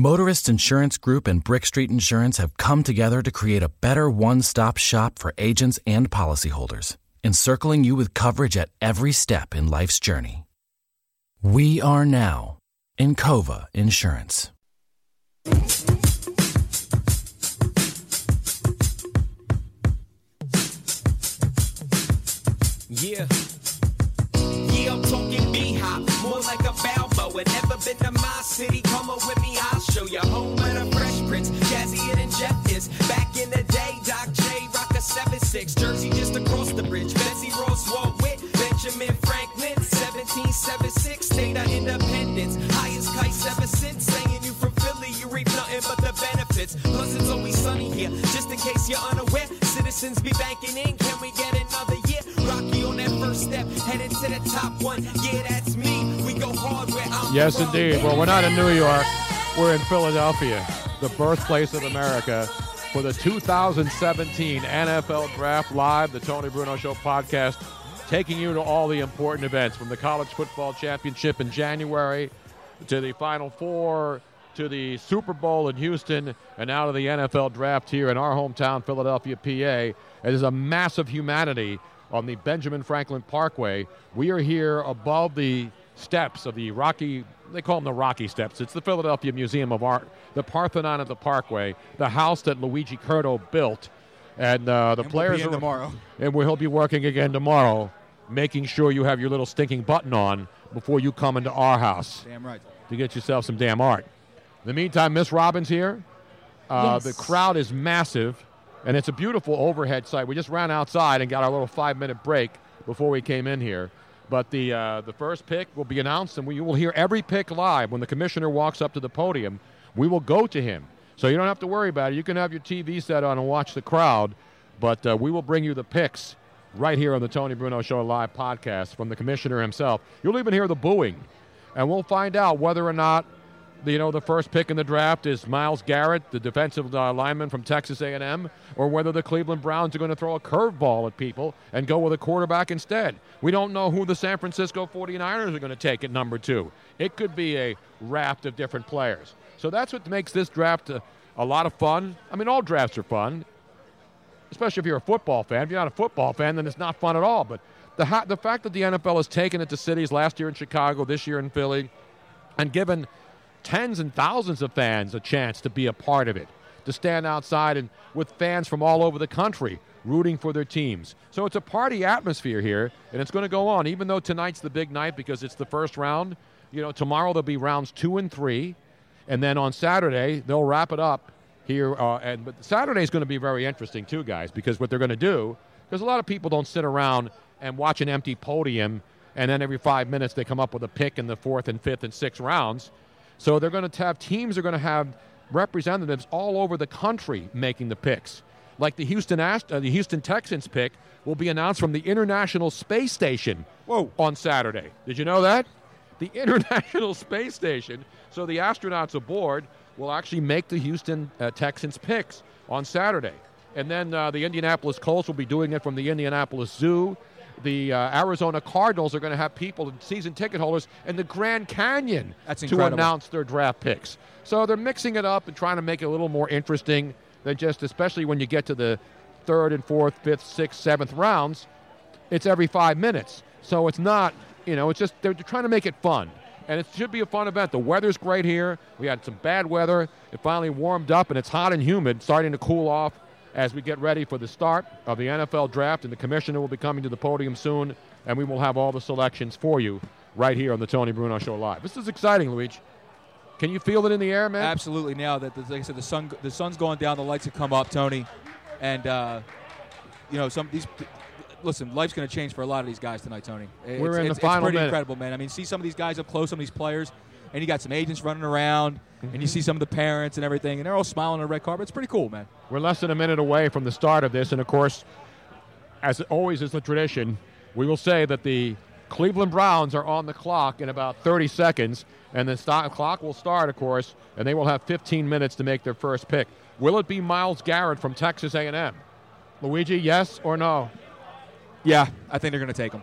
Motorist Insurance Group and Brick Street Insurance have come together to create a better one stop shop for agents and policyholders, encircling you with coverage at every step in life's journey. We are now in Encova Insurance. Yeah. Yeah, I'm talking B-Hop, more like a Balboa. Never been to my city, come up with me, I'll show you. Home of the Fresh Prince, than Jeff is. Back in the day, Doc J, rock a 7-6. Jersey just across the bridge. Betsy Ross walk with Benjamin Franklin. 1776, state of independence. Highest kites ever since. Saying you from Philly, you reap nothing but the benefits. Plus, it's always sunny here. Just in case you're unaware, citizens be banking in. Can we get another year? Rocky first step, headed to the top one. Yeah, that's me. We go hard where I'm Yes, indeed. Well, we're not in New York. We're in Philadelphia, the birthplace of America, for the 2017 NFL Draft Live, the Tony Bruno Show podcast, taking you to all the important events from the College Football Championship in January to the Final Four to the Super Bowl in Houston and out of the NFL Draft here in our hometown, Philadelphia, PA. It is a massive humanity on the Benjamin Franklin Parkway. We are here above the steps of the Rocky, they call them the Rocky Steps. It's the Philadelphia Museum of Art, the Parthenon of the Parkway, the house that Luigi Curto built. And uh, the And we'll be players in are tomorrow. and we'll be working again tomorrow, making sure you have your little stinking button on before you come into our house Damn right. to get yourself some damn art. In the meantime, Miss Robin's here. Uh, The crowd is massive, and it's a beautiful overhead site. We just ran outside and got our little five-minute break before we came in here. But the uh, the first pick will be announced, and we, you will hear every pick live when the commissioner walks up to the podium. We will go to him, so you don't have to worry about it. You can have your TV set on and watch the crowd, but uh, we will bring you the picks right here on the Tony Bruno Show live podcast from the commissioner himself. You'll even hear the booing, and we'll find out whether or not you know the first pick in the draft is Myles Garrett, the defensive uh, lineman from Texas A&M, or whether the Cleveland Browns are going to throw a curveball at people and go with a quarterback instead. We don't know who the San Francisco 49ers are going to take at number two. It could be a raft of different players. So that's what makes this draft a, a lot of fun. I mean, all drafts are fun, especially if you're a football fan. If you're not a football fan, then it's not fun at all. But the, ha- the fact that the NFL has taken it to cities last year in Chicago, this year in Philly, and given tens and thousands of fans a chance to be a part of it, to stand outside and with fans from all over the country rooting for their teams. So it's a party atmosphere here, and it's going to go on. Even though tonight's the big night because it's the first round, you know, tomorrow there'll be rounds two and three, and then on Saturday they'll wrap it up here. Uh, and but Saturday is going to be very interesting too, guys, because what they're going to do, because a lot of people don't sit around and watch an empty podium, and then every five minutes they come up with a pick in the fourth and fifth and sixth rounds. So they're going to have teams are going to have representatives all over the country making the picks. Like the Houston Ast- uh, the Houston Texans pick will be announced from the International Space Station Whoa. on Saturday. Did you know that? The International Space Station. So the astronauts aboard will actually make the Houston uh, Texans picks on Saturday. And then uh, the Indianapolis Colts will be doing it from the Indianapolis Zoo. The uh, Arizona Cardinals are going to have people, season ticket holders, in the Grand Canyon to announce their draft picks. So they're mixing it up and trying to make it a little more interesting than just, especially when you get to the third and fourth, fifth, sixth, seventh rounds. It's every five minutes. So it's not, you know, it's just they're trying to make it fun. And it should be a fun event. The weather's great here. We had some bad weather. It finally warmed up, and it's hot and humid, starting to cool off as we get ready for the start of the NFL draft. And the commissioner will be coming to the podium soon, and we will have all the selections for you right here on the Tony Bruno Show Live. This is exciting, Luigi. Can you feel it in the air, man? Absolutely. Now that, the, like I said, the sun the sun's going down, the lights have come up, Tony, and uh, you know some these. Listen, life's going to change for a lot of these guys tonight, Tony. It's, We're in the it's, final It's pretty minute. incredible, man. I mean, see some of these guys up close, some of these players, and you got some agents running around, and Mm-hmm. you see some of the parents and everything, and they're all smiling on the red carpet. It's pretty cool, man. We're less than a minute away from the start of this, and of course, as always is the tradition, we will say that the Cleveland Browns are on the clock in about 30 seconds, and the clock will start, of course, and they will have 15 minutes to make their first pick. Will it be Myles Garrett from Texas A&M? Luigi, yes or no? Yeah, I think they're going to take him.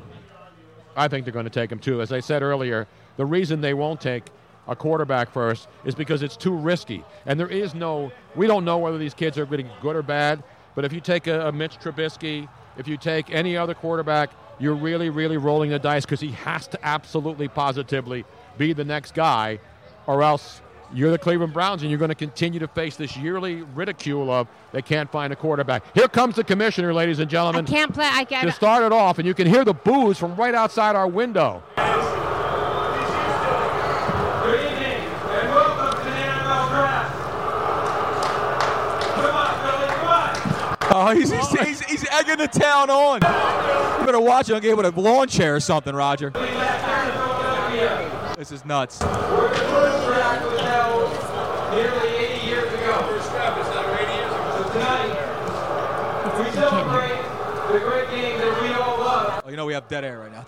I think they're going to take him too. As I said earlier, the reason they won't take a quarterback first is because it's too risky. And there is no, we don't know whether these kids are getting good or bad. But if you take a, a Mitch Trubisky, if you take any other quarterback, you're really, really rolling the dice because he has to absolutely, positively be the next guy, or else you're the Cleveland Browns and you're going to continue to face this yearly ridicule of they can't find a quarterback. Here comes the commissioner, ladies and gentlemen. I can't play. I can't. to start it off, and you can hear the boos from right outside our window. Good evening and welcome to the NFL Draft. Come on, Billy, come on. Oh, he's, he's, he's, he's egging the town on. You better watch him get with a lawn chair or something, Roger. This is nuts. First draft was held nearly 80 years ago. First draft was held 80 years ago. So tonight, we celebrate the great game that we. Oh, you know we have dead air right now.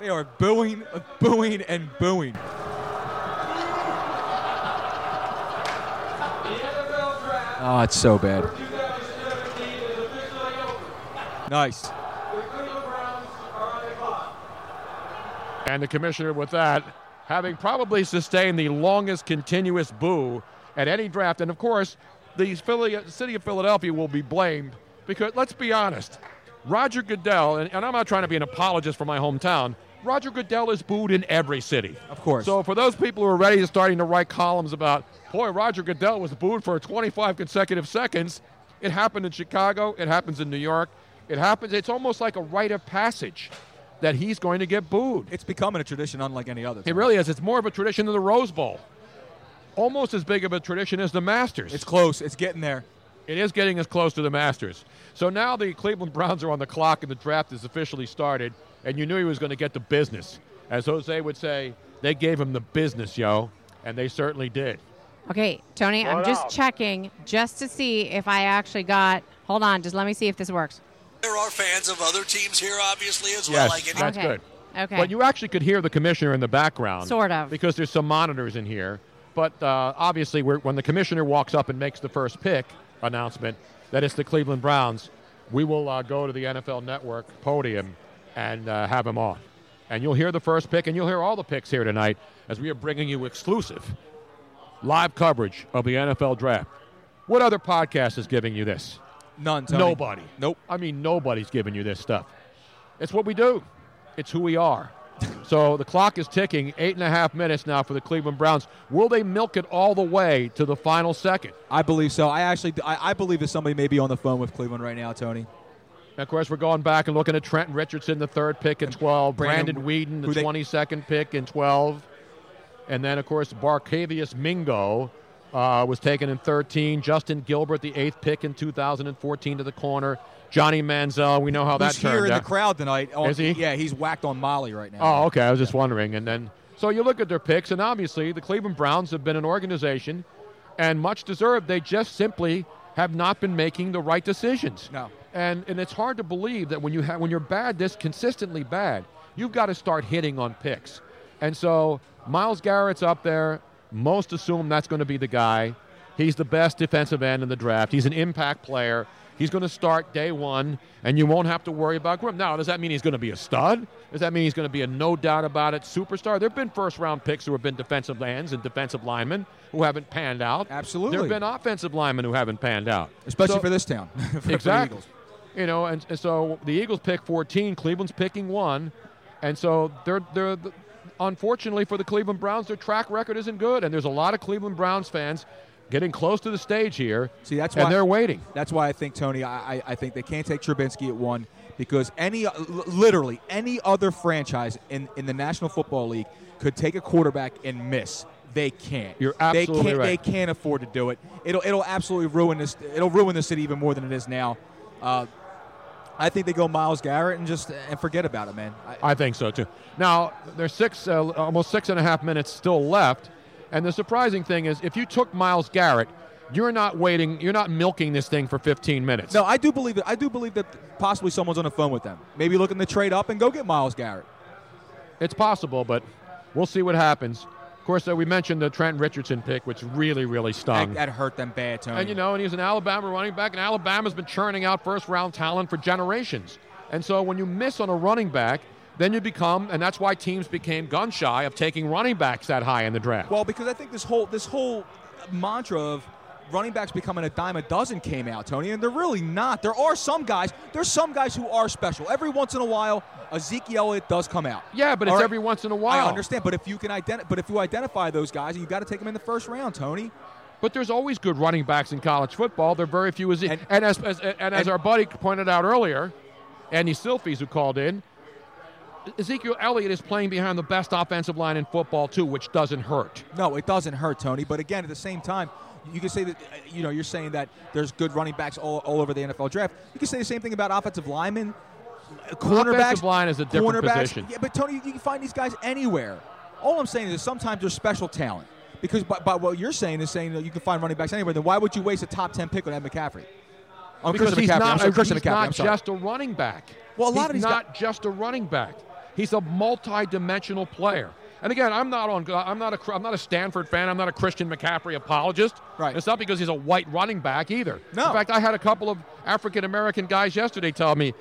They are booing, booing, and booing. The NFL Draft Oh, it's so bad. 2017 is officially open. Nice. The Cleveland Browns are on the clock. And the commissioner, with that, having probably sustained the longest continuous boo at any draft. And of course, the city of Philadelphia will be blamed because, let's be honest, Roger Goodell, and, and I'm not trying to be an apologist for my hometown, Roger Goodell is booed in every city. Of course. So for those people who are ready to starting to write columns about, boy, Roger Goodell was booed for 25 consecutive seconds, it happened in Chicago, it happens in New York, it happens, it's almost like a rite of passage that he's going to get booed. It's becoming a tradition unlike any other. It really is. It's more of a tradition than the Rose Bowl. Almost as big of a tradition as the Masters. It's close. It's getting there. It is getting as close to the Masters. So now the Cleveland Browns are on the clock and the draft is officially started, and you knew he was going to get the business. As Jose would say, they gave him the business, yo, and they certainly did. Okay, Tony, I'm just up? checking just to see if I actually got. Hold on, just let me see if this works. There are fans of other teams here, obviously, as Yes, well. Like that's Okay. good. Okay. But you actually could hear the commissioner in the background. Sort of. Because there's some monitors in here. But uh, obviously, we're, when the commissioner walks up and makes the first pick announcement that it's the Cleveland Browns, we will uh, go to the NFL Network podium and uh, have him on. And you'll hear the first pick, and you'll hear all the picks here tonight as we are bringing you exclusive live coverage of the NFL Draft. What other podcast is giving you this? None. Tony. Nobody. Nope. I mean, nobody's giving you this stuff. It's what we do. It's who we are. so the clock is ticking. Eight and a half minutes now for the Cleveland Browns. Will they milk it all the way to the final second? I believe so. I actually, I, I believe that somebody may be on the phone with Cleveland right now, Tony. And of course, we're going back and looking at Trenton Richardson, the third pick in 12. Brandon- Brandon, Weeden, the they- 22nd pick in 12. And then, of course, Barkevious Mingo uh, was taken in 13. Justin Gilbert, the eighth pick in 2014 to the corner. Johnny Manziel, we know how that turned out. Who's here in out. the crowd tonight? Oh, Is he? Yeah, he's whacked on Molly right now. Oh, okay. I was just wondering. And then, so you look at their picks, and obviously the Cleveland Browns have been an organization, and much deserved. They just simply have not been making the right decisions. No. And and it's hard to believe that when you have when you're bad this consistently bad, you've got to start hitting on picks. And so Myles Garrett's up there. Most assume that's going to be the guy. He's the best defensive end in the draft. He's an impact player. He's going to start day one, and you won't have to worry about Grim. Now, does that mean he's going to be a stud? Does that mean he's going to be a no doubt about it superstar? There have been first round picks who have been defensive ends and defensive linemen who haven't panned out. Absolutely. There have been offensive linemen who haven't panned out. Especially So- for this town. For- exactly. Eagles. You know, and, and so the Eagles pick 14, Cleveland's picking one, and so they're they're the, unfortunately for the Cleveland Browns, their track record isn't good, and there's a lot of Cleveland Browns fans getting close to the stage here. See, that's and why they're waiting. That's why I think Tony. I, I, think they can't take Trubinsky at one because any, literally any other franchise in, in the National Football League could take a quarterback and miss. They can't. You're they absolutely can't, right. They can't afford to do it. It'll it'll absolutely ruin this. It'll ruin the city even more than it is now. Uh, I think they go Myles Garrett and just and forget about it, man. I, I think so too. Now there's six, uh, almost six and a half minutes still left, and the surprising thing is, if you took Myles Garrett, you're not waiting, you're not milking this thing for 15 minutes. no, I do believe it. I do believe that possibly someone's on the phone with them. Maybe looking to trade up and go get Myles Garrett. It's possible, but we'll see what happens. Of course, uh, we mentioned the Trent Richardson pick, which really, really stung. That, that hurt them bad, Tony. And you know, and he's an Alabama running back, and Alabama's been churning out first round talent for generations. And so when you miss on a running back, then you become, and that's why teams became gun shy of taking running backs that high in the draft. Well, because I think this whole this whole mantra of running backs becoming a dime a dozen came out, Tony, and they're really not. There are some guys. There's some guys who are special. Every once in a while, Ezekiel Elliott does come out. yeah, but it's All right. every once in a while. I understand, but if you can identify, but if you identify those guys, you've got to take them in the first round, Tony. But there's always good running backs in college football. There are very few. As, and, And- as, as, and as our buddy pointed out earlier, Andy Silfies, who called in, Ezekiel Elliott is playing behind the best offensive line in football, too, which doesn't hurt. No, it doesn't hurt, Tony. But again, at the same time, you can say that uh, you know you're saying that there's good running backs all, all over the NFL draft. You can say the same thing about offensive linemen, uh, cornerbacks. Offensive line is a different position. Yeah, but Tony, you can find these guys anywhere. All I'm saying is sometimes there's special talent. Because by, by what you're saying is saying that you can find running backs anywhere. Then why would you waste a top ten pick on Ed McCaffrey? On because Christian he's McCaffrey. I'm not, sorry, Christian he's McCaffrey. not I'm sorry. just a running back. Well, a lot he's of these not just a running back. He's a multi-dimensional player. And again, I'm not on. I'm not a. I'm not a Stanford fan. I'm not a Christian McCaffrey apologist. Right. It's not because he's a white running back either. No. In fact, I had a couple of African American guys yesterday tell me,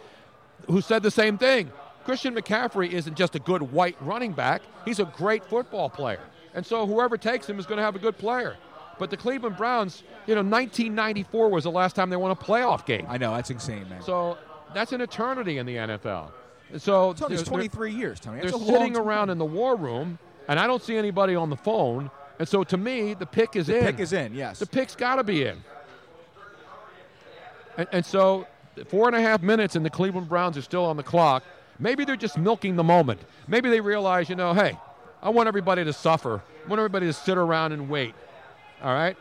who said the same thing. Christian McCaffrey isn't just a good white running back. He's a great football player. And so whoever takes him is going to have a good player. But the Cleveland Browns, you know, 1994 was the last time they won a playoff game. I know that's insane, man. So that's an eternity in the NFL. So Tony, it's 23 years, Tony. They're a sitting time. around in the war room, and I don't see anybody on the phone. And so to me, the pick is The in. The pick is in. Yes. The pick's got to be in. And, and so four and a half minutes, and the Cleveland Browns are still on the clock. Maybe they're just milking the moment. Maybe they realize, you know, hey, I want everybody to suffer. I want everybody to sit around and wait. All right?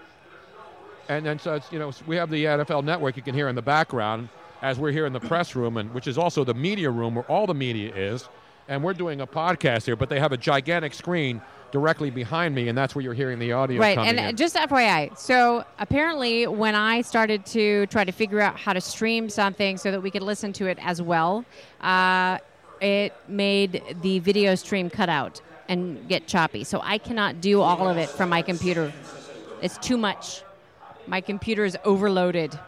And then so it's, you know, we have the NFL network you can hear in the background as we're here in the press room, and which is also the media room where all the media is. And we're doing a podcast here, but they have a gigantic screen directly behind me, and that's where you're hearing the audio Right, coming and in. uh, just FYI, so apparently when I started to try to figure out how to stream something so that we could listen to it as well, uh, it made the video stream cut out and get choppy. So I cannot do all of it from my computer. It's too much. My computer is overloaded.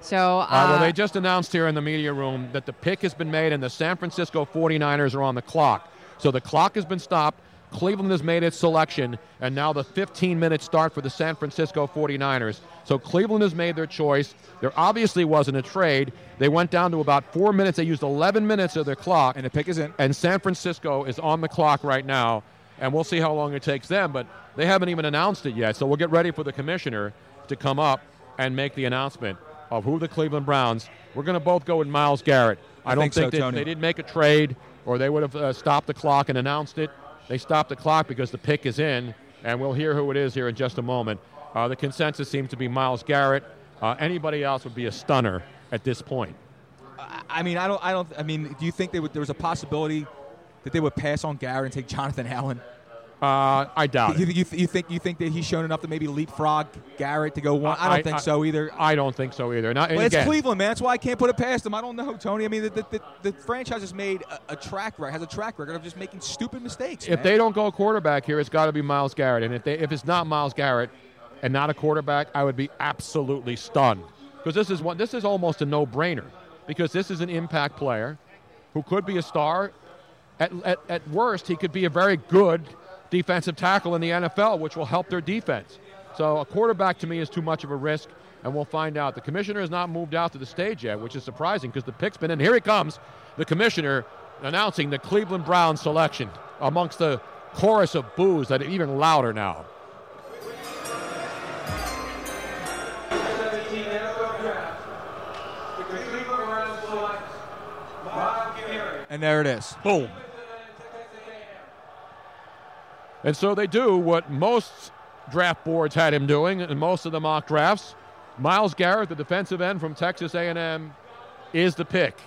So uh, All right, well, they just announced here in the media room that the pick has been made and the San Francisco 49ers are on the clock. So the clock has been stopped. Cleveland has made its selection, and now the 15 minute start for the San Francisco 49ers. So Cleveland has made their choice. There obviously wasn't a trade. They went down to about four minutes. They used 11 minutes of their clock. and the pick is in. And San Francisco is on the clock right now, and we'll see how long it takes them. But they haven't even announced it yet, so we'll get ready for the commissioner to come up and make the announcement of who the Cleveland Browns. We're going to both go with Myles Garrett. I, I don't think so, they, Tony. they didn't make a trade, or they would have uh, stopped the clock and announced it. They stopped the clock because the pick is in, and we'll hear who it is here in just a moment. Uh, the consensus seems to be Myles Garrett. Uh, anybody else would be a stunner at this point. I- I mean, I don't. I don't. I mean, do you think they would, there was a possibility that they would pass on Garrett and take Jonathan Allen? Uh, I doubt You, it. you, you think you think that he's shown enough to maybe leapfrog Garrett to go one? I, don't think so either. I don't think so either. Not, Well, it's again, Cleveland, man. That's why I can't put it past them. I don't know, Tony. I mean, the, the, the, the franchise has made a, a track record, has a track record of just making stupid mistakes. if man. they don't go quarterback here, it's got to be Myles Garrett. And if they if it's not Myles Garrett and not a quarterback, I would be absolutely stunned because this is one. This is almost a no-brainer because this is an impact player who could be a star. At, at, at worst, he could be a very good defensive tackle in the NFL, which will help their defense. So a quarterback to me is too much of a risk, and we'll find out. The commissioner has not moved out to the stage yet, which is surprising because the pick's been in. Here he comes, the commissioner announcing the Cleveland Browns selection amongst the chorus of boos that are even louder now. 17 NFL Draft. The Cleveland Browns select Myles Garrett. and there it is. Boom. And so they do what most draft boards had him doing in most of the mock drafts. Myles Garrett, the defensive end from Texas A&M, is the pick.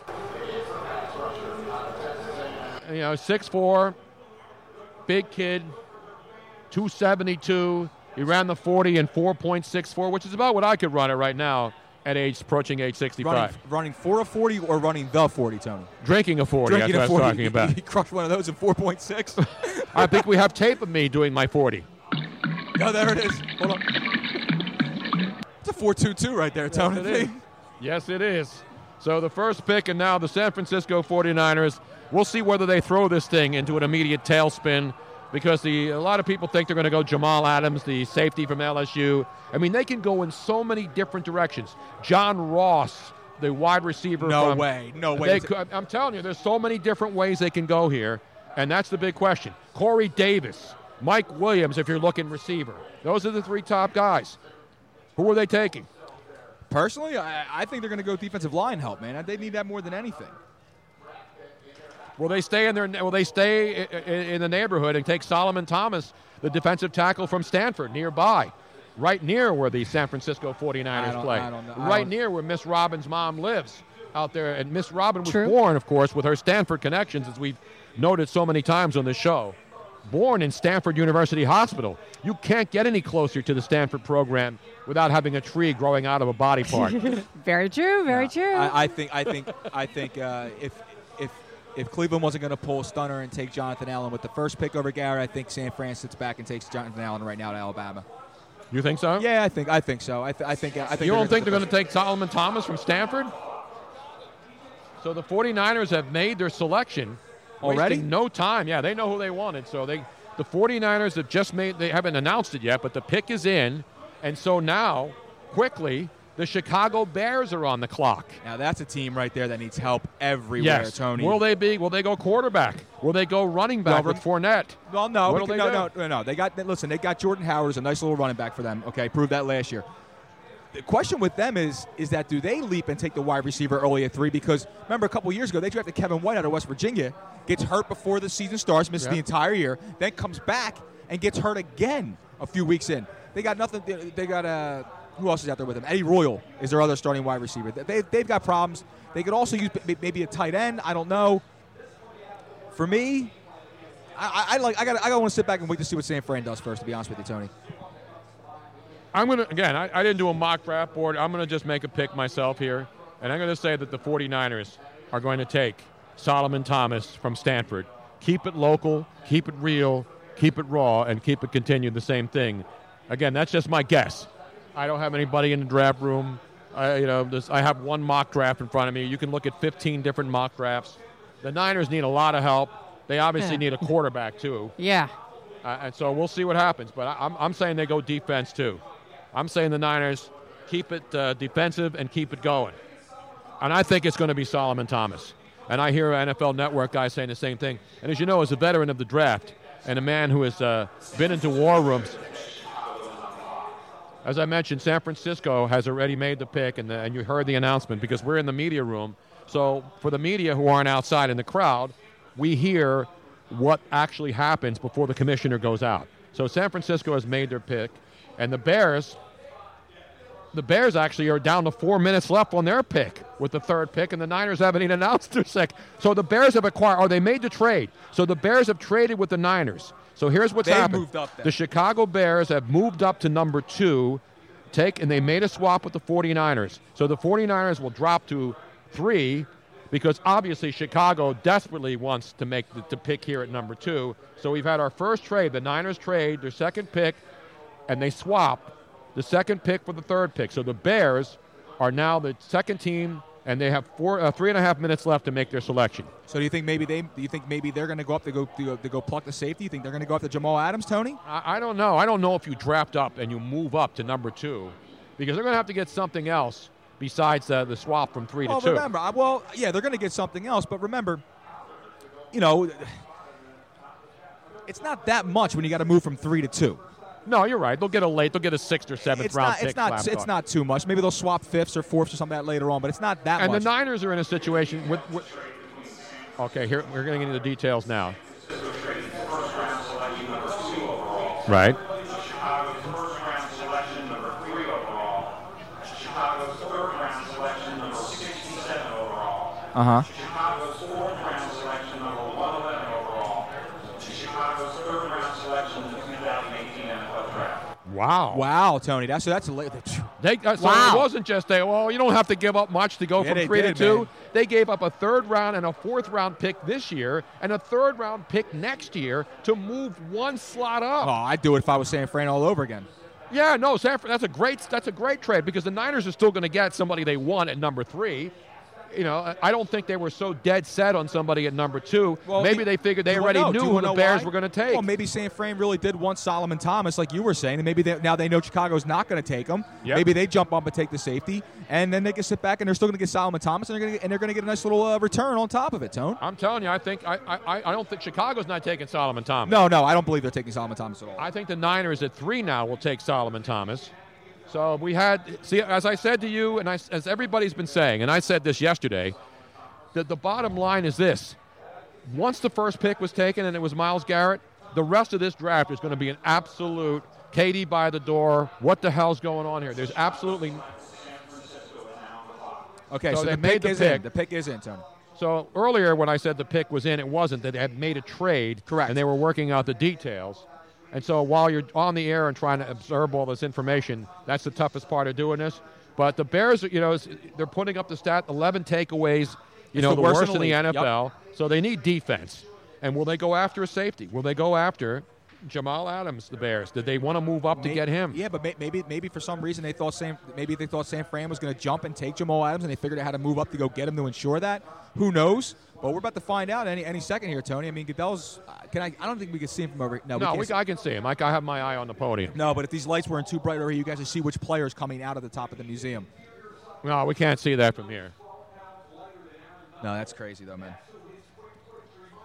You know, 6'4", big kid, 272. He ran the 40 in 4.64, which is about what I could run it right now at age approaching age 65. Running, running for a 40 or running the 40, Tony? Drinking a 40, Drinking that's a what 40. I was talking about. He crushed one of those in 4.6. I think we have tape of me doing my 40. no, there it is. Hold on. It's a 4.22 right there, Tony. Yes, it is. Yes, it is. So the first pick, and now the San Francisco 49ers we'll see whether they throw this thing into an immediate tailspin because the a lot of people think they're going to go Jamal Adams, the safety from LSU. I mean, they can go in so many different directions. John Ross, the wide receiver. No from- way. No way. Could, I'm telling you, there's so many different ways they can go here, and that's the big question. Corey Davis, Mike Williams, if you're looking receiver. Those are the three top guys. Who are they taking? Personally, I, I think they're going to go defensive line help, man. They need that more than anything. Will they stay in their? Will they stay i- i- in the neighborhood and take Solomon Thomas, the defensive tackle from Stanford, nearby, right near where the San Francisco 49ers play, I don't know. I right don't- near where Miss Robin's mom lives, out there. And Miss Robin was True. born, of course, with her Stanford connections, as we've noted so many times on the show. Born in Stanford University Hospital. You can't get any closer to the Stanford program without having a tree growing out of a body part. Very true. Very true. I, I think I think I think uh, if if Cleveland wasn't going to pull a stunner and take Jonathan Allen with the first pick over Garrett, I think San Fran sits back and takes Jonathan Allen right now to Alabama. you think so? Yeah, I think I think so. I, th- I think I think You don't think they're going to take Solomon Thomas from Stanford? So the 49ers have made their selection Already? no time. Yeah, they know who they wanted. So they the 49ers have just made they haven't announced it yet, but the pick is in. And so now, quickly, the Chicago Bears are on the clock. Now that's a team right there that needs help everywhere, yes. Tony. Will they be will they go quarterback? Will they go running back Well, with Fournette? Well, no, they no, do? no, no, no. They got listen. They got Jordan Howard as a nice little running back for them. Okay, proved that last year. The question with them is is that do they leap and take the wide receiver early at three? Because remember a couple years ago they drafted Kevin White out of West Virginia, gets hurt before the season starts, misses Yeah. the entire year, then comes back and gets hurt again a few weeks in. They got nothing. They, got uh, who else is out there with them? Eddie Royal is their other starting wide receiver. They, they've got problems. They could also use maybe a tight end. I don't know. For me, I, I like. I got. I got to want to sit back and wait to see what San Fran does first. To be honest with you, Tony. I'm to, again, I, I didn't do a mock draft board. I'm to just make a pick myself here. And I'm to say that the 49ers are going to take Solomon Thomas from Stanford. Keep it local, keep it real, keep it raw, and keep it continue the same thing. Again, that's just my guess. I don't have anybody in the draft room. I, you know, this, I have one mock draft in front of me. You can look at 15 different mock drafts. The Niners need a lot of help. They obviously Yeah. need a quarterback, too. yeah. Uh, and so we'll see what happens. But I, I'm, I'm saying they go defense too. I'm saying the Niners keep it uh, defensive and keep it going. And I think it's going to be Solomon Thomas. And I hear NFL Network guys saying the same thing. And as you know, as a veteran of the draft and a man who has uh, been into war rooms, as I mentioned, San Francisco has already made the pick, and, the, and you heard the announcement because we're in the media room. So for the media who aren't outside in the crowd, we hear what actually happens before the commissioner goes out. So San Francisco has made their pick, and the Bears, the Bears actually are down to four minutes left on their pick with the third pick, and the Niners haven't even announced their second. So the Bears have acquired, or they made the trade. So the Bears have traded with the Niners. So here's what's They happened. moved up then. The Chicago Bears have moved up to number two, take, and they made a swap with the 49ers. So the 49ers will drop to three because obviously Chicago desperately wants to make the to pick here at number two. So we've had our first trade. The Niners trade their second pick, and they swap the second pick for the third pick. So the Bears are now the second team, and they have four, uh, three and a half minutes left to make their selection. So do you think maybe they? Do you think maybe they're going to go up to go to go, to go pluck the safety? You think they're going to go up to Jamal Adams, Tony? I, I don't know. I don't know if you draft up and you move up to number two, because they're going to have to get something else besides uh, the swap from three Well, to two. remember, I- well, yeah, they're going to get something else, but remember, you know, it's not that much when you got to move from three to two. No, you're right. They'll get a late. They'll get a sixth or seventh It's round not. pick. It's not. It's on. not too much. Maybe they'll swap fifths or fourths or something like that later on, but it's not that And much. the Niners are in a situation with. with okay, here we're getting into the details now. Right. Chicago's first round selection, number three overall. Chicago's third round selection, number 67 overall. uh huh. Chicago's fourth round selection, number 111 overall. Chicago's third round selection in the 2018 NFL Draft. Wow. Wow, Tony, that's that's a late. They, uh, so Wow. it wasn't just a well, you don't have to give up much to go Yeah, from three did, to two. man. They gave up a third round and a fourth round pick this year, and a third round pick next year to move one slot up. Oh, I'd do it if I was San Fran all over again. Yeah, no, San Fran, that's a great that's a great trade because the Niners are still going to get somebody they want at number three. You know, I don't think they were so dead set on somebody at number two. Well, maybe they figured they already know? knew who the Bears why? were going to take. Well, maybe San Fran really did want Solomon Thomas, like you were saying, and maybe they, now they know Chicago's not going to take him. Yep. Maybe they jump up and take the safety, and then they can sit back and they're still going to get Solomon Thomas, and they're going to and they're going to get a nice little uh, return on top of it, Tone. I'm telling you, I think I, I, I don't think Chicago's not taking Solomon Thomas. No, no, I don't believe they're taking Solomon Thomas at all. I think the Niners at three now will take Solomon Thomas. So we had, see, as I said to you, and I, as everybody's been saying, and I said this yesterday, that the bottom line is this. Once the first pick was taken and it was Myles Garrett, the rest of this draft is going to be an absolute Katie by the door. What the hell's going on here? There's absolutely. okay, so so, they the made pick the pick. in. The pick is in, Tony. So earlier when I said the pick was in, it wasn't. That they had made a trade. Correct. And they were working out the details. And so while you're on the air and trying to absorb all this information, that's the toughest part of doing this. But the Bears, you know, they're putting up the stat 11 takeaways, you It's know, the the, worst worst, in the in the league. Yep. NFL. So they need defense. And will they go after a safety? Will they go after Jamal Adams, the Bears? Did they want to move up to get him? Yeah, but maybe maybe for some reason they thought San maybe they thought San Fran was going to jump and take Jamal Adams, and they figured out how to move up to go get him to ensure that. Who knows? But we're about to find out any any second here, Tony. I mean, Goodell's. Uh, can I? I don't think we can see him from over. No, No, we, see- I can see him. I, I have my eye on the podium. no. But if these lights weren't too bright over here, you guys would see which player is coming out of the top of the museum. No, we can't see that from here. No, that's crazy though, man.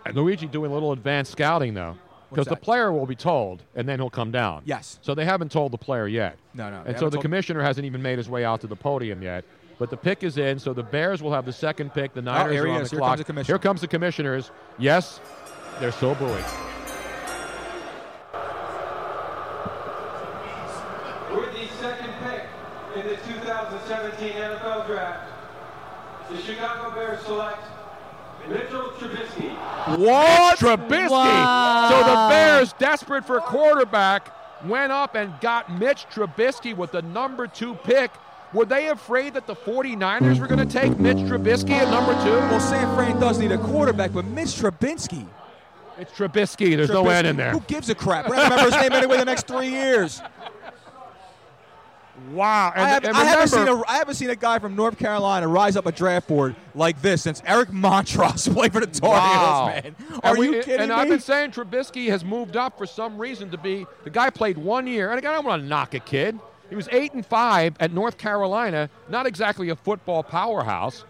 And Luigi doing a little advanced scouting though, because the player will be told, and then he'll come down. Yes. So they haven't told the player yet. No, no, And so the commissioner hasn't even made his way out to the podium yet. But the pick is in, so the Bears will have the second pick. The oh, Niners Oh, here are on is. the Here clock. comes the commissioner. Here comes the commissioners. Yes, they're still booing. With the second pick in the 2017 NFL Draft, the Chicago Bears select Mitchell Trubisky. What? Trubisky. Wow. So the Bears, desperate for quarterback, went up and got Mitch Trubisky with the number two pick. Were they afraid that the 49ers were going to take Mitch Trubisky at number two? Well, San Fran does need a quarterback, but Mitch Trubisky. It's Trubisky. There's no Trubisky, N in there. Who gives a crap? We're going to remember his name anyway the next three years. Wow. And, I, have, haven't seen a, I haven't seen a guy from North Carolina rise up a draft board like this since Eric Montross played for the Tar Wow. Heels, man. Are and we- you kidding And me? And I've been saying Trubisky has moved up for some reason to be the guy played one year, and again, I don't want to knock a kid. He was eight and five at North Carolina, not exactly a football powerhouse.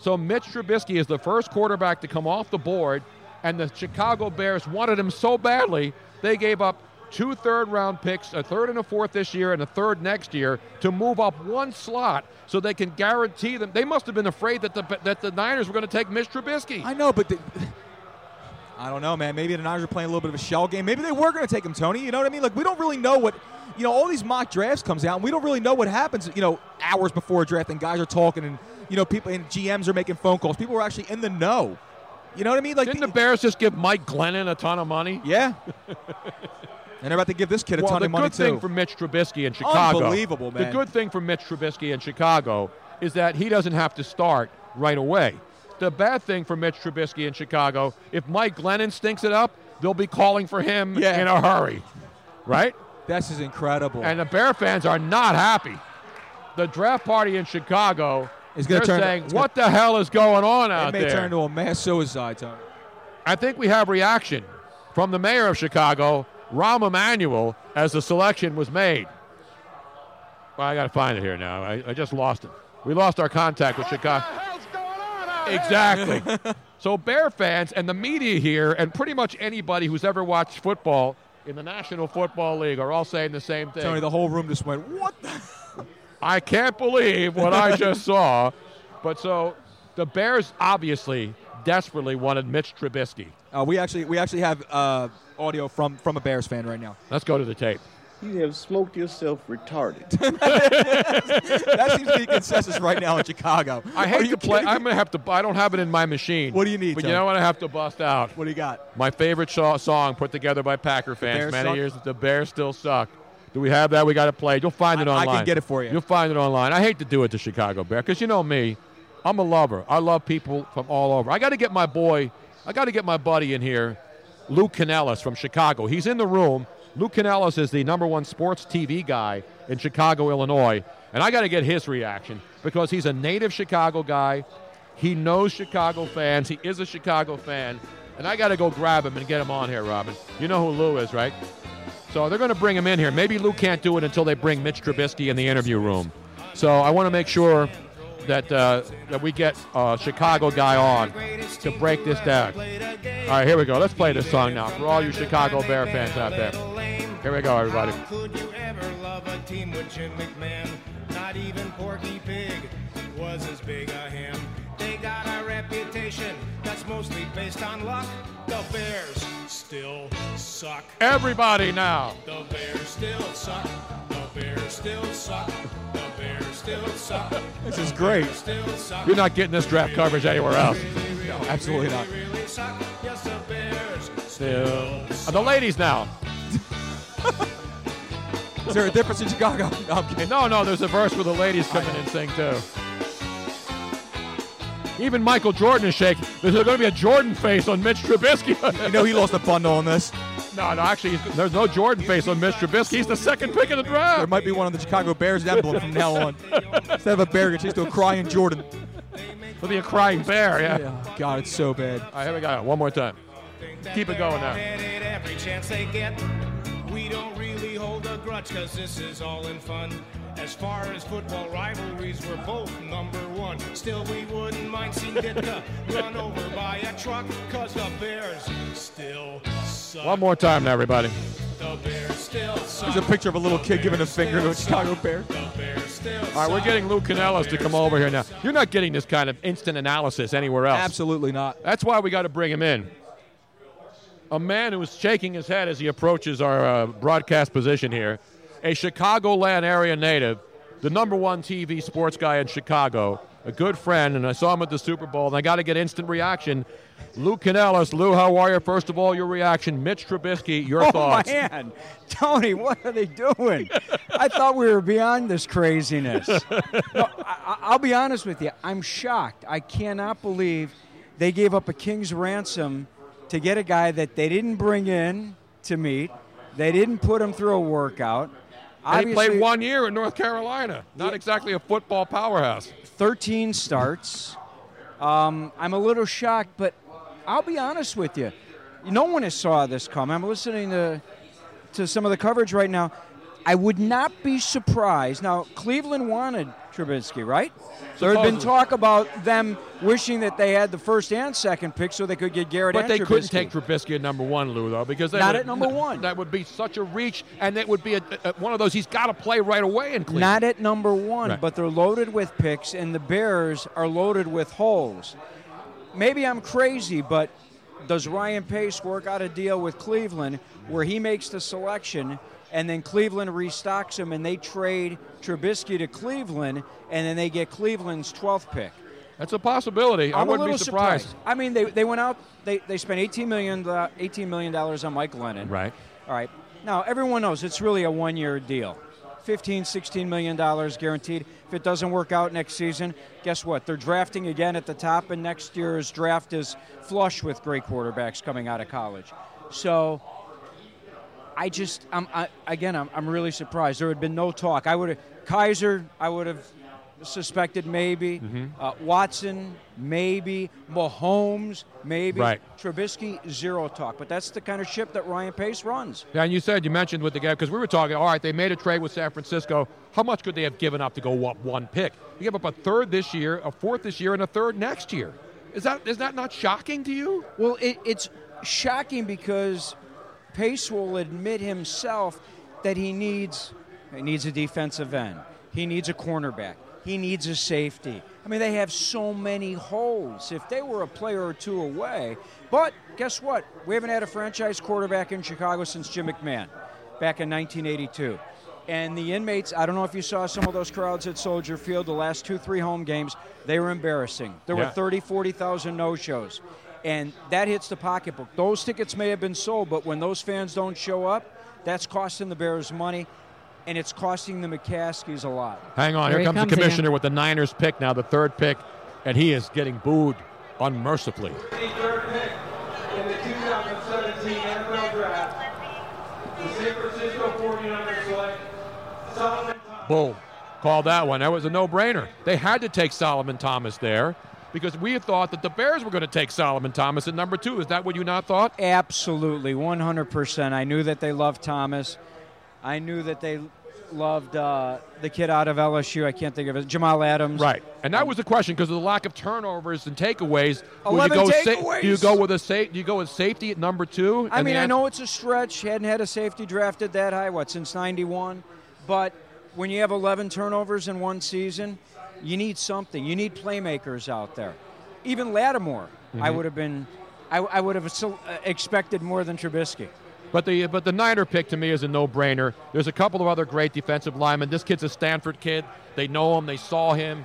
So Mitch Trubisky is the first quarterback to come off the board, and the Chicago Bears wanted him so badly they gave up two third round picks, a third and a fourth this year, and a third next year to move up one slot so they can guarantee them. They must have been afraid that the that the Niners were going to take Mitch Trubisky. I know, but the, I don't know, man. Maybe the Niners are playing a little bit of a shell game. Maybe they were going to take him, Tony. You know what I mean? Like we don't really know what. You know, all these mock drafts comes out, and we don't really know what happens. You know, hours before a draft, and guys are talking, and you know, people and GMs are making phone calls. People are actually in the know. You know what I mean? Like, Didn't the Bears just give Mike Glennon a ton of money? yeah. and they're about to give this kid a well, ton the of money good thing for Mitch Trubisky in Chicago. Unbelievable, man. The good thing for Mitch Trubisky in Chicago is that he doesn't have to start right away. The bad thing for Mitch Trubisky in Chicago, if Mike Glennon stinks it up, they'll be calling for him Yeah. in a hurry, right? This is incredible. And the Bear fans are not happy. The draft party in Chicago Is gonna turn- saying, it's "What the hell is going on out there? it out may there?" turn into a mass suicide, Tony. I think we have reaction from the mayor of Chicago, Rahm Emanuel, as the selection was made. Well, I got to find it here now. I, I just lost it. We lost our contact with Chicago. Exactly. so Bear fans and the media here, and pretty much anybody who's ever watched football in the National Football League, are all saying the same thing. Tony, the whole room just went, "What?" The? I can't believe what I just saw. But so the Bears obviously desperately wanted Mitch Trubisky. Uh, we actually we actually have uh, audio from from a Bears fan right now. Let's go to the tape. You have smoked yourself retarded. That seems to be consensus right now in Chicago. I Are hate you to play. I'm gonna have to. I don't have it in my machine. What do you need, But Tony? you know what? I have to bust out. What do you got? My favorite so- song put together by Packer fans Bears many suck? years. The Bears still suck. Do we have that? We got to play. You'll find it I- I online. can get it for you. You'll find it online. I hate to do it to Chicago Bear because you know me. I'm a lover. I love people from all over. I got to get my boy. I got to get my buddy in here, Lou Canellis from Chicago. He's in the room. Lou Canellis is the number one sports TV guy in Chicago, Illinois, and I got to get his reaction because he's a native Chicago guy. He knows Chicago fans. He is a Chicago fan. And I got to go grab him and get him on here, Robin. You know who Lou is, right? So they're going to bring him in here. Maybe Lou can't do it until they bring Mitch Trubisky in the interview room. So I want to make sure that uh, that we get a Chicago guy on to break this down. All right, here we go. Let's play this song now for all you Chicago Bear fans out there. Here we go, everybody. Could you ever love a team with Jim McMahon? Not even Porky Pig was as big a him. They got a reputation that's mostly based on luck. The Bears still suck. Everybody now. The Bears still suck. The Bears still suck. The Bears still suck. This is great. Still suck. You're not getting this draft coverage anywhere else. No, absolutely not. Really suck. Yes, the Bears Still. The ladies now. Is there a difference in Chicago? No, No, no, there's a verse where the ladies coming in and sing too. Even Michael Jordan is shaking. There's going to be a Jordan face on Mitch Trubisky. You know he lost a bundle on this. no, no, actually, there's no Jordan face on Mitch Trubisky. He's the second pick of the draft. There might be one on the Chicago Bears emblem from now on. Instead of a bear, you're chased to a crying Jordan. It'll be a crying bear, yeah. Yeah, God, it's so bad. All right, here we go. One more time. Keep it going now. Every chance they get. We don't really hold a grudge because this is all in fun. As far as football rivalries, we're both number one. Still, we wouldn't mind seeing Ditka run over by a truck because the Bears still suck. One more time now, everybody. The Bears still suck. There's a picture of a little kid giving a finger to a Chicago Bear. The Bears still All right, we're getting Lou Canellis to come over here now. You're not getting this kind of instant analysis anywhere else. Absolutely not. That's why we got to bring him in. A man who is shaking his head as he approaches our uh, broadcast position here, a Chicagoland area native, the number one TV sports guy in Chicago, a good friend, and I saw him at the Super Bowl, and I got to get instant reaction. Lou Canellis. Lou, how are you? First of all, your reaction. Mitch Trubisky, your oh thoughts. man, Tony, what are they doing? I thought we were beyond this craziness. No, I, I- I'll be honest with you. I'm shocked. I cannot believe they gave up a king's ransom to get a guy that they didn't bring in to meet. They didn't put him through a workout. And he played one year in North Carolina. Not exactly a football powerhouse. 13 starts. Um, I'm a little shocked, but I'll be honest with you. No one has saw this come. I'm listening to to some of the coverage right now. I would not be surprised. Now, Cleveland wanted Trubisky, right? There had been talk about them wishing that they had the first and second pick so they could get Garrett But they Trubisky. couldn't take Trubisky at number one, Lou, though, because they Not would- at number one. That would be such a reach, and it would be a, a- one of those. He's got to play right away in Cleveland. Not at number one, Right. but they're loaded with picks, and the Bears are loaded with holes. Maybe I'm crazy, but does Ryan Pace work out a deal with Cleveland where he makes the selection and then Cleveland restocks him and they trade Trubisky to Cleveland and then they get Cleveland's 12th pick? That's a possibility. I I'm a wouldn't little be surprised. I mean, they, they went out, they, they spent $18 million, uh, $18 million on Mike Glennon. Right. All right. Now, everyone knows it's really a one year deal 15, 16 million dollars guaranteed. If it doesn't work out next season, guess what? They're drafting again at the top, and next year's draft is flush with great quarterbacks coming out of college. So, I just, I'm, I, again, I'm, I'm really surprised. There had been no talk. I would have, Kizer, I would have suspected maybe. Mm-hmm. Uh, Watson, maybe. Mahomes, maybe. Right. Trubisky, zero talk. But that's the kind of ship that Ryan Pace runs. Yeah, and you said you mentioned with the guy because we were talking. All right, they made a trade with San Francisco. How much could they have given up to go up one pick? You gave up a third this year, a fourth this year, and a third next year. Is that is that not shocking to you? Well, it, it's shocking because Pace will admit himself that he needs he needs a defensive end. He needs a cornerback. He needs a safety. I mean, they have so many holes. If they were a player or two away, but guess what? We haven't had a franchise quarterback in Chicago since Jim McMahon, back in 1982. And the inmates, I don't know if you saw some of those crowds at Soldier Field the last two, three home games, they were embarrassing. There Yeah. were 30, 40,000 no shows. And that hits the pocketbook. Those tickets may have been sold, but when those fans don't show up, that's costing the Bears money, and it's costing the McCaskies a lot. Hang on, Here here, comes, comes the commissioner again. with the Niners pick now, the third pick, and he is getting booed unmercifully. The third pick in the 2017 NFL Draft, the San Francisco 49ers select Solomon Thomas. Boom. Call that one. That was a no-brainer. They had to take Solomon Thomas there. Because we had thought that the Bears were going to take Solomon Thomas at number two. Is that what you not thought? Absolutely, 100%. I knew that they loved Thomas. I knew that they loved uh, the kid out of LSU. I can't think of it. Jamal Adams. Right, and that was the question because of the lack of turnovers and takeaways. 11 you go takeaways. do you go with a sa- do you go with safety at number two? I mean, I know it's a stretch. Hadn't had a safety drafted that high, what, since 91? But when you have 11 turnovers in one season, you need something. You need playmakers out there. Even Lattimore, I Mhm. would have been, I, I would have uh, expected more than Trubisky. But the but the Niner pick to me is a no-brainer. There's a couple of other great defensive linemen. This kid's a Stanford kid. They know him. They saw him.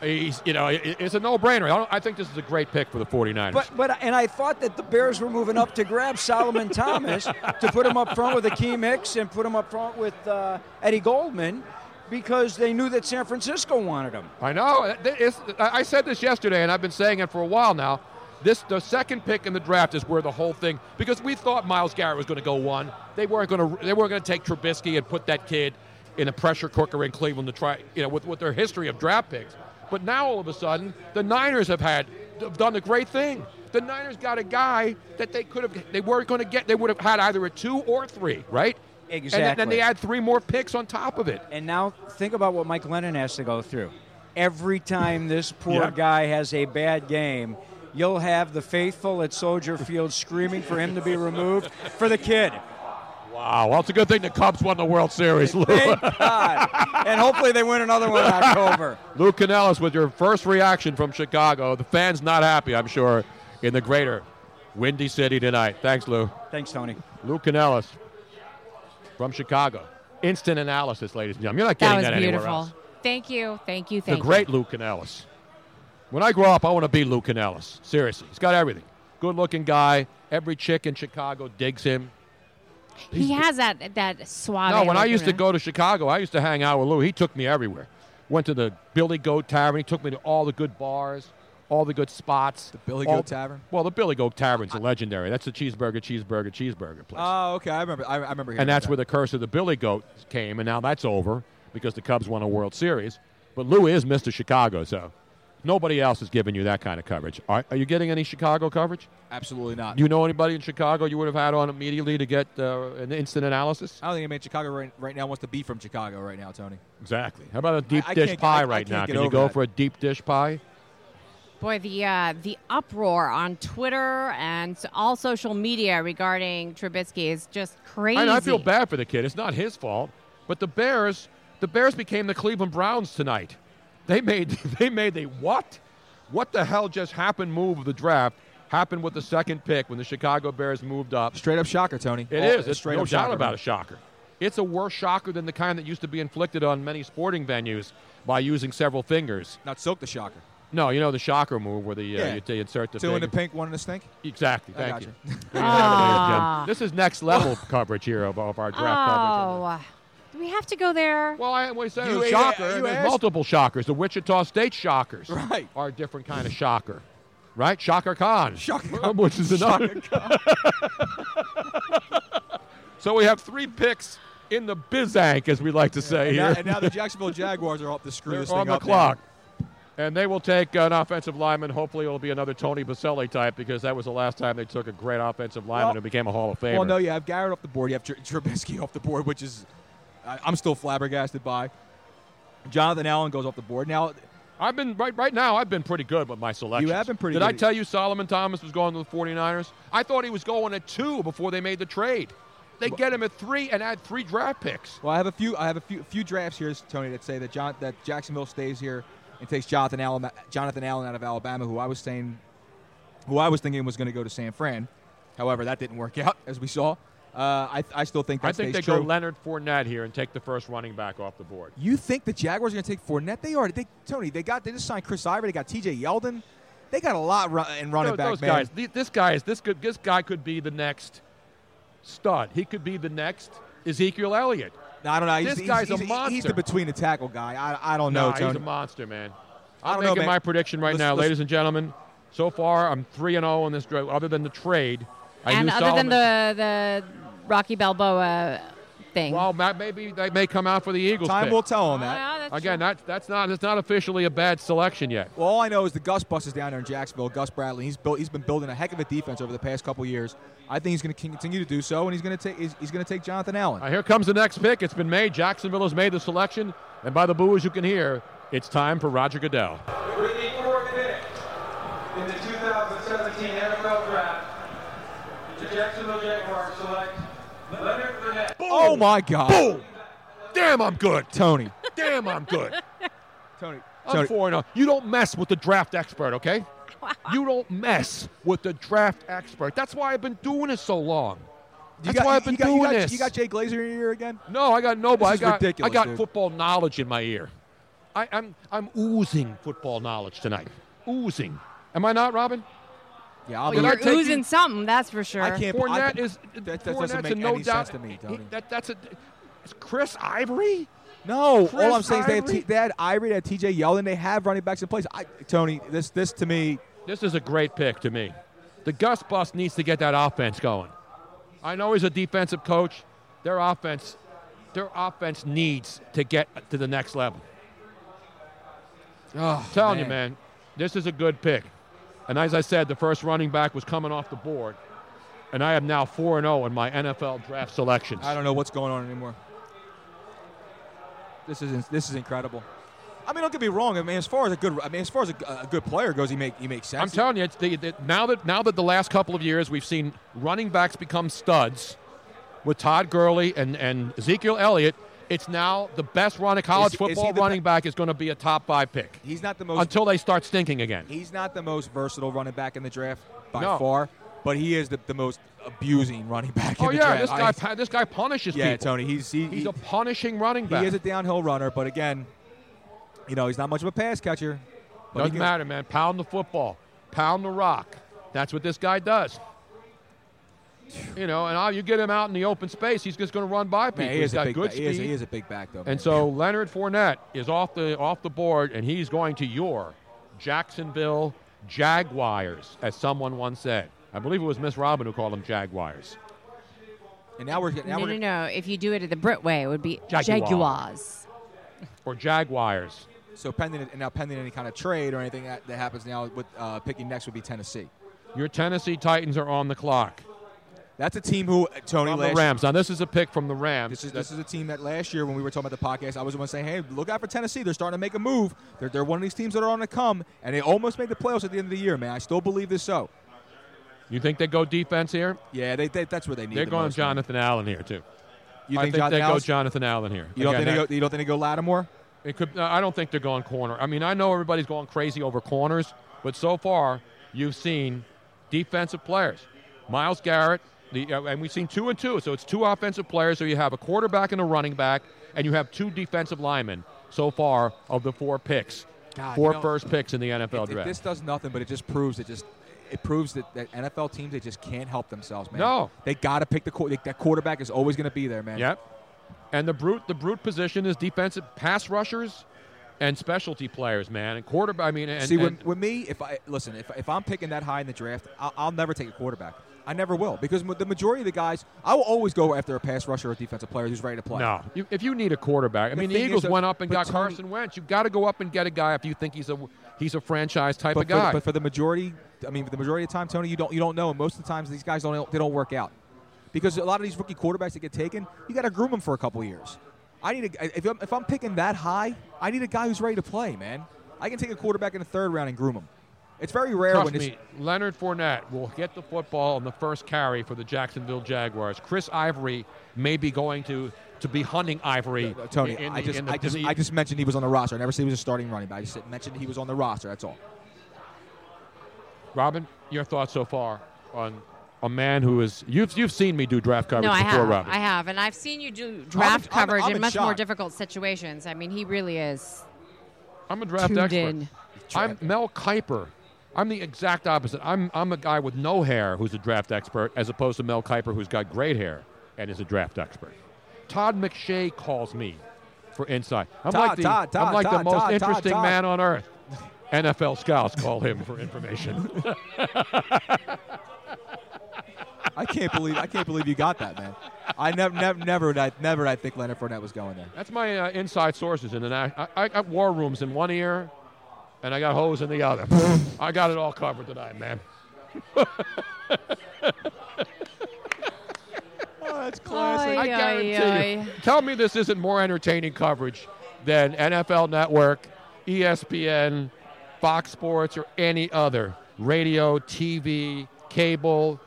He's you know it's a no-brainer. I, don't, I think this is a great pick for the 49ers. But but and I thought that the Bears were moving up to grab Solomon Thomas to put him up front with Akiem Hicks and put him up front with uh, Eddie Goldman because they knew that San Francisco wanted him. I know. Uh, it's, I I said this yesterday, and I've been saying it for a while now. This the second pick in the draft is where the whole thing because we thought Myles Garrett was going to go one. They weren't going to. They weren't going to take Trubisky and put that kid in a pressure cooker in Cleveland to try. You know, with with their history of draft picks. But now all of a sudden, the Niners have had have done a great thing. The Niners got a guy that they could have. They weren't going to get. They would have had either a two or three, right? And then, then they add three more picks on top of it. And now think about what Mike Glennon has to go through. Every time this poor Yeah. guy has a bad game, you'll have the faithful at Soldier Field screaming for him to be removed for the kid. Wow. Well, it's a good thing the Cubs won the World Series, Lou. Thank God. and hopefully they win another one in October. Lou Canellis with your first reaction from Chicago. The fans not happy, I'm sure, in the greater Windy City tonight. Thanks, Lou. Thanks, Tony. Lou Canellis from Chicago. Instant analysis, ladies and gentlemen. You're not That getting that, anywhere beautiful. else. Thank you. Thank you. Thank you. The great. Lou Canellis. When I grow up, I want to be Lou Canellis. Seriously. He's got everything. Good looking guy. Every chick in Chicago digs him. He has that that suave. No, when I used to go to Chicago, I used to hang out with Lou. He took me everywhere. Went to the Billy Goat Tavern. He took me to all the good bars, all the good spots. The Billy Goat Tavern? Well, the Billy Goat Tavern's a legendary. That's the cheeseburger, cheeseburger, cheeseburger place. Oh, okay. I remember. I, I remember. and that's about where the curse of the Billy Goat came, and now that's over because the Cubs won a World Series. But Lou is Mr. Chicago, so nobody else is giving you that kind of coverage. Are, are you getting any Chicago coverage? Absolutely not. Do you know anybody in Chicago you would have had on immediately to get uh, an instant analysis? I don't think anybody in Chicago right, right now wants to be from Chicago right now, Tony. Exactly. How about a deep I dish can't- pie I- I right now? Can you go that. for a deep dish pie? Boy, the uh, the uproar on Twitter and all social media regarding Trubisky is just crazy. I, I feel bad for the kid. It's not his fault. But the Bears, the Bears became the Cleveland Browns tonight. They made they made a what? What the hell just happened? Move of the draft happened with the second pick when the Chicago Bears moved up. Straight up shocker, Tony. It All- is. It's straight no up doubt shocker, about man. a shocker. It's a worse shocker than the kind that used to be inflicted on many sporting venues by using several fingers. Not soak the shocker. No, you know the shocker move where the uh, Yeah. you, you insert the Two in the pink, one in the stink. Exactly. I Thank got you. you. There you have it, ladies and Ah. This is next level coverage here of, of our draft coverage. Oh, do we have to go there? Well, I always say You- it a shocker. you there's multiple shockers. The Wichita State Shockers Right. are a different kind of shocker, right? Shocker Khan, Shocker Khan. which is another. so we have three picks in the bizank, as we like to say And here. now, and now the Jacksonville Jaguars are up to screw They're this on thing the up now. And they will take an offensive lineman. Hopefully, it'll be another Tony Boselli type because that was the last time they took a great offensive lineman Well- who became a Hall of Famer. Well, no, you have Garrett off the board. You have Tr- Trubisky off the board, which is I, I'm still flabbergasted by. Jonathan Allen goes off the board. Now, I've been right right now. I've been pretty good with my selections. You have been pretty Did good. I tell you Solomon Thomas was going to the 49ers? I thought he was going at two before they made the trade. They get him at three and add three draft picks. well, I have a few. I have a few few drafts here, Tony, that say that John that Jacksonville stays here and takes Jonathan Allen Jonathan Allen out of Alabama, who I was saying, who I was thinking was going to go to San Fran. However, that didn't work out, as we saw. Uh, I, I still think I think they true. go Leonard Fournette here and take the first running back off the board. You think the Jaguars are going to take Fournette? They are. They, Tony, they got. They just signed Chris Ivory. They got T.J. Yeldon. They got a lot in running Those- back, those man. guys. th- This guy is this could this guy could be the next stud. He could be the next Ezekiel Elliott. I don't know. He's, This he's- guy's he's, a monster. He's the between the tackle guy. I, I don't know, Nah, he's a monster, man. I I'm don't know, making man. my prediction right Let's- now, let's- ladies and gentlemen. So far, I'm three and oh zero in this draft. Other than the trade, I and other Solomon, than the the Rocky Balboa thing. well, maybe they may come out for the Eagles. Time pick. will tell on oh, that. Well, Again, that's that's not it's not officially a bad selection yet. Well, all I know is the Gus Bus is down there in Jacksonville. Gus Bradley. He's built. He's been building a heck of a defense over the past couple years. I think he's going to continue to do so, and he's going to take. He's, he's going to take Jonathan Allen. All right, here comes the next pick. It's been made. Jacksonville has made the selection, and by the boos you can hear, it's time for Roger Goodell. With the fourth pick in the 2017 NFL Draft, the Jacksonville Jaguars select Leonard Fournette. Oh my God! Boom! Damn, I'm good. Tony. Damn, I'm good. Tony. I'm Tony. 4 0. You don't mess with the draft expert, okay? You don't mess with the draft expert. That's why I've been doing it so long. You That's got, why I've been got, you doing got, this. You got Jay Glazer in your ear again? No, I got nobody. I is got, ridiculous, I got dude. football knowledge in my ear. I, I'm, I'm oozing football knowledge tonight. Oozing. Am I not, Robin? Yeah, I'll Well, be. you're I take you- oozing something, that's for sure. I can't. Fournette I, is that, that doesn't make no any doubt. sense to me, he- Tony. that, that's a. Is Chris Ivory? No, Chris all I'm saying is they, have T, they had Ivory, they had T.J. Yeldon, they have running backs in place. I, Tony, this this to me, This is a great pick to me. The Gus Bus needs to get that offense going. I know he's a defensive coach. Their offense, their offense needs to get to the next level. oh, telling you, man, this is a good pick. And as I said, the first running back was coming off the board. And I am now 4 0 in my NFL draft selections. I don't know what's going on anymore. This is this is incredible. I mean, don't get me wrong. I mean, as far as a good, I mean, as far as a, a good player goes, he make he makes sense. I'm telling you, it's the, the, now that now that the last couple of years we've seen running backs become studs with Todd Gurley and, and Ezekiel Elliott, it's now the best running college Is- is football the running back is going to be a top five pick he's not the most until they start stinking again. he's not the most versatile running back in the draft by No. far, but he is the, the most abusing running back Oh in the yeah, draft. this guy pu- this guy punishes yeah, people. Tony, he's he, He's he, a punishing running back. he is a downhill runner, but again, you know, he's not much of a pass catcher. Doesn't can- matter, man. Pound the football, pound the rock. That's what this guy does. You know, and all, you get him out in the open space, he's just going to run by people. Man, he He's is a got good back. He is, speed. he is a big back though. man. And so Leonard Fournette is off the off the board, and he's going to your Jacksonville Jaguars, as someone once said. I believe it was Miss Robin who called them Jaguars. and now we're getting now no, we're no, no. If you do it at the Brit way, it would be Jaguar. Jaguars. Or Jaguars. So pending and now pending any kind of trade or anything that, that happens now with uh, picking next would be Tennessee. Your Tennessee Titans are on the clock. That's a team who uh, Tony On the Rams. Now this is a pick from the Rams. This is this is a team that last year when we were talking about the podcast, I was the one saying, "Hey, look out for Tennessee. They're starting to make a move. They're, they're one of these teams that are on the come, and they almost made the playoffs at the end of the year, man. I still believe this. So, you think they go defense here? yeah, they, they that's where they need. They're the going most, man. Jonathan Allen here too. You I think, think Jonathan they go Jonathan Allen here. You don't Again, think they go? You don't think they go Lattimore? It could. Uh, I don't think they're going corner. I mean, I know everybody's going crazy over corners, but so far you've seen defensive players. Myles Garrett, the, uh, and we've seen two and two. So it's two offensive players. So you have a quarterback and a running back, and you have two defensive linemen so far of the four picks, God, four you know, first picks in the NFL if draft. this does nothing, but it just proves it just it proves that, that NFL teams they just can't help themselves, man. No. they got to pick the quar- that quarterback is always going to be there, man. Yep. And the brute, the brute position is defensive pass rushers and specialty players, man, and quarterback. I mean, and, See, with, with me, if I listen, if, if I'm picking that high in the draft, I'll, I'll never take a quarterback. I never will because the majority of the guys, I will always go after a pass rusher or a defensive player who's ready to play. No, you, if you need a quarterback, I The mean, the is Eagles went up and got Carson Wentz. You've got to go up and get a guy if you think he's a he's a franchise type but of guy. For, but for the majority, I mean, for the majority of the time, Tony, you don't you don't know, and most of the times these guys don't they don't work out because a lot of these rookie quarterbacks that get taken, you got to groom them for a couple years. I need a, if I'm, if I'm picking that high, I need a guy who's ready to play, man. I can take a quarterback in the third round and groom him. It's very rare Trust when me, Leonard Fournette will get the football on the first carry for the Jacksonville Jaguars. Chris Ivory may be going to to be hunting Ivory. Uh, Tony, in I the- just, the- I just, the- I just mentioned he was on the roster. I never said he was a starting running back. I just said- mentioned he was on the roster. That's all. Robin, your thoughts so far on a man who is you've you've seen me do draft coverage No, I before, have. Robin. I have, and I've seen you do draft I'm- coverage I'm in in much more difficult situations. I mean, he really is. I'm a draft tuned expert. in. I'm Mel Kiper. I'm the exact opposite. I'm I'm a guy with no hair who's a draft expert, as opposed to Mel Kiper who's got great hair and is a draft expert. Todd McShay calls me for insight. I'm Todd, like the, Todd, Todd, I'm like the most interesting man on earth. NFL scouts call him for information. I can't believe, I can't believe you got that, man. I never, never, never, I, never, I think Leonard Fournette was going there. That's my uh, inside sources in the. I, I got war rooms in one ear, and I got hose in the other. I got it all covered tonight, man. Oh, that's classic. I guarantee oy, you. Tell me this isn't more entertaining coverage than NFL Network, ESPN, Fox Sports, or any other radio, TV, cable,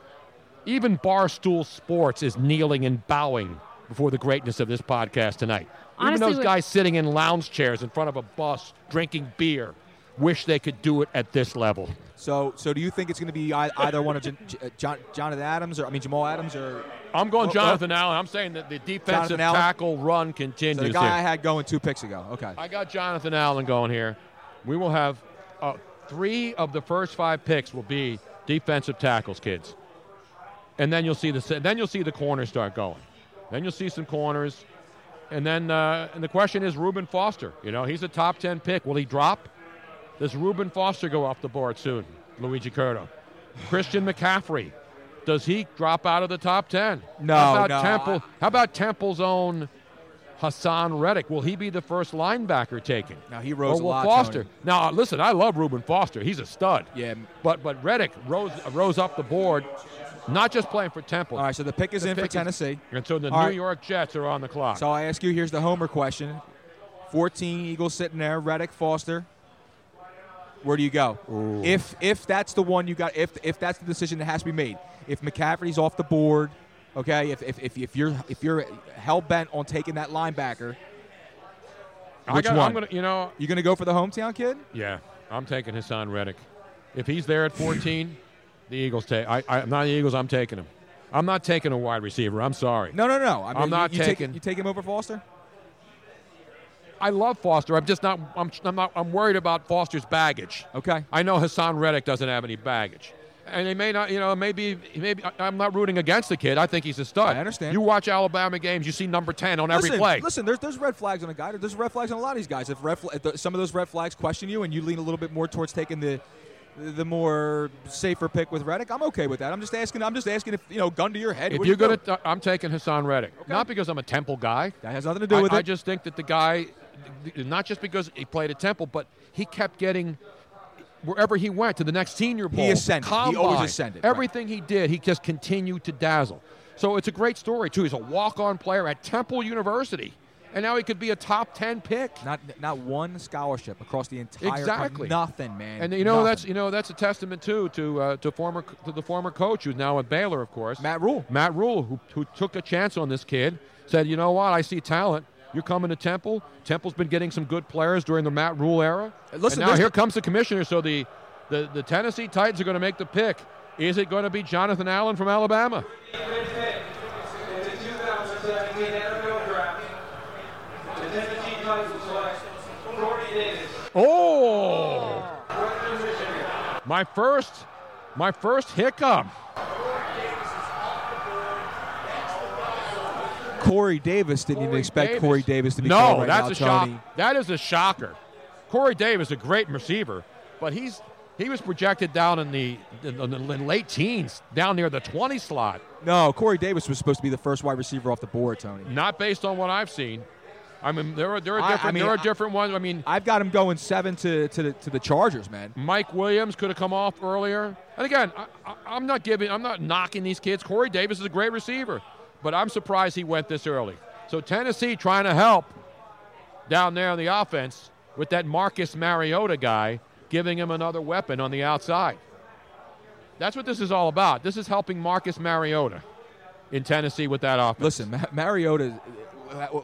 even Barstool Sports is kneeling and bowing before the greatness of this podcast tonight. Honestly, even those guys sitting in lounge chairs in front of a bus drinking beer wish they could do it at this level. So, so do you think it's going to be either one of J- J- John, Jonathan Adams or I mean Jamal Adams or I'm going oh. Jonathan Allen. I'm saying that the defensive tackle run continues. So the guy here. I had going two picks ago. Okay. I got Jonathan Allen going here. We will have uh, three of the first five picks will be defensive tackles, kids, and then you'll see the then you'll see the corners start going. Then you'll see some corners, and then uh, and the question is Reuben Foster. You know he's a top ten pick. Will he drop? Does Reuben Foster go off the board soon? Luigi Curto, Christian McCaffrey. Does he drop out of the top ten? No, How about no, Temple? How about Temple's own Haason Reddick? Will he be the first linebacker taken? Now he rose or a will lot, Foster? Tony. Now uh, listen, I love Reuben Foster. He's a stud. Yeah. But but Reddick rose uh, rose up the board, not just playing for Temple. All right. So the pick is The in for pick is- Tennessee. and so the All New right. York Jets are on the clock. So I ask you, here's the homer question: 14 Eagles sitting there, Reddick, Foster. Where do you go? If if that's the one you got, if if that's the decision that has to be made, if McCaffrey's off the board, okay, if if, if, if you're if you're hell bent on taking that linebacker, I which got- one? Gonna, you know, you gonna go for the hometown kid? yeah, I'm taking Haason Reddick. If he's there at 14, the Eagles take. I, I, not the Eagles. I'm taking him. I'm not taking a wide receiver. I'm sorry. No, no, no. I mean, I'm not you, you taking. Take, you take him over Foster? I love Foster. I'm just not. I'm, I'm not. I'm worried about Foster's baggage. Okay. I know Haason Reddick doesn't have any baggage, and he may not. You know, maybe. Maybe I'm not rooting against the kid. I think he's a stud. I understand. You watch Alabama games. You see number ten on every listen, play. Listen, there's there's red flags on a guy. There's red flags on a lot of these guys. If, red, some of those red flags question you, and you lean a little bit more towards taking the the more safer pick with Reddick, I'm okay with that. I'm just asking. I'm just asking if you know, gun to your head. If you're you gonna, i I'm taking Haason Reddick. Not because I'm a Temple guy. That has nothing to do I, with I it. I just think that the guy, not just because he played at Temple, but he kept getting wherever he went to the next Senior Bowl. ascended. He always combine, ascended, right. Everything he did, he just continued to dazzle. So it's a great story too. He's a walk-on player at Temple University, and now he could be a top ten pick. Not not one scholarship across the entire Exactly. nothing, man. And you know Nothing. that's you know that's a testament too to uh, to former to the former coach who's now at Baylor, of course. Matt Rhule. Matt Rhule, who, who took a chance on this kid, said, you know what, I see talent. You're coming to Temple. Temple's been getting some good players during the Matt Rhule era. Listen, and now here comes the commissioner. So the, the the Tennessee Titans are going to make the pick. Is it going to be Jonathan Allen from Alabama? In the 2017 NFL Draft, the Tennessee Titans select Corey Davis, Oh, my first, my first hiccup. Corey Davis didn't even expect Davis. Corey Davis to be no, called right that's now, a Tony. shock. That is a shocker. Corey Davis, is a great receiver, but he's he was projected down in the in the late teens, down near the 20 slot. No, Corey Davis was supposed to be the first wide receiver off the board, Tony. Not based on what I've seen. I mean, there are there are I- I different mean, there are I- different ones. I mean, I've got him going seven to to the, to the Chargers, man. Mike Williams could have come off earlier. And again, I, I, I'm not giving, I'm not knocking these kids. Corey Davis is a great receiver, but I'm surprised he went this early. So Tennessee trying to help down there on the offense with that Marcus Mariota guy, giving him another weapon on the outside. That's what this is all about. This is helping Marcus Mariota in Tennessee with that offense. Listen, Ma- Mariota, uh,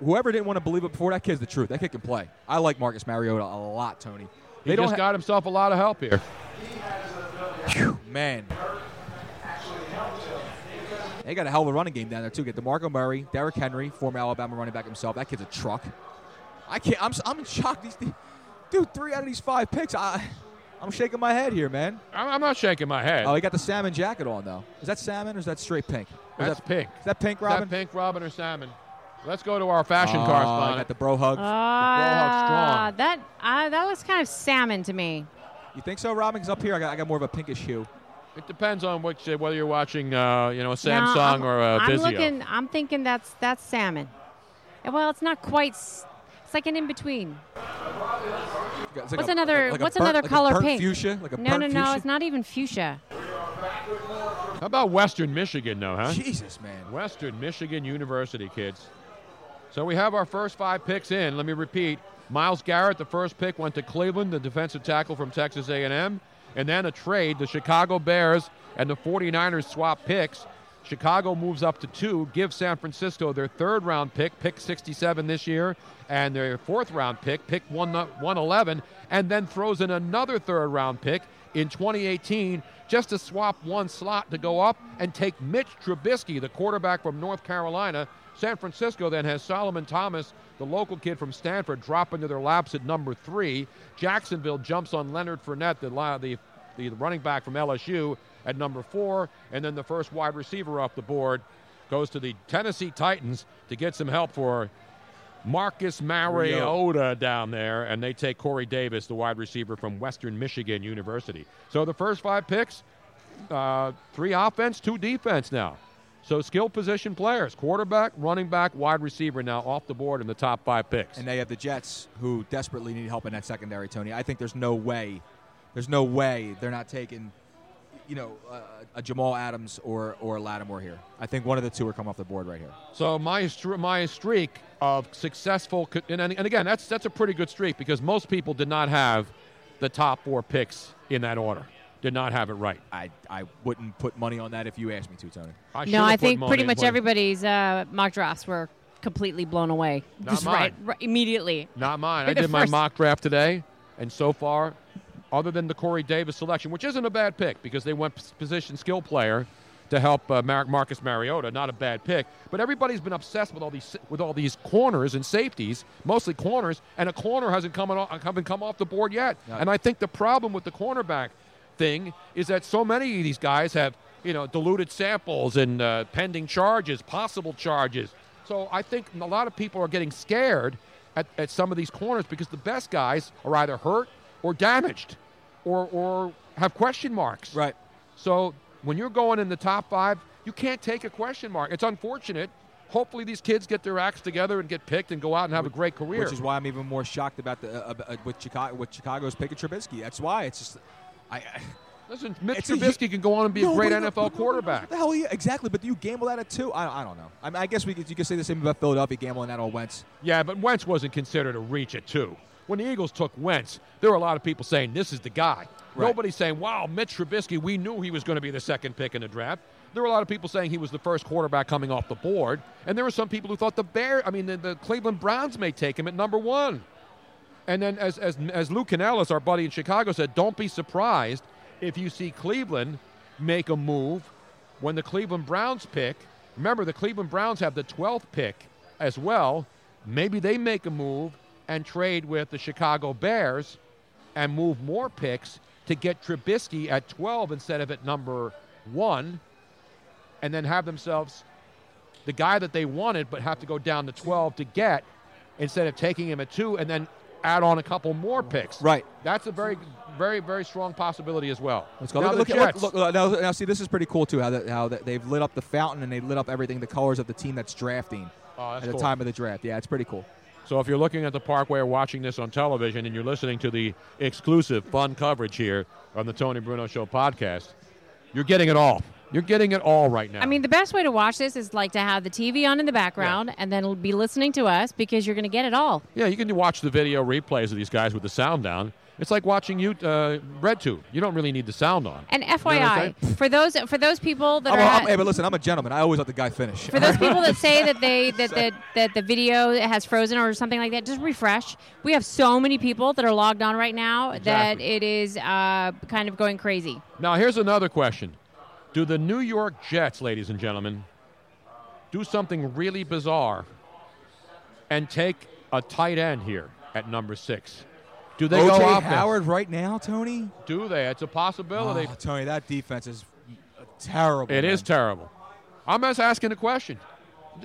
whoever didn't want to believe it before, that kid's the truth. That kid can play. I like Marcus Mariota a lot, Tony. he just got himself a lot of help here. man. They got a hell of a running game down there too. Get DeMarco Murray, Derrick Henry, former Alabama running back himself. That kid's a truck. I can't. I'm. s- I'm in shock. These, these- dude, three out of these five picks. I, I'm shaking my head here, man. I'm, I'm not shaking my head. Oh, he got the salmon jacket on though. Is that salmon or is that straight pink? Or is That's that, pink. Is that pink, Is Robin? that pink, Robin, or salmon? Let's go to our fashion Oh, correspondent. I got the bro hug. Ah, that uh, that looks kind of salmon to me. You think so, Robin? Because up here I got, I got more of a pinkish hue. It depends on which, uh, whether you're watching, uh, you know, a No, Samsung I'm, or a I'm Vizio. looking. I'm thinking that's that's salmon. Well, it's not quite. It's like an in between. Like what's a- another like a What's burnt- another like a color burnt pink? fuchsia? Like a no, burnt no, no. fuchsia? It's not even fuchsia. How about Western Michigan, though, huh? Jesus, man. Western Michigan University, kids. So we have our first five picks in. Let me repeat. Myles Garrett, the first pick, went to Cleveland, the defensive tackle from Texas A&M. And then a trade, the Chicago Bears and the 49ers swap picks. Chicago moves up to two, gives San Francisco their third round pick, pick 67 this year, and their fourth round pick, pick 111, and then throws in another third round pick in 2018 just to swap one slot to go up and take Mitch Trubisky, the quarterback from North Carolina. San Francisco then has Solomon Thomas, the local kid from Stanford, drop into their laps at number three. Jacksonville jumps on Leonard Fournette, the, the, the running back from LSU, at number four. And then the first wide receiver off the board goes to the Tennessee Titans to get some help for Marcus Mariota down there, and they take Corey Davis, the wide receiver from Western Michigan University. So the first five picks, uh, three offense, two defense now. So skill position players, quarterback, running back, wide receiver now off the board in the top five picks. And they have the Jets, who desperately need help in that secondary. Tony, I think there's no way, there's no way they're not taking, you know, uh, a Jamal Adams or or a Lattimore here. I think one of the two are coming off the board right here. So my my streak of successful, and, and again, that's that's a pretty good streak because most people did not have the top four picks in that order. Did not have it right. I I wouldn't put money on that if you asked me to, Tony. I no, I think pretty much one- everybody's uh, mock drafts were completely blown away. Not Just mine. right immediately. Not mine. I You're the did my mock draft today, and so far, other than the Corey Davis selection, which isn't a bad pick because they went position skill player to help uh, Mar- Marcus Mariota, not a bad pick. But everybody's been obsessed with all these with all these corners and safeties, mostly corners, and a corner hasn't come on, haven't come off the board yet. Yeah. And I think the problem with the cornerback thing is that so many of these guys have you know diluted samples and uh, pending charges, possible charges. So I think a lot of people are getting scared at, at some of these corners because the best guys are either hurt or damaged, or or have question marks. Right. So when you're going in the top five, you can't take a question mark. It's unfortunate. Hopefully these kids get their acts together and get picked and go out and have a great career. Which is why I'm even more shocked about the uh, uh, with Chicago with Chicago's pick of Trubisky. That's why it's just I. I Listen, Mitch It's a- Trubisky can go on and be No, a great NFL quarterback. What the hell? Yeah, exactly. But do you gamble that at two? I, I don't know. I, mean, I guess we could, you could say the same about Philadelphia gambling that on Wentz. Yeah, but Wentz wasn't considered a reach at two. When the Eagles took Wentz, there were a lot of people saying this is the guy. Right. Nobody's saying, "Wow, Mitch Trubisky." We knew he was going to be the second pick in the draft. There were a lot of people saying he was the first quarterback coming off the board, and there were some people who thought the Bear, I mean, the, the Cleveland Browns may take him at number one. And then, as as as Lou Canellis, our buddy in Chicago, said, "Don't be surprised if you see Cleveland make a move when the Cleveland Browns pick. Remember, the Cleveland Browns have the 12th pick as well. Maybe they make a move and trade with the Chicago Bears and move more picks to get Trubisky at 12 instead of at number one, and then have themselves the guy that they wanted, but have to go down to 12 to get instead of taking him at two and then add on a couple more picks. Right. That's a very, very, very strong possibility as well. Let's go. Now look, look, Jets- look, look, now, now, see, this is pretty cool too. How that, how that they've lit up the fountain and they lit up everything, the colors of the team that's drafting Oh, that's at the time of the draft. Yeah, it's pretty cool. So if you're looking at the Parkway or watching this on television and you're listening to the exclusive fun coverage here on the Tony Bruno Show podcast, you're getting it all. You're getting it all right now. I mean, the best way to watch this is like to have the TV on in the background and then be listening to us because you're going to get it all. yeah, you can watch the video replays of these guys with the sound down. It's like watching you uh, RedTube. You don't really need the sound on. And You know FYI, for those for those people that I'm, are I'm- hey, but listen, I'm a gentleman. I always let the guy finish. for those people that say that they that, that that the video has frozen or something like that, just refresh. We have so many people that are logged on right now that it is uh, kind of going crazy. Now, here's another question. Do the New York Jets, ladies and gentlemen, do something really bizarre and take a tight end here at number six? Do they go OJ offense? Howard right now, Tony. Do they? It's a possibility. Oh, Tony, that defense is terrible. It is man. terrible. I'm just asking a question.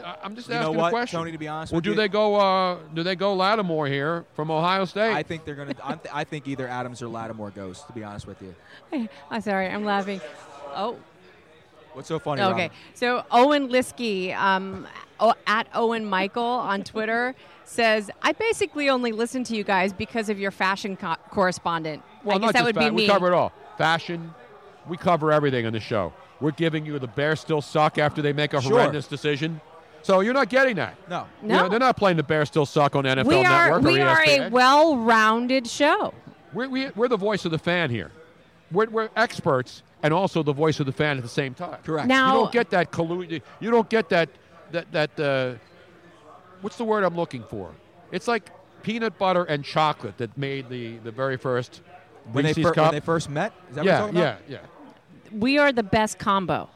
I- I'm just You know asking what, a question. Tony, to be honest or with do you- they go? Uh, do they go Lattimore here from Ohio State? I think they're gonna. I'm th- I think either Adams or Lattimore goes. To be honest with you. I'm sorry, I'm laughing. Oh. What's so funny? Okay, Robin? so Owen Liskey um, at Owen Michael on Twitter says, "I basically only listen to you guys because of your fashion co- correspondent. Well, I guess not that just would fa- be We me." cover it all. Fashion. We cover everything on the show. We're giving you the Bears still suck after they make a Sure. horrendous decision. So you're not getting that. No. You know, No. they're not playing the Bears still suck on NFL we are Network or we are a well-rounded show. We're, we, we're the voice of the fan here. We're, we're experts and also the voice of the fan at the same time. Correct. Now- you don't get that collusion. You don't get that that that. Uh, what's the word I'm looking for? It's like peanut butter and chocolate that made the the very first when they, Reese's fir- cup. when they first met. Is that yeah, what you're yeah, talking yeah. We are the best combo.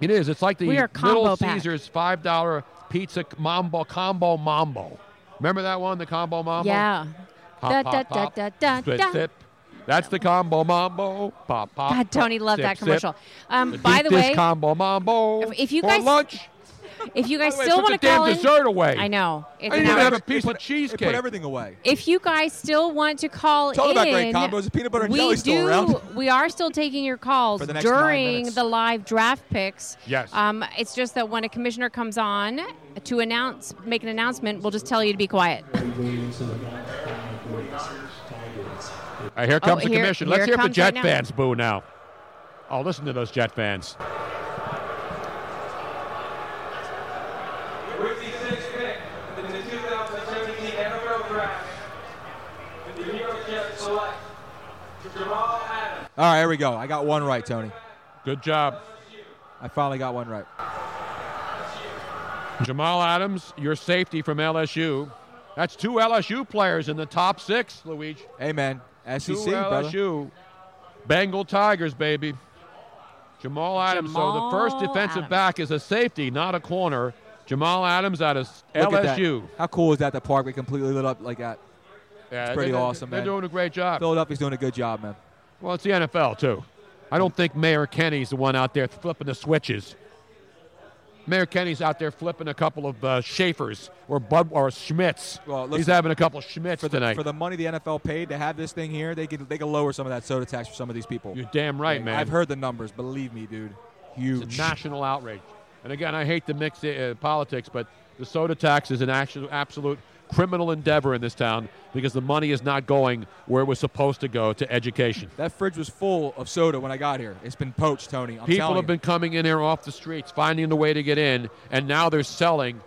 It is. It's like the We are combo Little pack. Caesars five dollar pizza mambo combo mambo. Remember that one, the combo mambo? Yeah. Pop, Da, pop, da, pop. da, da, Spit, da. sip. That's the combo mambo. Pop, pop. God, Tony pop, loved sip, that commercial. Um, by the dish way, combo mambo. if- if you for guys- lunch. if you guys way, still want the to damn call in, dessert away. I know I it's didn't even have a piece They of put everything away. If you guys still want to call Talk in, about great combos. The peanut butter and jelly do. still around. We are still taking your calls the during the live draft picks. Yes. Um, it's just that when a commissioner comes on to announce, make an announcement, we'll just tell you to be quiet. Uh, here comes Oh, the here- commission. Let's hear if the Jet right fans boo now. Oh, listen to those Jet fans. With the sixth in the 2017 NFL Draft, the New York Jets select Jamal All right, here we go. I got one right, Tony. Good job. I finally got one right. Jamal Adams, your safety from LSU. That's two LSU players in the top six, Luigi. Hey, man. SEC, brother. LSU. Bengal Tigers, baby. Jamal Adams. so the first defensive Adams. back is a safety, not a corner. Jamal Adams out of Look. LSU. How cool is that? The park we completely lit up like that. Yeah, It's pretty they're- awesome, They're man. doing a great job. Philadelphia's doing a good job, man. Well, it's the NFL too. I don't think Mayor Kenney's the one out there flipping the switches. Mayor Kenney's out there flipping a couple of uh, Schaefer's or Bud or Schmidt's. Well, He's having a couple of Schmidt's For the, tonight. for the money the NFL paid to have this thing here, they could they could lower some of that soda tax for some of these people. You're damn right, Like, man. I've heard the numbers. Believe me, dude. Huge. National outrage. And again, I hate to mix uh, politics, but the soda tax is an actual, absolute criminal endeavor in this town because the money is not going where it was supposed to go to education. That fridge was full of soda when I got here. It's been poached, Tony. I'm People have you. been coming in here off the streets, finding the way to get in, and now they're selling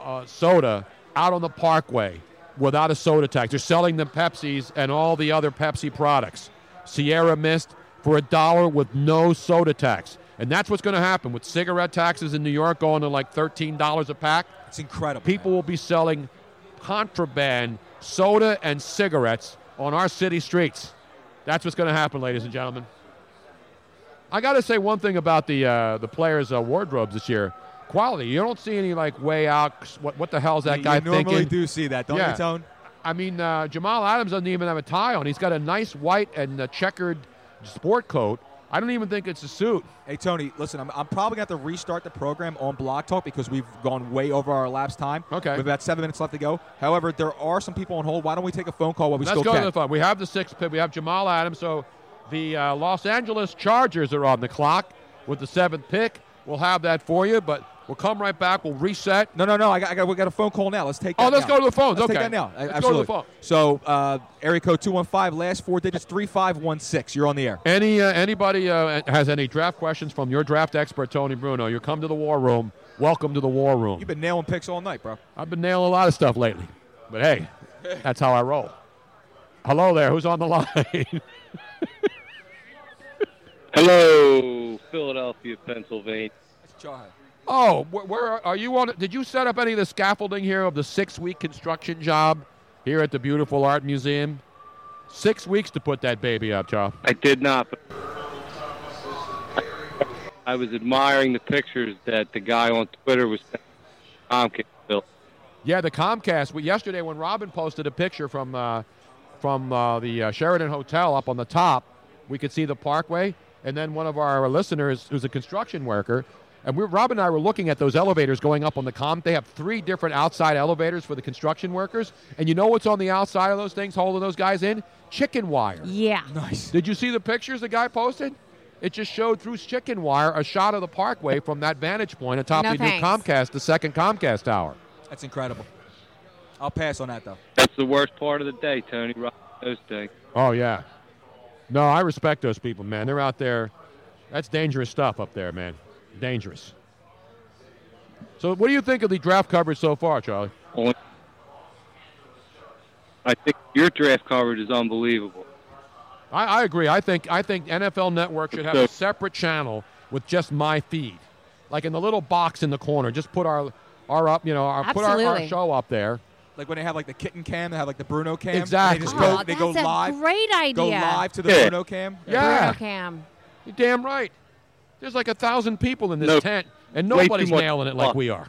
uh, soda out on the parkway without a soda tax. They're selling the Pepsis and all the other Pepsi products. Sierra Mist for a dollar with no soda tax. And that's what's going to happen with cigarette taxes in New York going to like $13 a pack. It's incredible. People will be selling contraband soda and cigarettes on our city streets. That's what's going to happen, ladies and gentlemen. I got to say one thing about the uh, the players' uh, wardrobes this year. Quality. You don't see any like way out. What what the hell is that You- guy you normally thinking? do see that, don't Yeah. you, Tone? I mean, uh, Jamal Adams doesn't even have a tie on. He's got a nice white and uh, checkered sport coat. I don't even think it's a suit. Hey, Tony, listen, I'm, I'm probably going to have to restart the program on BlogTalk because we've gone way over our elapsed time. Okay. We have about seven minutes left to go. However, there are some people on hold. Why don't we take a phone call while we still can? Let's go to the phone. We have the sixth pick. We have Jamal Adams. So the uh, Los Angeles Chargers are on the clock with the seventh pick. We'll have that for you, but we'll come right back. We'll reset. No, no, no. I got, I got, we got a phone call now. Let's take that Oh, let's now. go to the phones. Let's okay. take that now. Let's Absolutely. go to the phone. So, uh, area code 215, last four digits 3516. You're on the air. Any uh, anybody uh, has any draft questions from your draft expert Tony Bruno? You come to the war room. Welcome to the war room. You've been nailing picks all night, bro. I've been nailing a lot of stuff lately, but hey, that's how I roll. Hello there. Who's on the line? Hello, Philadelphia, Pennsylvania. oh, where, where are, are you on? Did you set up any of the scaffolding here of the six-week construction job here at the beautiful art museum? Six weeks to put that baby up, Charles. I did not. But I was admiring the pictures that the guy on Twitter was sending Comcast Bill. Yeah, the Comcast. We, yesterday, when Robin posted a picture from uh, from uh, the uh, Sheraton Hotel up on the top, we could see the Parkway, and then one of our listeners, who's a construction worker, and we, Robin and I were looking at those elevators going up on the Com. They have three different outside elevators for the construction workers, and you know what's on the outside of those things holding those guys in? Chicken wire. Yeah. Nice. Did you see the pictures the guy posted? it just showed through chicken wire a shot of the Parkway from that vantage point atop No the new. Comcast, the second Comcast tower. That's incredible. I'll pass on that though. That's the worst part of the day, Tony. Right, those things. Oh yeah. No, I respect those people, man. They're out there. That's dangerous stuff up there, man. Dangerous. So, what do you think of the draft coverage so far, Charlie? I think your draft coverage is unbelievable. I, I agree. I think I think NFL Network should have a separate channel with just my feed, like in the little box in the corner. Just put our our up, you know, our, put our, our show up there. Like when they have like the kitten cam, they have like the Bruno cam. Exactly. They just Oh, go, they go that's a live. great Go idea. live to the Yeah. Bruno cam. Yeah. Bruno Cam. You're damn right. There's like a thousand people in this No. tent, and Way too nobody's much nailing it like fluff. we are.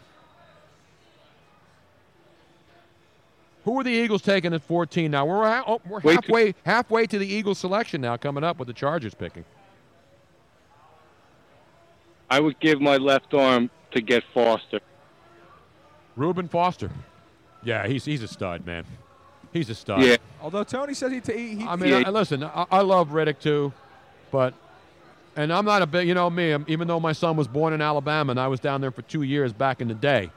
Who are the Eagles taking at 14 now? We're, ha- oh, we're Way too- halfway halfway to the Eagles selection now, coming up with the Chargers picking. I would give my left arm to get Foster. Reuben Foster. Yeah, he's he's a stud, man. He's a stud. Yeah. Although Tony says he, he, he I mean, I, listen, I, I love Riddick too, but and I'm not a big, you know me. I'm, even though my son was born in Alabama and I was down there for two years back in the day,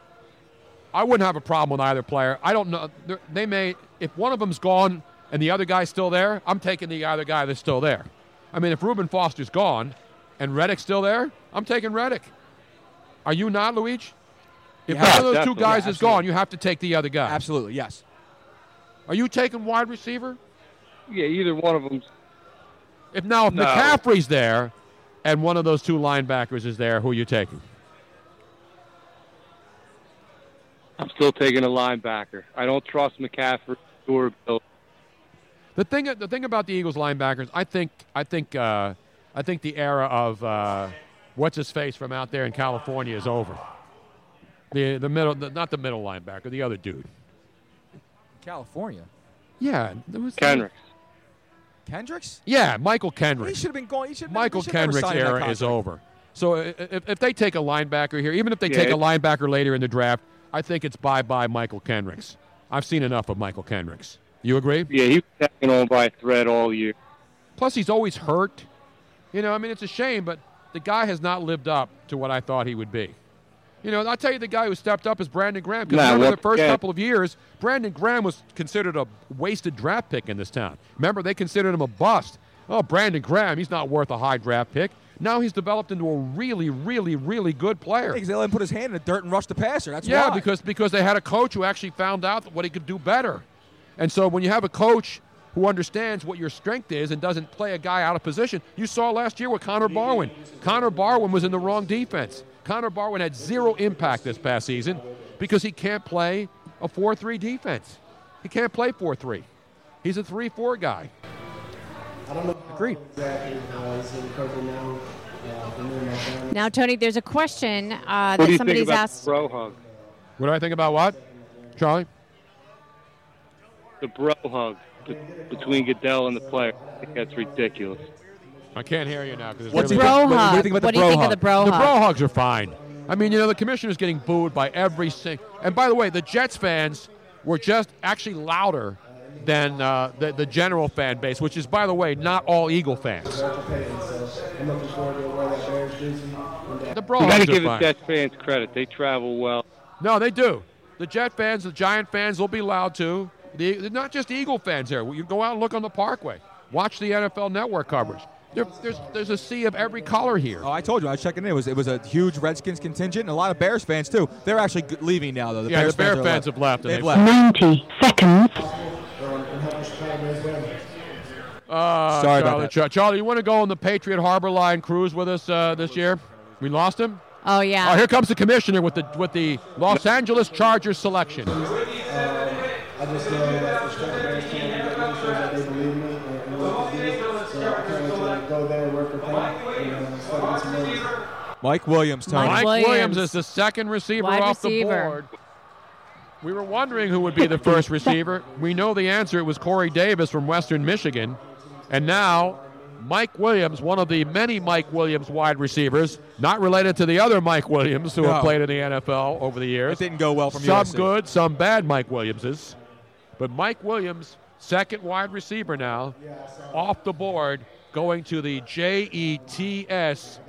I wouldn't have a problem with either player. I don't know. They're- They may, if one of them's gone and the other guy's still there, I'm taking the other guy that's still there. I mean, if Reuben Foster's gone and Reddick's still there, I'm taking Reddick. Are you not, Luigi? If Yeah, one of those definitely. two guys Yeah, is gone, you have to take the other guy. Absolutely, yes. Are you taking wide receiver? Yeah, either one of them. If now if No. McCaffrey's there and one of those two linebackers is there, who are you taking? I'm still taking a linebacker. I don't trust McCaffrey or Bill. The thing the thing about the Eagles linebackers, I think I think uh, I think the era of uh, what's his face from out there in California is over. The the middle the, not the middle linebacker, the other dude. California. Yeah, there was Kendricks. Kendricks? Yeah, Mychal Kendricks. He Kendricks. should have been going. He should Michael he Kendricks era is over. So if, if they take a linebacker here, even if they Yeah, take a linebacker later in the draft, I think it's bye bye Mychal Kendricks. I've seen enough of Mychal Kendricks. You agree? Yeah, he was hanging on by a thread all year. Plus, he's always hurt. You know, I mean, it's a shame, but the guy has not lived up to what I thought he would be. You know, I'll tell you the guy who stepped up is Brandon Graham. Because Nah, remember the first again- couple of years, Brandon Graham was considered a wasted draft pick in this town. Remember, they considered him a bust. Oh, Brandon Graham, he's not worth a high draft pick. Now he's developed into a really, really, really good player. Because they let him put his hand in the dirt and rush the passer. That's yeah, why. because because they had a coach who actually found out what he could do better. And so when you have a coach who understands what your strength is and doesn't play a guy out of position, you saw last year with Connor Barwin. Connor Barwin was in the wrong defense. Connor Barwin had zero impact this past season because he can't play a 4-3 defense. He can't play 4-3. He's a 3-4 guy. I don't know. Agreed. Exactly. In Kirby now. The new Montgomery. Now, Tony, there's a question uh, what that do you think somebody's about asked. bro hug? What do I think about what? Charlie? The bro hug between Goodell and the player. I think that's ridiculous. I can't hear you now. 'cause it's What's really Bro what- what do you think about the What do you bro think of the bro the hug? bro hugs are fine. I mean, you know, the commissioner's getting booed by every single. And by the way, the Jets fans were just actually louder than uh, the, the general fan base, which is, by the way, not all Eagle fans. Dr. Payton, so I'm looking to wearing that Bears jersey. And, The bro You got to hugs are give the fine. Jets fans credit. They travel well. No, they do. The Jet fans, the Giant fans will be loud too. The, they're not just Eagle fans here. You go out and look on the Parkway. Watch the NFL Network coverage. There, there's, there's a sea of every color here. Oh, I told you. I was checking in. It was it was a huge Redskins contingent and a lot of Bears fans too. They're actually leaving now though. The Yeah, Bears the Bear fans, fans have left, They've they've- left. 90 seconds. and, and help us Chicago Bears win. Uh, Sorry about Charlie, that. Char- Charlie, you want to go on the Patriot Harbor Line cruise with us uh, this year? We lost him. Oh, yeah. Oh, here comes the commissioner with the with the Los Angeles Chargers selection. Um, I just know that the Chicago Bears come and get me, shows that they believe in me and, and what they do. So I can't wait to go there and work with them and uh, start getting some wins. Mike Williams, Tony. Mike Mike Williams. Williams. is the second receiver Wide off receiver. the board. We were wondering who would be the first receiver. We know the answer. It was Corey Davis from Western Michigan. And now, Mike Williams, one of the many Mike Williams wide receivers, not related to the other Mike Williams who No. have played in the NFL over the years. It didn't go well from some USC. good, some bad Mike Williamses. But Mike Williams Second wide receiver now, off the board, going to the J E T S,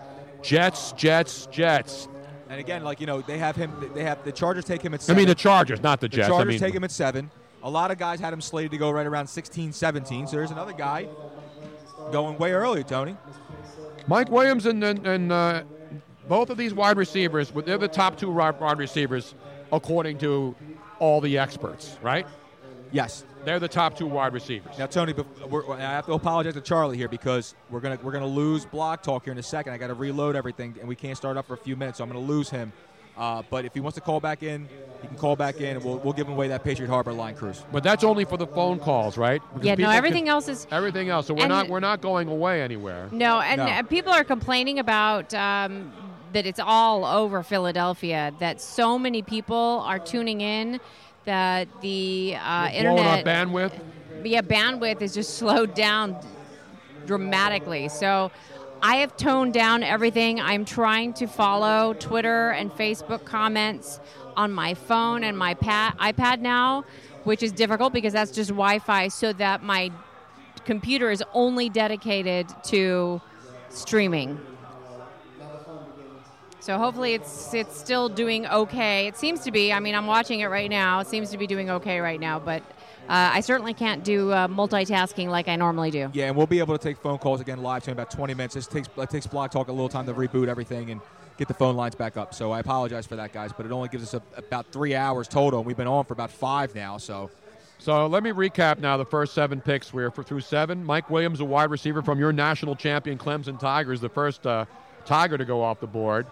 Jets, Jets, Jets. And again, like you know, they have him. They have the Chargers take him at. seven. I mean the Chargers, not the The Jets. I Chargers mean, take him at seven. A lot of guys had him slated to go right around 16, 17. So there's another guy going way early, Tony. Mike Williams and and, and uh, both of these wide receivers, they're the top two wide receivers according to all the experts, right? Yes. They're the top two wide receivers. Now, Tony, we're, I have to apologize to Charlie here because we're gonna we're gonna lose BlogTalk here in a second. I got to reload everything, and we can't start up for a few minutes, so I'm gonna lose him. Uh, but if he wants to call back in, he can call back in, and we'll, we'll give him away that Patriot Harbor line cruise. But that's only for the phone calls, right? Because Yeah, no, everything can- else is. Everything else. So we're not we're not going away anywhere. No, and uh, people are complaining about um, that it's all over Philadelphia. That so many people are tuning in. That the uh, internet bandwidth. yeah, bandwidth is just slowed down dramatically. So I have toned down everything. I'm trying to follow Twitter and Facebook comments on my phone and my pa- iPad now, which is difficult because that's just Wi-Fi. So that my computer is only dedicated to streaming. So hopefully it's it's still doing okay. It seems to be. I mean, I'm watching it right now. It seems to be doing okay right now, but uh, I certainly can't do uh, multitasking like I normally do. Yeah, and we'll be able to take phone calls again live in about 20 minutes. This takes it takes BlogTalk a little time to reboot everything and get the phone lines back up. So I apologize for that, guys, but it only gives us a, about three hours total, and we've been on for about five now. So So let me recap now the first seven picks. We're for, through seven. Mike Williams, a wide receiver from your national champion Clemson Tigers, the first uh, Tiger to go off the board.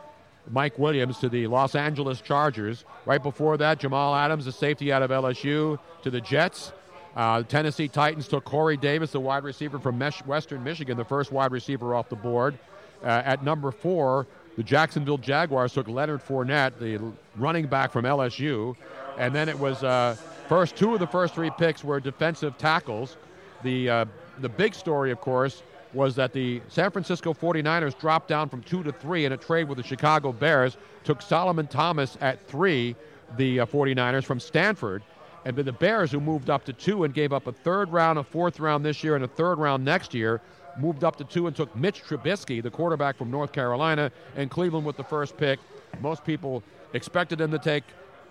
Mike Williams to the Los Angeles Chargers. Right before that, Jamal Adams, a safety out of LSU, to the Jets. Uh, Tennessee Titans took Corey Davis, the wide receiver from Western Michigan, the first wide receiver off the board. Uh, at number four, the Jacksonville Jaguars took Leonard Fournette, the running back from LSU. And then it was uh, first two of the first three picks were defensive tackles. The, uh, the big story, of course, was that the San Francisco 49ers dropped down from two to three in a trade with the Chicago Bears, took Solomon Thomas at three, the uh, 49ers from Stanford. And then the Bears, who moved up to two and gave up a third round, a fourth round this year, and a third round next year, moved up to two and took Mitch Trubisky, the quarterback from North Carolina, and Cleveland with the first pick. Most people expected them to take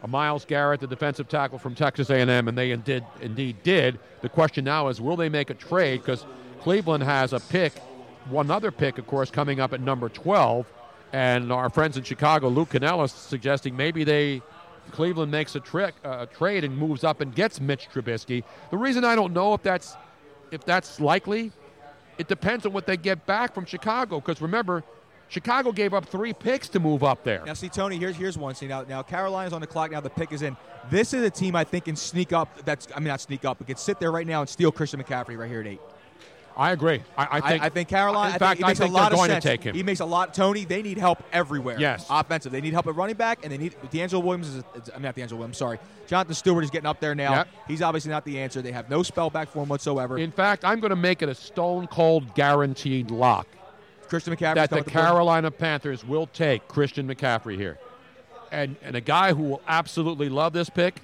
Myles Garrett, the defensive tackle from Texas A&M, and they indeed, indeed did. The question now is, will they make a trade? Because Cleveland has a pick, one other pick, of course, coming up at number 12, and our friends in Chicago, Lou Canellis, suggesting maybe they Cleveland makes a trick, uh, trade and moves up and gets Mitch Trubisky. The reason I don't know if that's if that's likely, it depends on what they get back from Chicago. Because remember, Chicago gave up three picks to move up there. Now, see, Tony, here's here's one. See, now, now Carolina's on the clock. Now the pick is in. This is a team I think can sneak up. That's I mean not sneak up, but can sit there right now and steal Christian McCaffrey right here at eight. I agree. I, I think. I, think Carolina. In I fact, think I makes think a lot they're of going sense. to take him. He makes a lot. Tony, they need help everywhere. Yes. offensive. They need help at running back, and they need D'Angelo Williams. Is, I'm uh, not D'Angelo Williams. Sorry, Jonathan Stewart is getting up there now. Yep. He's obviously not the answer. They have no spell back for him whatsoever. In fact, I'm going to make it a stone cold guaranteed lock Christian McCaffrey that the Carolina Panthers will take Christian McCaffrey here, and and a guy who will absolutely love this pick,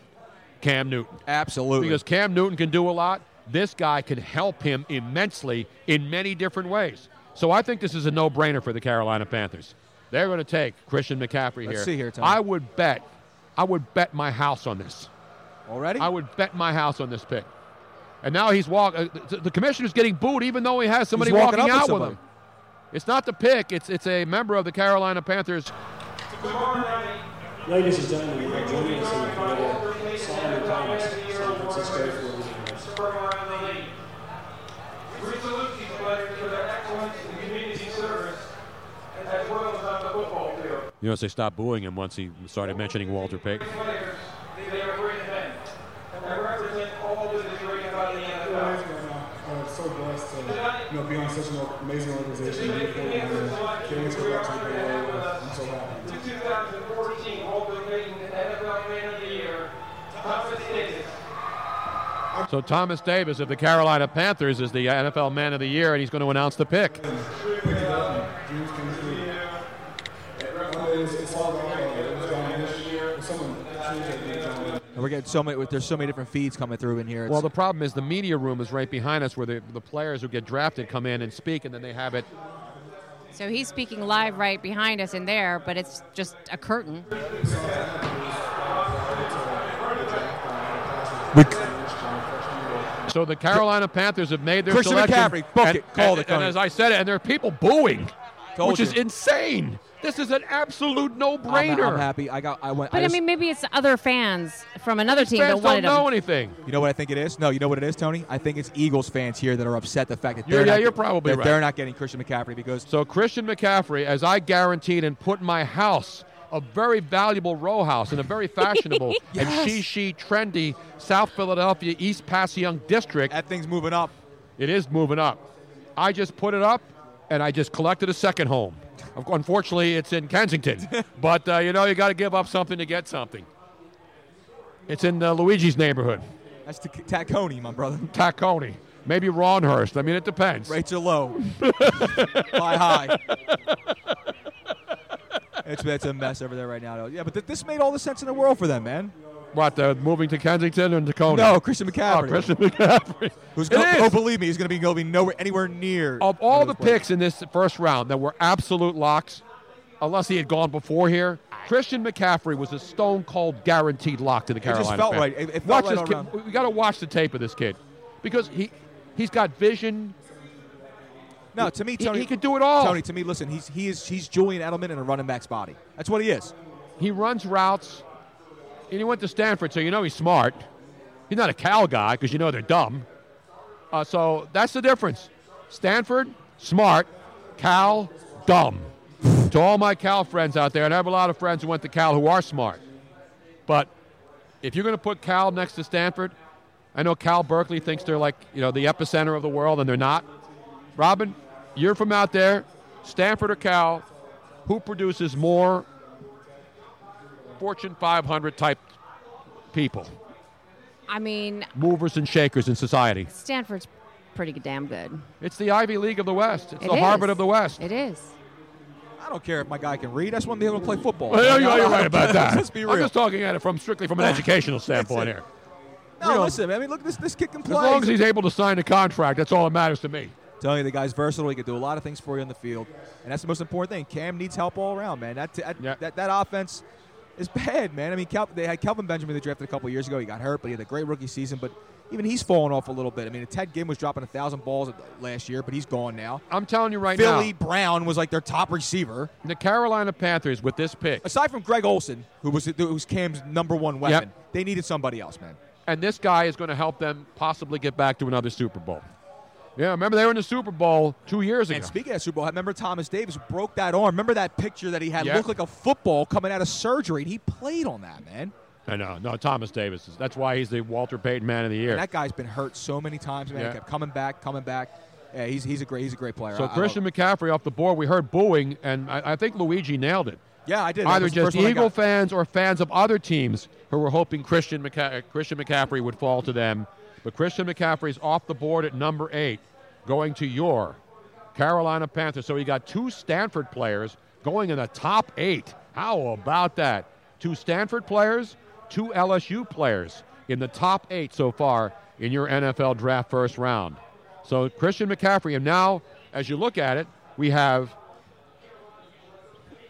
Cam Newton. Absolutely. Because Cam Newton can do a lot. This guy can help him immensely in many different ways. So I think this is a no-brainer for the Carolina Panthers. They're going to take Christian McCaffrey Let's here. see here, Tony. I would bet, I would bet my house on this. Already? I would bet my house on this pick. And now he's walking. Uh, the, the commissioner's getting booed, even though he has somebody walking walking, up with out with him. It's not the pick. It's it's a member of the Carolina Panthers. Ladies and gentlemen, we are joining us in the Florida, Solomon Thomas, San Francisco 49ers. We salute these players for their excellence in community service as well as on the football field. You notice they stopped booing him once he started mentioning Walter Payton. Players, they are great men and represent all that is great about the NFL. I'm so blessed to you know, be on such an amazing organization. Be a 49er. Can't wait to go back to the Bay Area. I'm so happy. The 2014 Walter Payton NFL Man of the Year, Thomas Davis. So Thomas Davis of the Carolina Panthers is the NFL Man of the Year, and he's going to announce the pick. Dreams came true. One day it's, it's all gone. It was gone this year. Someone changed that. And we're getting so many. There's so many different feeds coming through in here. Well, the problem is the media room is right behind us, where the, the players who get drafted come in and speak, and then they have it. So he's speaking live right behind us in there, but it's just a curtain. So the Carolina Panthers have made their Christian selection. McCaffrey, book and, it. Call and- it, and Tony. as I said, and there are people booing, Told which is insane. This is an absolute no-brainer. I'm happy. I got. I went. But I, just- mean, maybe it's other fans from another team Fans that wanted don't know him. anything. You know what I think it is? No, you know what it is, Tony? I think it's Eagles fans here that are upset the fact that You're- they're yeah, not, you're probably that right. they're not getting Christian McCaffrey because So Christian McCaffrey, as I guaranteed and put in my house, a very valuable row house in a very fashionable and Yes. she-she trendy South Philadelphia East Passyunk district. that thing's moving up. It is moving up. I just put it up, and I just collected a second home. Unfortunately, it's in Kensington, but uh, you know you got to give up something to get something. It's in uh, Luigi's neighborhood, That's the Tacony, my brother. Tacony, maybe Rhawnhurst. I mean, it depends. Rates are low. Buy high. It's, it's a mess over there right now. Though. Yeah, but th- this made all the sense in the world for them, man. What? Uh, moving to Kensington and Tacony? No, Christian McCaffrey. Oh. Christian McCaffrey. Who's It go- oh, believe me, he's going to be going nowhere anywhere near. Of all the players. picks in this first round that were absolute locks, unless he had gone before here, Christian McCaffrey was a stone cold guaranteed lock to the just Carolina. felt Panthers. right. It- it felt watch right this kid. We got to watch the tape of this kid because he he's got vision. No, to me, Tony, he can do it all. Tony, to me, listen, he's he is he's Julian Edelman in a running back's body. That's what he is. He runs routes. And he went to Stanford, so you know he's smart. He's not a Cal guy because you know they're dumb. Uh, so that's the difference. Stanford, smart. Cal, dumb. to all my Cal friends out there, and I have a lot of friends who went to Cal who are smart. But if you're going to put Cal next to Stanford, I know Cal Berkeley thinks they're like you know the epicenter of the world, and they're not. Robin, you're from out there. Stanford or Cal, who produces more Fortune 500 type people, I mean, movers and shakers in society. Stanford's pretty damn good. It's the Ivy League of the West. It's It the Harvard of the West. It is. I don't care if my guy can read. I just want to be able to play football. Well, you're, you're right about that. Let's be real. I'm real. just talking at it from strictly from an educational standpoint here. no, listen, man. I mean, look, this this kid can play. As long as he's able to sign a contract, that's all that matters to me. Telling you, the guy's versatile. He can do a lot of things for you on the field, and that's the most important thing. Cam needs help all around, man. That that, that, that offense is bad, man. I mean, Cal, they had Kelvin Benjamin they drafted a couple years ago. He got hurt, but he had a great rookie season. But even he's fallen off a little bit. I mean, Ted Ginn was dropping a thousand balls last year, but he's gone now. I'm telling you right Philly now. Philly Brown was like their top receiver. The Carolina Panthers with this pick, Aside from Greg Olsen, who was who was Cam's number one weapon, they needed somebody else, man. and this guy is going to help them possibly get back to another Super Bowl. Yeah, remember they were in the Super Bowl two years ago. And speaking of Super Bowl, remember Thomas Davis broke that arm. Remember that picture that he had looked like a football coming out of surgery, and he played on that, man. I know. No, Thomas Davis. is- That's why he's the Walter Payton Man of the Year. And that guy's been hurt so many times, man. Yeah. He kept coming back, coming back. Yeah, he's, he's a great he's a great player. So I- I Christian love- McCaffrey off the board. We heard booing, and I, I think Luigi nailed it. yeah, I did. Either just Eagle fans or fans of other teams who were hoping Christian, McCa- Christian McCaffrey would fall to them. But Christian McCaffrey's off the board at number eight, going to your Carolina Panthers. So you got two Stanford players going in the top eight. How about that? Two Stanford players, two LSU players in the top eight so far in your NFL draft first round. So Christian McCaffrey, and now as you look at it, we have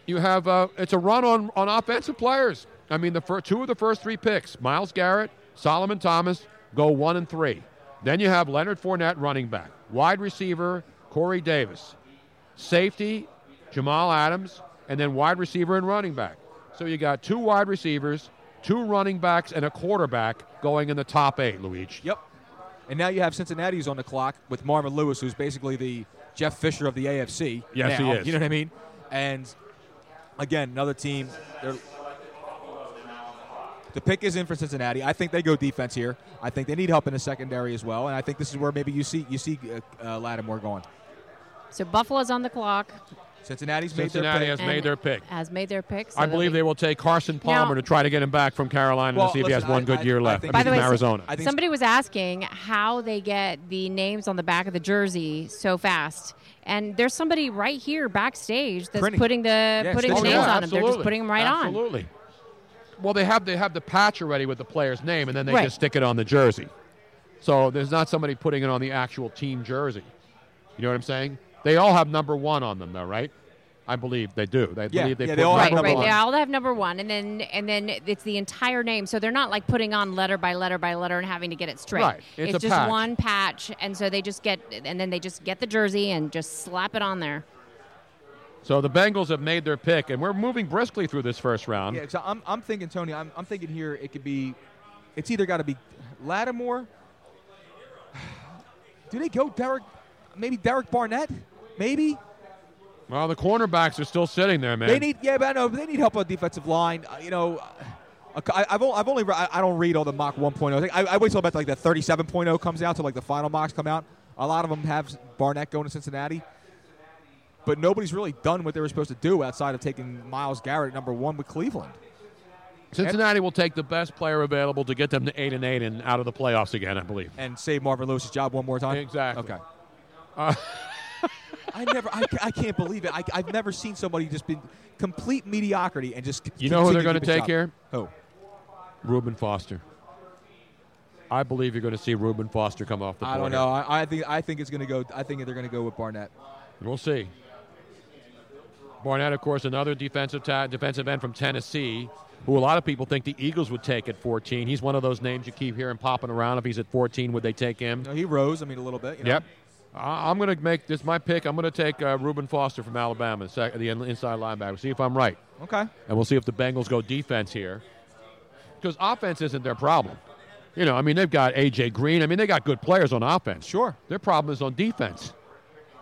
you have uh, it's a run on, on offensive players. I mean, the fir- two of the first three picks, Myles Garrett, Solomon Thomas, go one and three. Then you have Leonard Fournette, running back, wide receiver Corey Davis, safety Jamal Adams, and then wide receiver and running back. So you got two wide receivers, two running backs, and a quarterback going in the top eight. Luigi. Yep. And now you have Cincinnati's on the clock with Marvin Lewis, who's basically the Jeff Fisher of the AFC. Yes, now, he is. You know what I mean? And again, another team. They're, the pick is in for Cincinnati. I think they go defense here. I think they need help in the secondary as well, and I think this is where maybe you see you see uh, uh, Lattimore going. So Buffalo's on the clock. Cincinnati's made their Cincinnati pick. has made their pick. Has made their pick. so I believe be- they will take Carson Palmer Now- to try to get him back from Carolina Well, to see if he has one I- good I- year I left. think- By the way, from so- Arizona. Somebody was asking how they get the names on the back of the jersey so fast. And there's somebody right here backstage that's Printing. putting the Yeah, putting the stitching names them. on them. They're just putting them right on. Absolutely. Well, they have they have the patch already with the player's name, and then they Right. just stick it on the jersey. So there's not somebody putting it on the actual team jersey. You know what I'm saying? They all have number one on them, though, right? I believe they do. They Yeah, believe they yeah, put they all have number right, one. they all have number one, and then and then it's the entire name. So they're not like putting on letter by letter by letter and having to get it straight. Right, it's a just patch. one patch, and so they just get and then they just get the jersey and just slap it on there. So the Bengals have made their pick, and we're moving briskly through this first round. Yeah, 'cause I'm, I'm thinking, Tony, I'm, I'm thinking here it could be, it's either got to be Lattimore. Do they go Derek, maybe Derek Barnett? Maybe? Well, the cornerbacks are still sitting there, man. They need, yeah, but I know, but they need help on the defensive line. Uh, you know, uh, I, I've, only, I've only, re- I I don't read all the mock 1.0. I, think- I, I wait till about like the 37.0 comes out, till like the final mocks come out. A lot of them have Barnett going to Cincinnati. But nobody's really done what they were supposed to do outside of taking Myles Garrett at number one with Cleveland. Cincinnati will take the best player available to get them to eight and eight and out of the playoffs again, I believe. And save Marvin Lewis's job one more time? Exactly. Okay. Uh, I never, I, I can't believe it. I, I've never seen somebody just been complete mediocrity and just. You know who they're going to take here? Who? Reuben Foster. I believe you're going to see Reuben Foster come off the board. I don't know. I, I think I think it's going to go. I think they're going to go with Barnett. We'll see. Barnett, of course, another defensive ta- defensive end from Tennessee, who a lot of people think the Eagles would take at 14. He's one of those names you keep hearing popping around. If he's at 14, would they take him? No, he rose. I mean, a little bit. You know? Yep. I- I'm going to make this my pick. I'm going to take uh, Reuben Foster from Alabama, sec- the in- inside linebacker. See if I'm right. Okay. And we'll see if the Bengals go defense here. Because offense isn't their problem. You know, I mean, they've got A.J. Green. I mean, they got good players on offense. Sure. Their problem is on defense.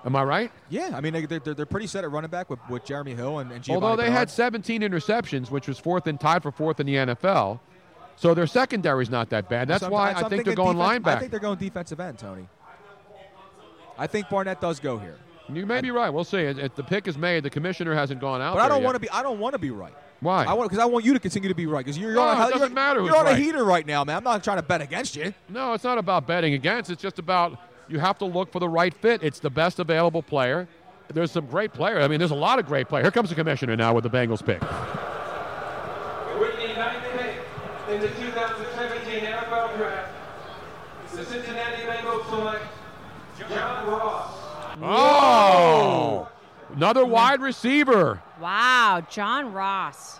Am I right? Yeah, I mean they, they're, they're pretty set at running back with, with Jeremy Hill and, and Giovani Although they Bernard. had 17 interceptions, which was fourth and tied for fourth in the NFL, so their secondary's not that bad. That's So why so I think they're going defense- I think they're going defensive end, Tony. I think Barnett does go here, You may be right. We'll see. If the pick is made, the commissioner hasn't gone out. but I don't want to be. I don't want to be right. Why? I want because I want you to continue to be right because you're, No, on, a, it doesn't you're, matter you're on a heater right now, man. I'm not trying to bet against you. No, it's not about betting against. It's just about you have to look for the right fit. It's the best available player. There's some great players. I mean, there's a lot of great players. Here comes the commissioner now with the Bengals pick. With the ninth pick in the 2017 NFL Draft, the Cincinnati Bengals select John Ross. Oh, another wide receiver. Wow, John Ross.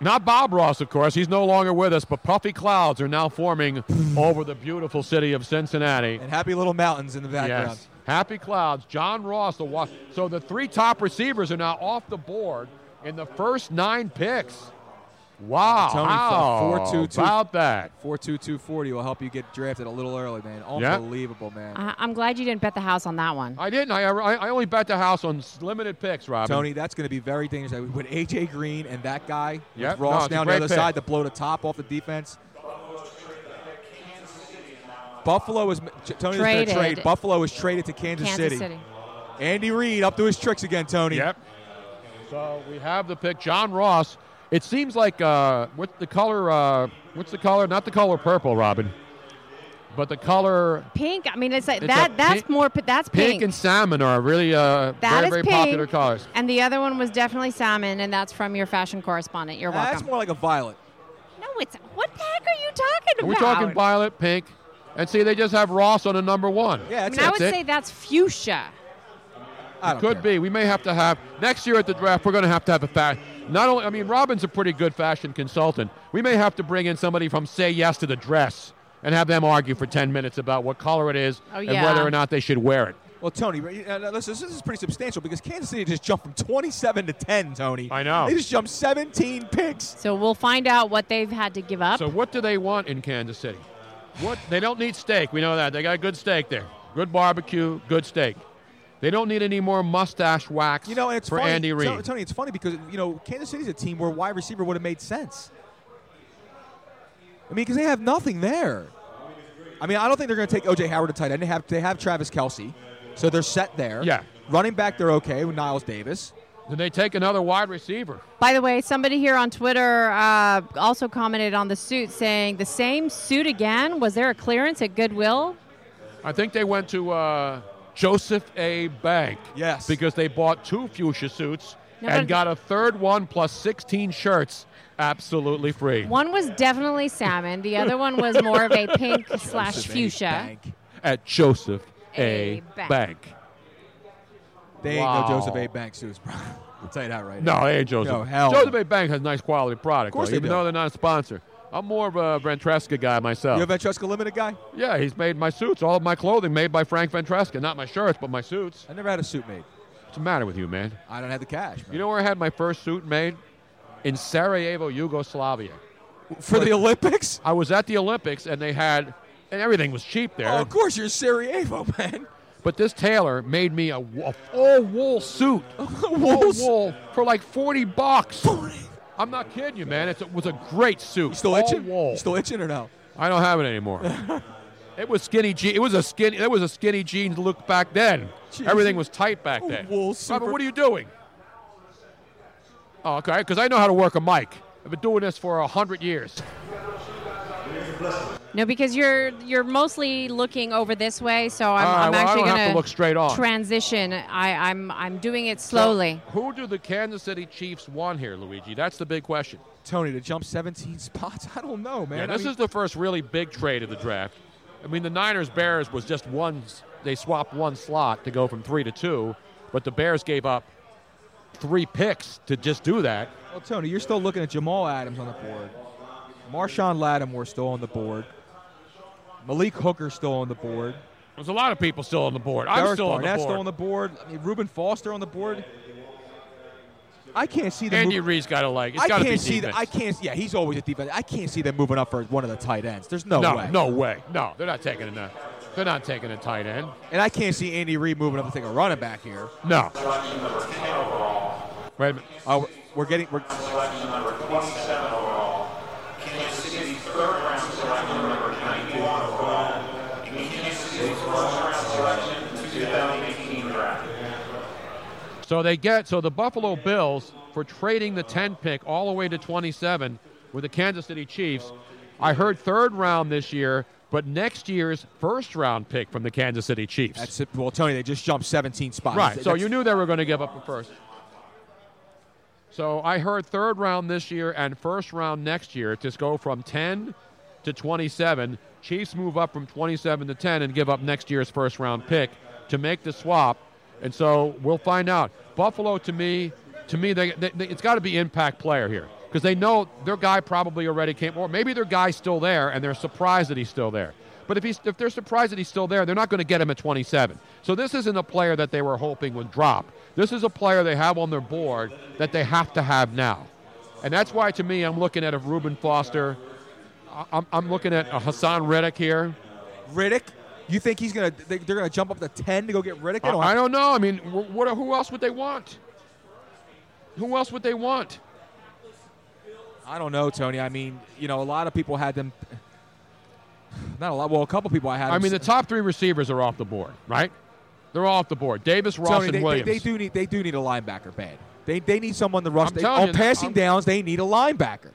Not Bob Ross, of course. He's no longer with us, but puffy clouds are now forming over the beautiful city of Cincinnati. And happy little mountains in the background. Yes. Happy clouds. John Ross, the wa- so the three top receivers are now off the board in the first nine picks. Wow. Tony, How four two two about that? Four two two forty will help you get drafted a little early, man. Yeah. Unbelievable, man. I- I'm glad you didn't bet the house on that one. I didn't. I, I, I only bet the house on limited picks, Rob. Tony, that's going to be very dangerous with AJ Green and that guy, with Yep. No, Ross it's a now on the other pick. side to blow the top off the defense. Buffalo is Tony going to Traded. trade. Buffalo is traded to Kansas, Kansas City. Andy Reid up to his tricks again, Tony. Yep. So we have the pick. John Ross. It seems like uh, what's the color? Uh, what's the color? Not the color purple, Robin, but the color Pink. I mean, it's like It's that. That's pink- more. That's pink. pink and salmon are really uh, That very is very pink. popular colors. And the other one was definitely salmon, and that's from your fashion correspondent. You're welcome. That's more like a violet. no, it's what the heck are you talking about? We're talking violet, pink, and see they just have Ross on a number one. Yeah, I, mean, I would it. say that's fuchsia. I don't could care. be. We may have to have next year at the draft. We're going to have to have a fashion. Not only, I mean, Robin's a pretty good fashion consultant. We may have to bring in somebody from Say Yes to the Dress and have them argue for ten minutes about what color it is Oh, and whether or not they should wear it. Well, Tony, uh, listen, this is pretty substantial because Kansas City just jumped from 27 to 10, Tony. I know. They just jumped 17 picks. So we'll find out what they've had to give up. So what do they want in Kansas City? What they don't need steak. We know that they got good steak there. Good barbecue, good steak. They don't need any more mustache wax You know, and it's for funny, Andy Reid. Tony, Tony, it's funny because you know Kansas City's a team where wide receiver would have made sense. I mean, because they have nothing there. I mean, I don't think they're going to take OJ Howard to tight end. They have they have Travis Kelce, so they're set there. Yeah. Running back, they're okay with Niles Davis. Then they take another wide receiver? By the way, somebody here on Twitter uh, also commented on the suit, saying the same suit again. Was there a clearance at Goodwill? I think they went to uh, Joseph A. Bank. Yes. Because they bought two fuchsia suits Yeah, and got a third one plus 16 shirts absolutely free. One was definitely salmon. The other one was more of a pink slash fuchsia. Bank. At Joseph A. A. Bank. Bank. They ain't Wow. no Joseph A. Bank suits, bro. I'll tell you that right now. No, now. they ain't Joseph. No, hell Joseph. A. Bank has nice quality product, Of course though, they even do. though they're not a sponsor. I'm more of a Ventresca guy myself. You're a Ventresca Limited guy? yeah, he's made my suits, all of my clothing made by Frank Ventresca. Not my shirts, but my suits. I never had a suit made. What's the matter with you, man? I don't have the cash, man. You know where I had my first suit made? In Sarajevo, Yugoslavia. For the Olympics? I was at the Olympics, and they had, and everything was cheap there. Oh, of course, you're Sarajevo, man. But this tailor made me a, a full wool suit, full wool for like forty bucks. I'm not kidding you, man. It's, it was a great suit. You still all itching? Wool. You still itching or no? I don't have it anymore. it was skinny jeans. It was a skinny. It was a skinny jeans look back then. Jeez. Everything was tight back then. Wool Robert, what are you doing? Oh, okay, because I know how to work a mic. I've been doing this for a hundred years. No, because you're you're mostly looking over this way, so I'm, All right, I'm well, actually going to look straight on. transition. I, I'm I'm doing it slowly. So, who do the Kansas City Chiefs want here, Luigi? That's the big question. Tony, to jump 17 spots? I don't know, man. Yeah, I this mean- is the first really big trade of the draft. I mean, the Niners Bears was just one. They swapped one slot to go from three to two, but the Bears gave up three picks to just do that. Well, Tony, you're still looking at Jamal Adams on the board. Marshon Lattimore still on the board. Malik Hooker still on the board. There's a lot of people still on the board. I'm Derek still on the board. still on the board. I mean, Reuben Foster on the board. I can't see them. Andy move- Reid's got to like. It's I got to can't be see that. I can't. Yeah, he's always a defense. I can't see them moving up for one of the tight ends. There's no, no, way. no way. No, they're not taking a. They're not taking a tight end. And I can't see Andy Reid moving up to take a running back here. No. Wait a minute. Oh, we're- we're getting. We're, So they get so the Buffalo Bills for trading the 10 pick all the way to 27 with the Kansas City Chiefs. I heard third round this year, but next year's first round pick from the Kansas City Chiefs. that's it. Well, Tony, they just jumped 17 spots. right. So That's- you knew they were going to give up a first. So I heard third round this year and first round next year to go from 10 to 27. Chiefs move up from 27 to 10 and give up next year's first round pick to make the swap. And so we'll find out. Buffalo, to me, to me, they, they, they- it's got to be impact player here because they know their guy probably already came, or maybe their guy's still there and they're surprised that he's still there. But if he's if they're surprised that he's still there, they're not going to get him at 27. So this isn't a player that they were hoping would drop. This is a player they have on their board that they have to have now. And that's why, to me, I'm looking at a Reuben Foster. I'm, I'm looking at a Haason Reddick here. Riddick. You think he's gonna? They, they're gonna jump up to 10 to go get Riddick? They I, I don't know. I mean, what, who else would they want? Who else would they want? I don't know, Tony. I mean, you know, a lot of people had them. Not a lot. Well, a couple people I had. I mean, the top three receivers are off the board, right? They're all off the board. Davis, Ross, Tony, and they, they, Williams. they do need they do need a linebacker bad. They, they need someone to rush. They, on you, passing I'm- downs, they need a linebacker.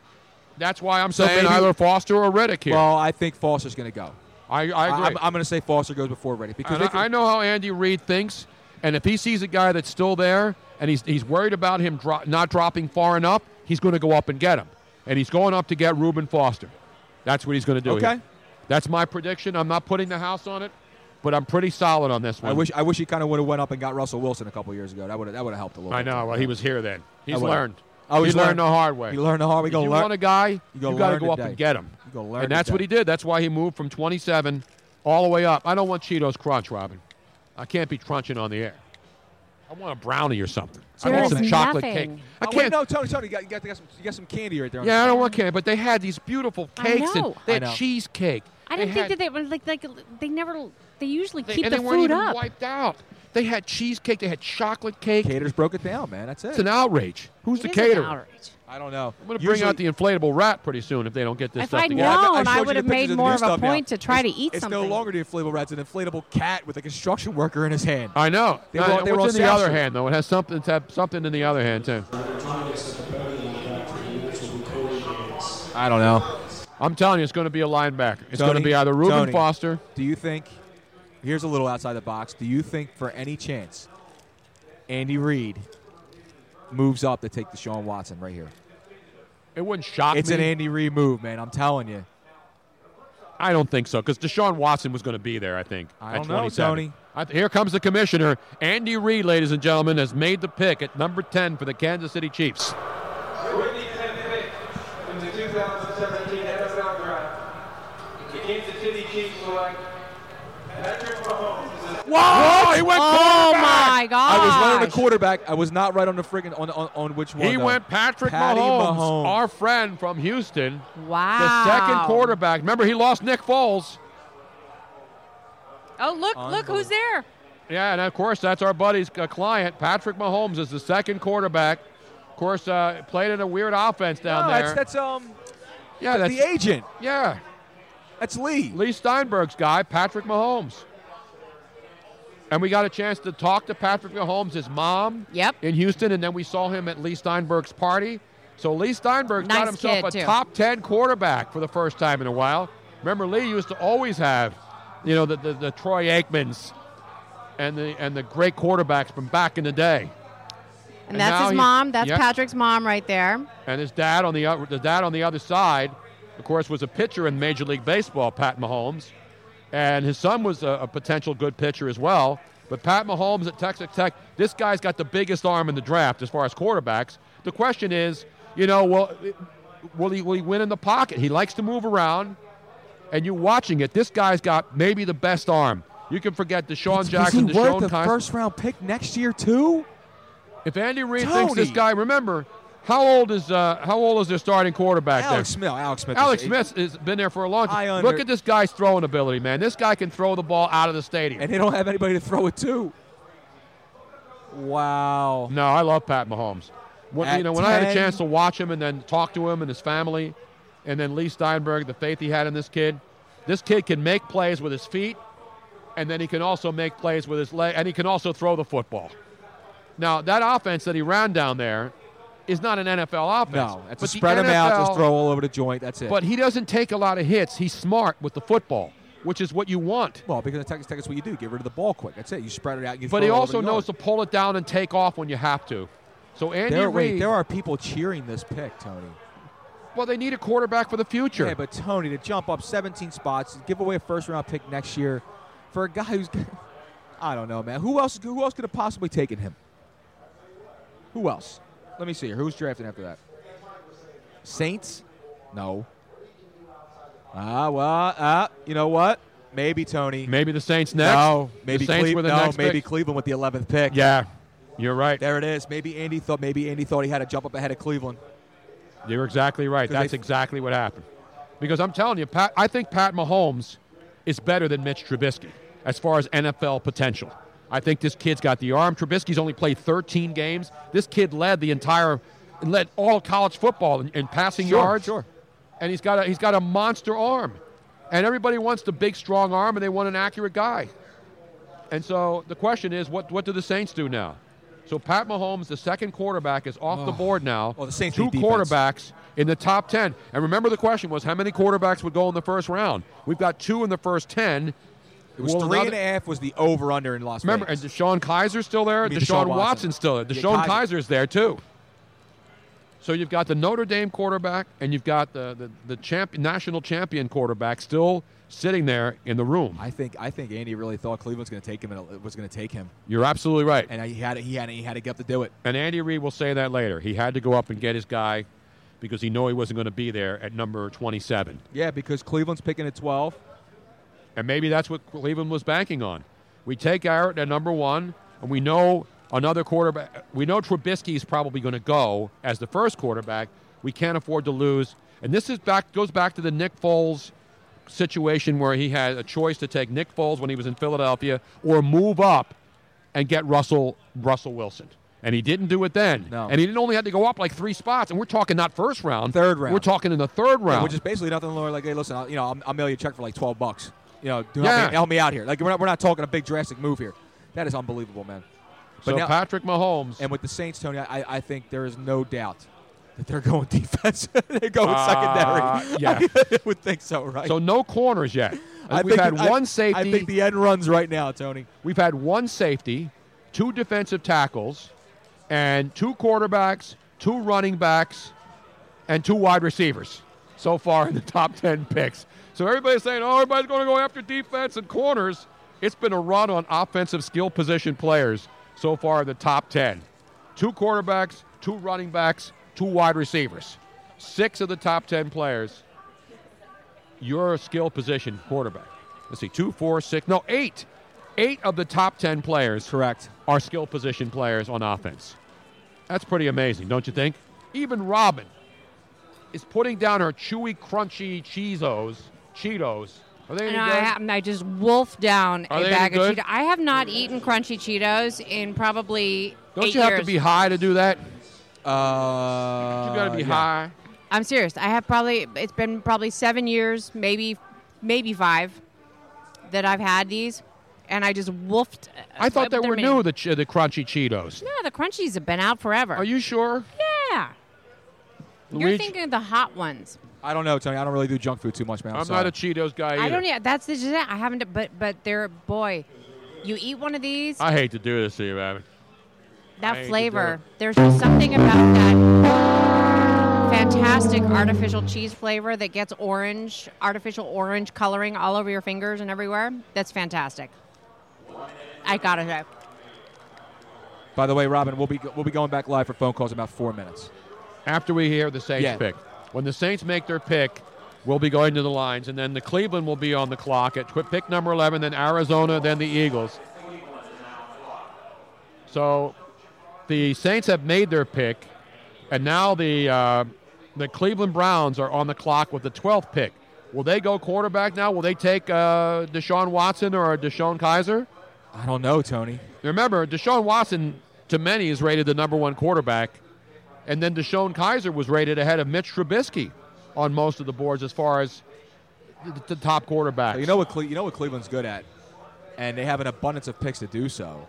That's why I'm So saying maybe- either Foster or Reddick here. Well, I think Foster's going to go. I, I agree. I'm, I'm going to say Foster goes before Reddick because I, can, I know how Andy Reid thinks, and if he sees a guy that's still there and he's, he's worried about him dro- not dropping far enough, he's going to go up and get him. And he's going up to get Reuben Foster. That's what he's going to do. Okay. here. That's my prediction. I'm not putting the house on it, but I'm pretty solid on this one. I wish I wish he kind of would have went up and got Russell Wilson a couple years ago. That would that would have helped a little. I bit. know. Well, he was here then. He's I learned. Oh, he's he learned learned. the hard way. He learned the hard way. If Gonna you learn- want a guy, you you, got to learn go up today. and get him. You gonna learn and that's today. what he did. That's why he moved from 27 all the way up. I don't want Cheetos Crunch, Robin. I can't be crunching on the air. I want a brownie or something. I want some chocolate nothing. cake. I Oh, can't. wait, no, Tony, Tony, you got, you got, you got, some, you got some candy right there. Yeah, the I don't want candy, but they had these beautiful I cakes and know. they I had know. cheesecake. I didn't think had- that they were like like they never they usually they, keep and the they weren't food even up. wiped out. They had cheesecake. They had chocolate cake. Caterers broke it down, man. That's it. It's an outrage. Who's It the is an caterer? outrage. I don't know. I'm going to bring out the inflatable rat pretty soon if they don't get this If stuff I'd together. known, I I showed would have made more of a stuff now. point to try to It's- eat it's something. no longer the inflatable rat. It's an inflatable cat with a construction worker in his hand. I know. They were- Uh, they were What's in the other Street. hand, though? It has something. It's have something in the other hand too. I don't know. I'm telling you, it's going to be a linebacker. It's going to be either Reuben Tony, Foster. Do you think? Here's a little outside the box. Do you think, for any chance, Andy Reid moves up to take the Deshaun Watson right here. It wouldn't shock me. It's me. an Andy Reid move, man. I'm telling you. I don't think so because Deshaun Watson was going to be there. I think I don't know, Tony. Th- here comes the commissioner, Andy Reid, ladies and gentlemen, has made the pick at number 10 for the Kansas City Chiefs. With the 10th pick in the 2017 NFL Draft, the Kansas City Chiefs select Patrick Mahomes. Whoa! He went Oh quarterback! my God! I was right on the quarterback. I was not right on the friggin' on on, on which one. He though. went Patrick Patty Mahomes, Mahomes. our friend from Houston, Wow. the second quarterback. Remember, he lost Nick Foles. Oh, look, look who's there. Yeah, and of course, that's our buddy's uh, client. Patrick Mahomes is the second quarterback. Of course, uh, played in a weird offense down No, there. That's, that's um. yeah, that's that's the agent. Yeah, That's Leigh. Leigh Steinberg's guy, Patrick Mahomes. And we got a chance to talk to Patrick Mahomes, his mom, Yep. in Houston, and then we saw him at Leigh Steinberg's party. So Leigh Steinberg got himself a too. top 10 quarterback for the first time in a while. Remember, Leigh used to always have, you know, the, the, the Troy Aikmans and the, and the great quarterbacks from back in the day. And that's his he- mom. That's Yep. Patrick's mom right there. And his dad on the other, the dad on the other side, of course, was a pitcher in Major League Baseball, Pat Mahomes, and his son was a, a potential good pitcher as well. But Pat Mahomes at Texas Tech, this guy's got the biggest arm in the draft as far as quarterbacks. The question is, you know, will will he will he win in the pocket? He likes to move around, and you're watching it. This guy's got maybe the best arm. You can forget Deshaun Jackson, Is he worth Deshaun the Kizer. first round pick next year too? If Andy Reid thinks this guy, remember, how old is uh, how old is their starting quarterback Alex there? Smith. Alex Smith. Alex Smith has been there for a long time. under- Look at this guy's throwing ability, man. This guy can throw the ball out of the stadium. and they don't have anybody to throw it to. Wow. no, I love Pat Mahomes. When, you know, when I had a chance to watch him and then talk to him and his family, and then Leigh Steinberg, the faith he had in this kid, this kid can make plays with his feet, and then he can also make plays with his leg, and he can also throw the football. Now, that offense that he ran down there is not an NFL offense. No, that's but a the spread him out, just throw all over the joint. That's it. But he doesn't take a lot of hits. He's smart with the football, which is what you want. well, because in Texas Tech, that's what you do. Get rid of the ball quick. That's it. You spread it out. You But he also knows yard. to pull it down and take off when you have to. So Andy There, wait, Reid. there are people cheering this pick, Tony. well, they need a quarterback for the future. Yeah, but Tony to jump up 17 spots, give away a first round pick next year for a guy who's, I don't know, man. Who else? Who else could have possibly taken him? Who else? Let me see here. Who's drafting after that? Saints? No. Ah, well, ah, you know what? Maybe Tony. Maybe the Saints next. No, The maybe Saints Cle- were the no, next maybe pick. Cleveland with the 11th pick. Yeah, you're right. There it is. Maybe Andy thought. Maybe Andy thought he had to jump up ahead of Cleveland. You're exactly right. That's exactly what happened. Because I'm telling you, Pat, I think Pat Mahomes is better than Mitch Trubisky as far as NFL potential. I think this kid's got the arm. Trubisky's only played 13 games. This kid led the entire, led all college football in, in passing Sure, yards. sure. And he's got a he's got a monster arm, and everybody wants the big strong arm, and they want an accurate guy. And so the question is, what what do the Saints do now? So Pat Mahomes, the second quarterback, is off the Oh. board now. Well, the Saints two quarterbacks in the top ten. And remember, the question was how many quarterbacks would go in the first round? We've got two in the first ten. It was Will three and a half was the over under in Las Remember, Vegas. and DeShone Kizer's still there. You mean Deshaun, Deshaun Watson. Watson's still there. Yeah, DeShone Kizer. Kizer's there too. So you've got the Notre Dame quarterback, and you've got the the, the champ, national champion quarterback still sitting there in the room. I think I think Andy really thought Cleveland's going to take him and it was going to take him, You're absolutely right. and he had he had he had to get up to do it. And Andy Reid will say that later. He had to go up and get his guy because he knew he wasn't going to be there at number 27. Yeah, because Cleveland's picking at 12. And maybe that's what Cleveland was banking on. We take Garrett at number one, and we know another quarterback. We know Trubisky is probably going to go as the first quarterback. We can't afford to lose. And this is back goes back to the Nick Foles situation where he had a choice to take Nick Foles when he was in Philadelphia or move up and get Russell Russell Wilson. And he didn't do it then. No. And he didn't only had to go up like three spots. And we're talking not first round, Third round. We're talking in the third Yeah, round. which is basically nothing lower. Like, hey, listen, I'll, you know, I'll, I'll mail you a check for like 12 bucks. You know, do help, Yeah. me, help me out here. Like, we're not, we're not talking a big drastic move here. That is unbelievable, man. so now- Patrick Mahomes. And with the Saints, Tony, I, I think there is no doubt that they're going defense. they're going Uh, secondary. yeah. I would think so, right? So no corners yet. I We've think- had I- one safety. I think the end runs right now, Tony. We've had one safety, two defensive tackles, and two quarterbacks, two running backs, and two wide receivers so far in the top 10 picks. So everybody's saying, oh, everybody's going to go after defense and corners. It's been a run on offensive skill position players so far in the top 10. Two quarterbacks, two running backs, two wide receivers. Six of the top 10 players, your skill position quarterback. Let's see, two, four, six, no, eight. Eight of the top 10 players correct are skill position players on offense. That's pretty amazing, don't you think? Even Robin is putting down her chewy, crunchy Cheetos. Cheetos. Are they any And good? I, ha- I just wolfed down Are a bag of? Cheetos. I have not eaten crunchy Cheetos in probably Don't eight you have years. to be high to do that? Uh, you got to be yeah. high. I'm serious. I have probably it's been probably seven years, maybe maybe five, that I've had these, and I just wolfed. I thought they were new, the, ch- the crunchy Cheetos. No, the crunchies have been out forever. Are you sure? Yeah. You're thinking of the hot ones. I don't know, Tony. I don't really do junk food too much, man. I'm, I'm not a Cheetos guy either. I don't. e- That's the. I haven't. But but they're boy, you eat one of these. I hate to do this to you, Evan. I hate that to flavor. There's just something about that fantastic artificial cheese flavor that gets orange, artificial orange coloring all over your fingers and everywhere. That's fantastic. I gotta say. By the way, Robin, we'll be we'll be going back live for phone calls in about four minutes. After we hear the Saints Yeah. pick. When the Saints make their pick, we'll be going to the lines, and then the Cleveland will be on the clock at pick number 11, then Arizona, then the Eagles. So the Saints have made their pick, and now the uh, the Cleveland Browns are on the clock with the 12th pick. Will they go quarterback now? Will they take uh, Deshaun Watson or DeShone Kizer? I don't know, Tony. Remember, Deshaun Watson, to many, is rated the number one quarterback, and then DeShone Kizer was rated ahead of Mitch Trubisky on most of the boards as far as the, top quarterbacks. You know what? Cle- you know what Cleveland's good at, and they have an abundance of picks to do so.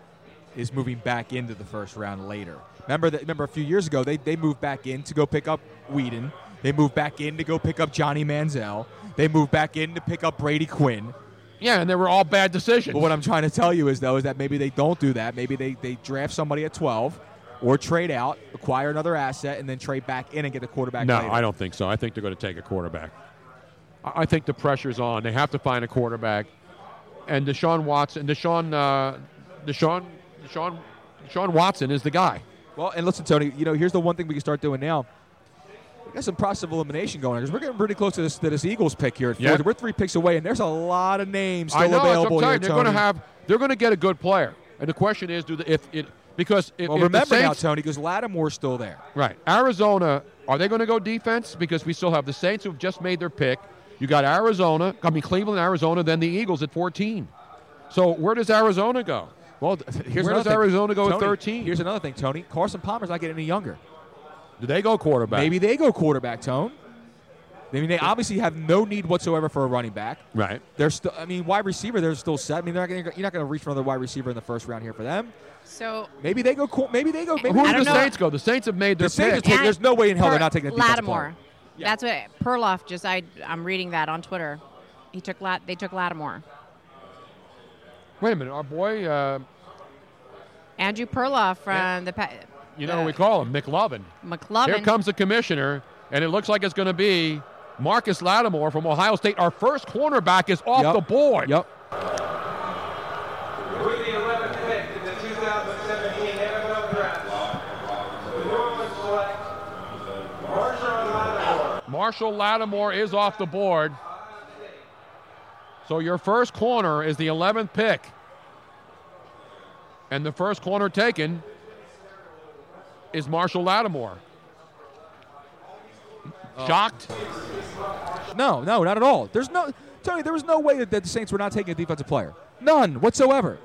Is moving back into the first round later. Remember that? Remember a few years ago they they moved back in to go pick up Weeden. They moved back in to go pick up Johnny Manziel. They moved back in to pick up Brady Quinn. Yeah, and they were all bad decisions. But what I'm trying to tell you is though is that maybe they don't do that. Maybe they, they draft somebody at 12 or trade out, acquire another asset, and then trade back in and get the quarterback. no, later. I don't think so. I think they're going to take a quarterback. I I think the pressure's on. They have to find a quarterback. And Deshaun Watson, Deshaun, uh, Deshaun, Deshaun, Deshaun Watson is the guy. Well, and listen, Tony. You know, here's the one thing we can start doing now. We got some process of elimination going because we're getting pretty close to this, to this Eagles pick here. At Yeah. We're three picks away, and there's a lot of names still I know. that's available here. They're going to Tony. have. They're going to get a good player. And the question is, do the, if it because if, Well, if remember now, Tony, because Lattimore's still there. Right. Arizona, are they going to go defense? Because we still have the Saints who've just made their pick. You got Arizona, I mean Cleveland, Arizona, then the Eagles at 14. So where does Arizona go? Well, here's where does thing. Arizona go Tony, at 13? Here's another thing, Tony. Carson Palmer's not getting any younger. Do they go quarterback? Maybe they go quarterback, Tone. I mean, they obviously have no need whatsoever for a running back. Right. They're still. I mean, wide receiver. They're still set. I mean, they're not gonna, you're not going to reach for another wide receiver in the first round here for them. So Maybe they go. qu- Maybe they go. Maybe Who do the go- Saints go? The Saints have made their The Saints pick. are taking- there's no way in hell they're not taking a defensive Lattimore. player. That's what Perloff just. I I'm reading that on Twitter. He took Lat. They took Lattimore. Wait a minute. Our boy, uh, Andrew Perloff from the. Pa- you know what we call him? McLovin. McLovin. Here comes the commissioner, and it looks like it's going to be Marcus Lattimore from Ohio State. Our first cornerback is off the board. Yep. The 11th pick in the 2017 NFL Draft, the New select Marshon Lattimore. Marshall Lattimore is off the board. So your first corner is the 11th pick. And the first corner taken is Marshall Lattimore. Shocked? No, no, not at all. There's no Tony. There was no way that, that the Saints were not taking a defensive player. None whatsoever.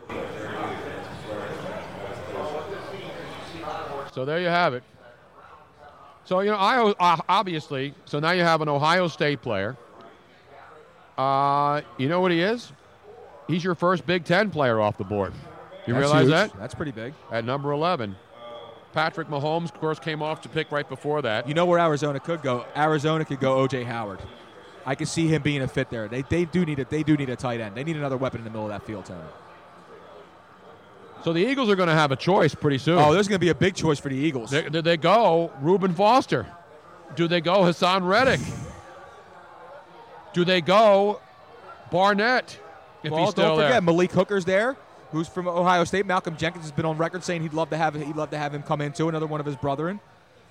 So there you have it. So, you know, I, uh, obviously, so now you have an Ohio State player. Uh, you know what he is? He's your first Big Ten player off the board. You That's realize huge. that? That's pretty big. At number 11. Patrick Mahomes, of course, came off to pick right before that. You know where Arizona could go? Arizona could go OJ Howard. I can see him being a fit there. They, they do need a they do need a tight end. They need another weapon in the middle of that field, Tony. So the Eagles are going to have a choice pretty soon. Oh, there's going to be a big choice for the Eagles. They, do they go Reuben Foster? Do they go Haason Reddick? Do they go Barnett? If well, he's still don't forget there. Malik Hooker's there, who's from Ohio State. Malcolm Jenkins has been on record saying he'd love to have he'd love to have him come in too. Another one of his brethren.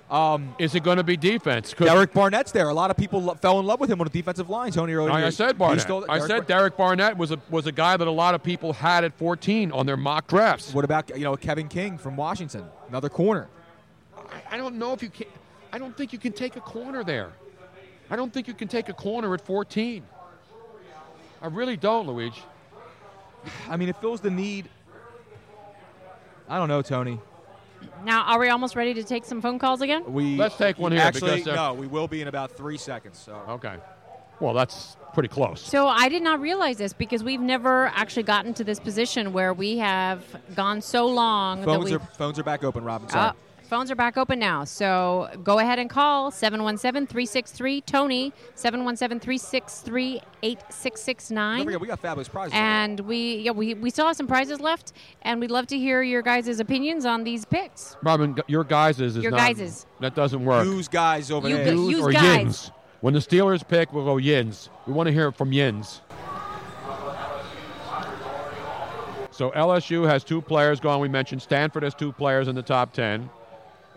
Um, Is it going to be defense? Derek Barnett's there. A lot of people lo- fell in love with him on the defensive line. Tony earlier. I, I said Barnett. Stole- I Derek said Derek Barnett was a was a guy that a lot of people had at 14 on their mock drafts. What about you know Kevin King from Washington, another corner? I, I don't know if you can. I don't think you can take a corner there. I don't think you can take a corner at 14. I really don't, Luigi. I mean, it fills the need. I don't know, Tony. Now, are we almost ready to take some phone calls again? We Let's take one here Actually, because, uh, no, we will be in about three seconds. So okay. Well, that's pretty close. So I did not realize this because we've never actually gotten to this position where we have gone so long phones we are phones are back open, Robin. Sorry. Uh, phones are back open now. So go ahead and call 717-363-TONY, 717-363-8669. We got fabulous prizes. And we yeah we, we still have some prizes left, and we'd love to hear your guys' opinions on these picks. Robin, your guys is, is Your not. guys's. That doesn't work. Use guys over You there. gu- use or guys. Yins. When the Steelers pick, we'll go Yins. We want to hear it from Yins. So LSU has two players gone. We mentioned Stanford has two players in the top 10.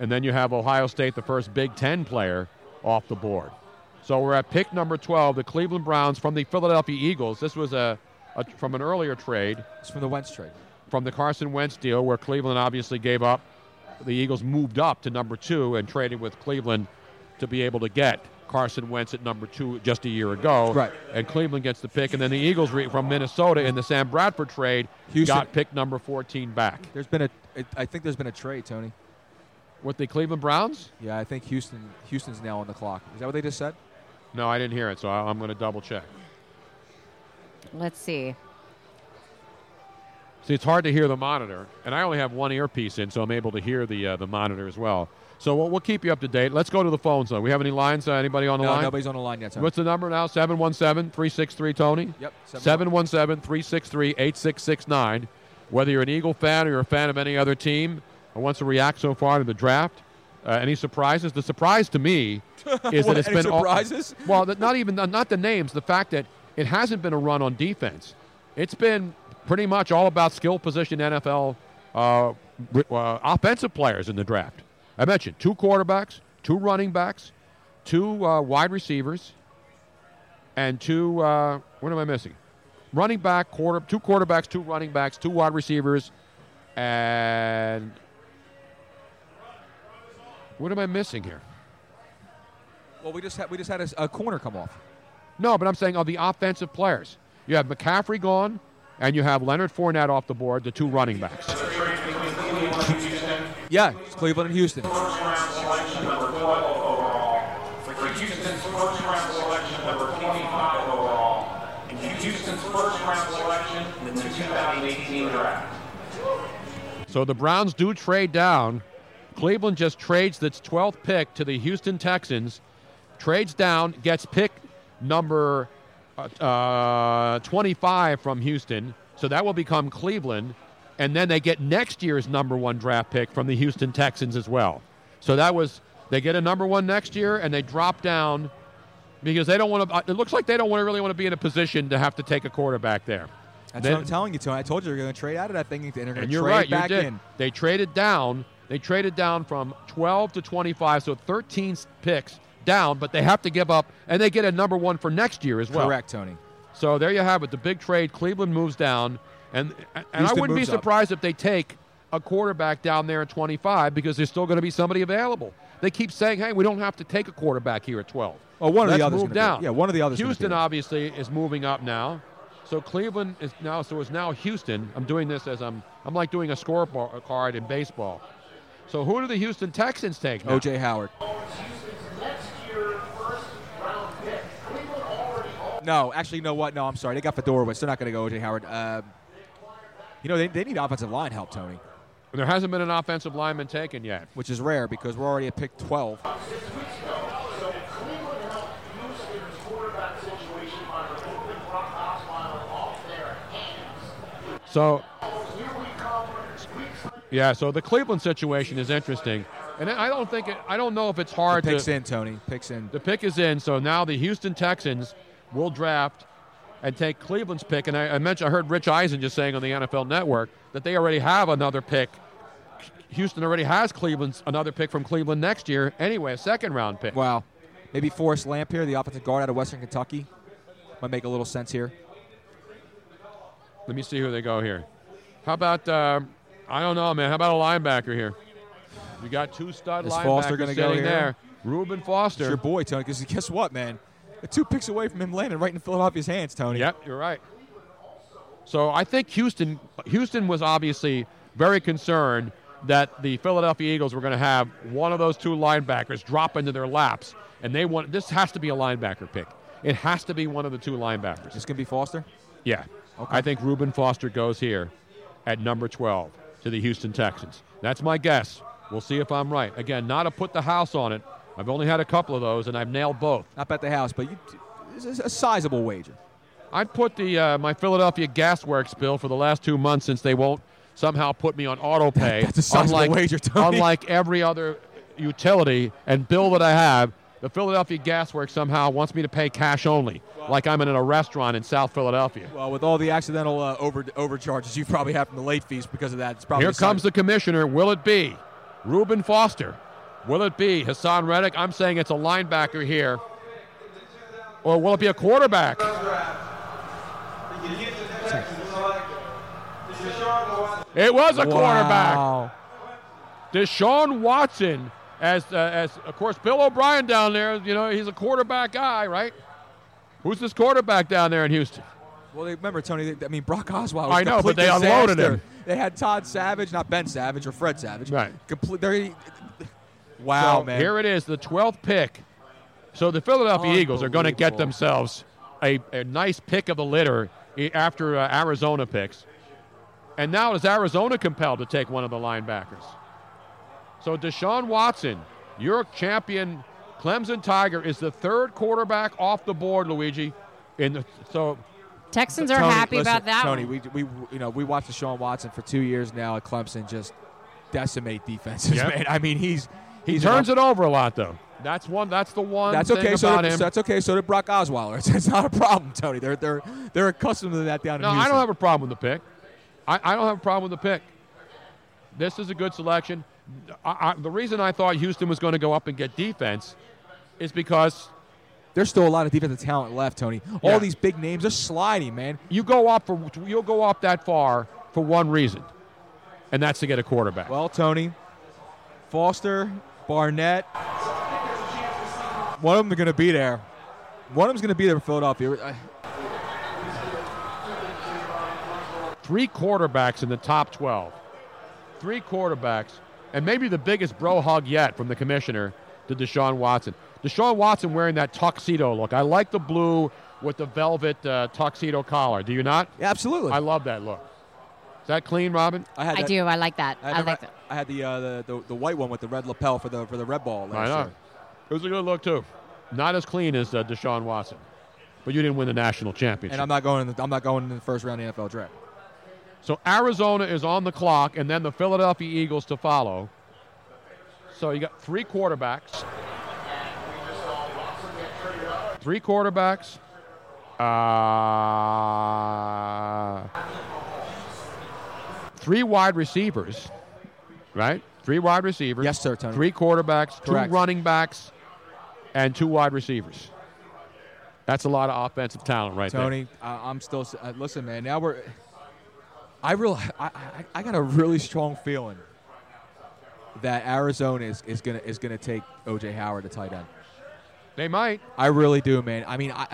And then you have Ohio State, the first Big Ten player, off the board. So we're at pick number 12, the Cleveland Browns from the Philadelphia Eagles. This was a, a from an earlier trade. It's from the Wentz trade. From the Carson Wentz deal, where Cleveland obviously gave up. The Eagles moved up to number two and traded with Cleveland to be able to get Carson Wentz at number two just a year ago. Right. And Cleveland gets the pick. And then the Eagles re- from Minnesota in the Sam Bradford trade Houston. got pick number 14 back. There's been a, I think there's been a trade, Tony. With the Cleveland Browns? Yeah, I think Houston, Houston's now on the clock. Is that what they just said? No, I didn't hear it, so I- I'm going to double check. Let's see. See, it's hard to hear the monitor, and I only have one earpiece in, so I'm able to hear the uh, the monitor as well. So we'll, we'll keep you up to date. Let's go to the phones, though. We have any lines? Uh, anybody on the no, line? nobody's on the line yet. Tony. What's the number now? 717 363 Tony? Yep, 717 363 8669. Whether you're an Eagle fan or you're a fan of any other team or wants to react so far to the draft, uh, any surprises? The surprise to me is that it's been all- surprises? well, that not even not the names, the fact that it hasn't been a run on defense. It's been pretty much all about skill position NFL uh, uh, offensive players in the draft. I mentioned two quarterbacks, two running backs, two uh, wide receivers, and two. Uh, what am I missing? Running back, quarter, two quarterbacks, two running backs, two wide receivers, and what am I missing here? Well, we just had we just had a, a corner come off. No, but I'm saying of the offensive players. You have McCaffrey gone, and you have Leonard Fournette off the board, the two running backs. Yeah, it's Cleveland and Houston. First round selection number 12 overall. For Houston's first round selection number 25 Houston's first round selection in the 2018 draft. So the Browns do trade down. Cleveland just trades its 12th pick to the Houston Texans, trades down, gets pick number uh, uh, 25 from Houston. So that will become Cleveland. And then they get next year's number one draft pick from the Houston Texans as well. So that was, they get a number one next year and they drop down because they don't want to, it looks like they don't want to really want to be in a position to have to take a quarterback there. That's Then- what I'm telling you, Tony. I told you they're going to trade out of that thing and they're going and to you're trade right, back you did. in. They traded down. They traded down from 12 to 25, so 13 picks down, but they have to give up, and they get a number one for next year as well. Correct, Tony. So there you have it. The big trade. Cleveland moves down, and and I wouldn't be moves up. surprised if they take a quarterback down there at 25 because there's still going to be somebody available. They keep saying, "Hey, we don't have to take a quarterback here at 12." Oh, one of the others move gonna be- down. yeah, one of the others Houston obviously is moving up now. So Cleveland is now. So it's now Houston. I'm doing this as I'm. I'm like doing a scorecard in baseball. So who do the Houston Texans take? Now? O.J. Howard. No, actually, you know what? No, I'm sorry. They got Fiedorowicz. They're not going to go O.J. Howard. Um, you know, they, they need offensive line help, Tony. There hasn't been an offensive lineman taken yet. Which is rare because we're already at pick 12. So Yeah, so the Cleveland situation is interesting, and I don't think it, I don't know if it's hard Picks to. in, Tony. Picks in. The pick is in, so now the Houston Texans will draft and take Cleveland's pick. And I, I mentioned, I heard Rich Eisen just saying on the NFL Network that they already have another pick. Houston already has Cleveland's another pick from Cleveland next year. Anyway, a second round pick. Wow. Maybe Forrest Lamp here, the offensive guard out of Western Kentucky. Might make a little sense here. Let me see who they go here. How about uh, I don't know, man. How about a linebacker here? You got two stud Is linebackers Foster gonna go sitting here? there. Reuben Foster. It's your boy, Tony, because guess what, man? They're two picks away from him landing right in Philadelphia's hands, Tony. Yep, you're right. So I think Houston Houston was obviously very concerned that the Philadelphia Eagles were going to have one of those two linebackers drop into their laps, and they want this has to be a linebacker pick. It has to be one of the two linebackers. It's going to be Foster. Yeah, okay. I think Reuben Foster goes here at number 12 to the Houston Texans. That's my guess. We'll see if I'm right. Again, not to put the house on it. I've only had a couple of those, and I've nailed both. Not bet the house, but you, it's a sizable wager. I'd put the uh, my Philadelphia Gasworks bill for the last two months since they won't somehow put me on auto pay. That's a sizable unlike, wager, Tony. unlike every other utility and bill that I have, the Philadelphia Gasworks somehow wants me to pay cash only, like I'm in a restaurant in South Philadelphia. Well, with all the accidental uh, over overcharges you probably have from the late fees because of that, it's probably Here comes the commissioner. Will it be Reuben Foster? Will it be Haason Reddick? I'm saying it's a linebacker here. Or will it be a quarterback? It was a quarterback. Deshaun Watson, as uh, as of course Bill O'Brien down there. You know he's a quarterback guy, right? Who's this quarterback down there in Houston? Well, they, remember Tony. They, I mean, Brock Osweiler. Was I know, but they unloaded him. They had Todd Savage, not Ben Savage or Fred Savage. Right. Complete. Wow, So man. Here it is, the 12th pick. So the Philadelphia Eagles are going to get themselves a, a nice pick of the litter after uh, Arizona picks. And now is Arizona compelled to take one of the linebackers? So Deshaun Watson, your champion Clemson Tiger, is the third quarterback off the board, Luigi. In the, so Texans are Tony, happy listen, about that. Tony, one. we, we you know we watched Deshaun Watson for two years now at Clemson just decimate defenses, Yep. man. I mean, he's he he's turns it over a lot, though. That's one. That's the one. That's thing okay. So did, him. that's okay. So did Brock Osweiler. It's, it's not a problem, Tony. They're they're they're accustomed to that down in No, I don't have a problem with the pick. I, I don't have a problem with the pick. This is a good selection. I, I, the reason I thought Houston was going to go up and get defense is because There's still a lot of defensive talent left, Tony. Yeah. All these big names are sliding, man. you go up for you'll go up that far for one reason, and that's to get a quarterback. Well, Tony, Foster, Barnett, one of them are going to be there. One of them's going to be there for Philadelphia. Three quarterbacks in the top 12. Three quarterbacks, and maybe the biggest bro hug yet from the commissioner to Deshaun Watson. Deshaun Watson wearing that tuxedo look. I like the blue with the velvet uh, tuxedo collar. Do you not? Yeah, absolutely. I love that look. Is that clean, Robin? I had I that- do. I like that. I, I, had like the, that. I had the, uh, the, the the white one with the red lapel for the for the red ball. I know. year. It was a good look too. Not as clean as uh, Deshaun Watson, but you didn't win the national championship. And I'm not going. In the, I'm not going in the first round of the NFL draft. So Arizona is on the clock, and then the Philadelphia Eagles to follow. So you got three quarterbacks. Three quarterbacks. Uh, three wide receivers, right? Three wide receivers. Yes, sir, Tony. Three quarterbacks, Correct. two running backs, and two wide receivers. That's a lot of offensive talent right there. Tony, I'm still. Uh, listen, man. Now we're. I real. I, I, I got a really strong feeling that Arizona is, is gonna is gonna take OJ Howard to tight end. They might. I really do, man. I mean, I,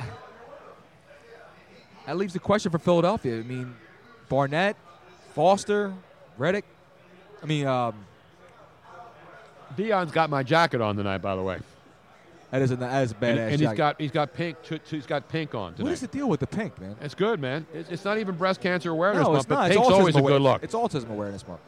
that leaves the question for Philadelphia. I mean, Barnett, Foster, Reddick. I mean, um, Dion's got my jacket on tonight, by the way. That is a that is a badass. and, and he's jacket. got he's got pink. T- t- he's got pink on tonight. What is the deal with the pink, man? It's good, man. It's, it's not even breast cancer awareness No, month, it's but not. It's pink's autism always a good look. It's autism awareness month.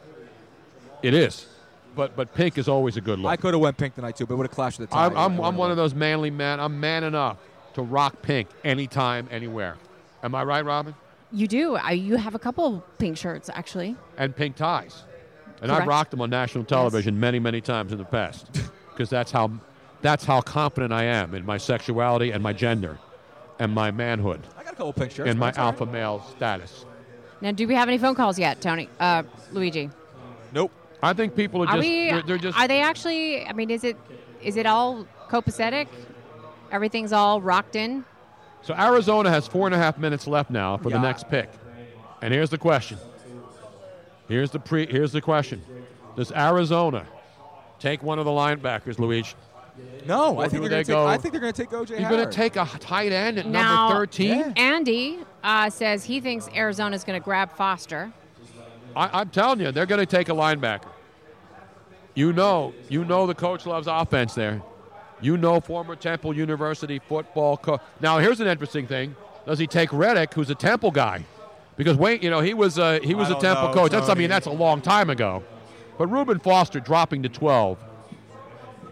It is, but but pink is always a good look. I could have went pink tonight too, but it would have clashed with the tie. I'm, I'm, I'm one of those manly men. I'm man enough to rock pink anytime, anywhere. Am I right, Robin? You do. I, you have a couple pink shirts, actually. And pink ties. And I've rocked them on national television many, many times in the past because that's how that's how confident I am in my sexuality and my gender and my manhood I got a couple pink shirts. and my That's all right. alpha male status. Now, do we have any phone calls yet, Tony? Uh, Luigi. Nope. I think people are Are just we? they're, they're just Are they actually? I mean, is it is it all copacetic? Everything's all rocked in. So Arizona has four and a half minutes left now for the next pick. And here's the question. Here's the pre here's the question. Does Arizona take one of the linebackers, Luigi? No, Or I think do they're going to take. go- I think they're going to take OJ You're going to take a tight end at now, number 13? Andy uh, says he thinks Arizona's going to grab Foster. I, I'm telling you, they're going to take a linebacker. You know, you know the coach loves offense there. You know former Temple University football coach. Now, here's an interesting thing. Does he take Reddick, who's a Temple guy? Because Wayne, you know, he was uh, he was I a don't Temple know, coach. That's I mean, that's a long time ago. But Reuben Foster dropping to 12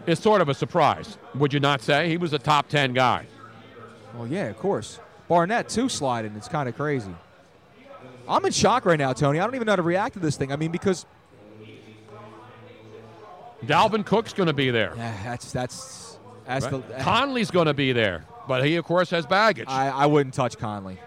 is sort of a surprise. Would you not say? He was a top 10 guy. Well, yeah, of course. Barnett too sliding. It's kind of crazy. I'm in shock right now, Tony. I don't even know how to react to this thing. I mean, because Dalvin Cook's going to be there. yeah, that's that's as Right? the eh. Conley's going to be there, but he of course has baggage. I, I wouldn't touch Conley.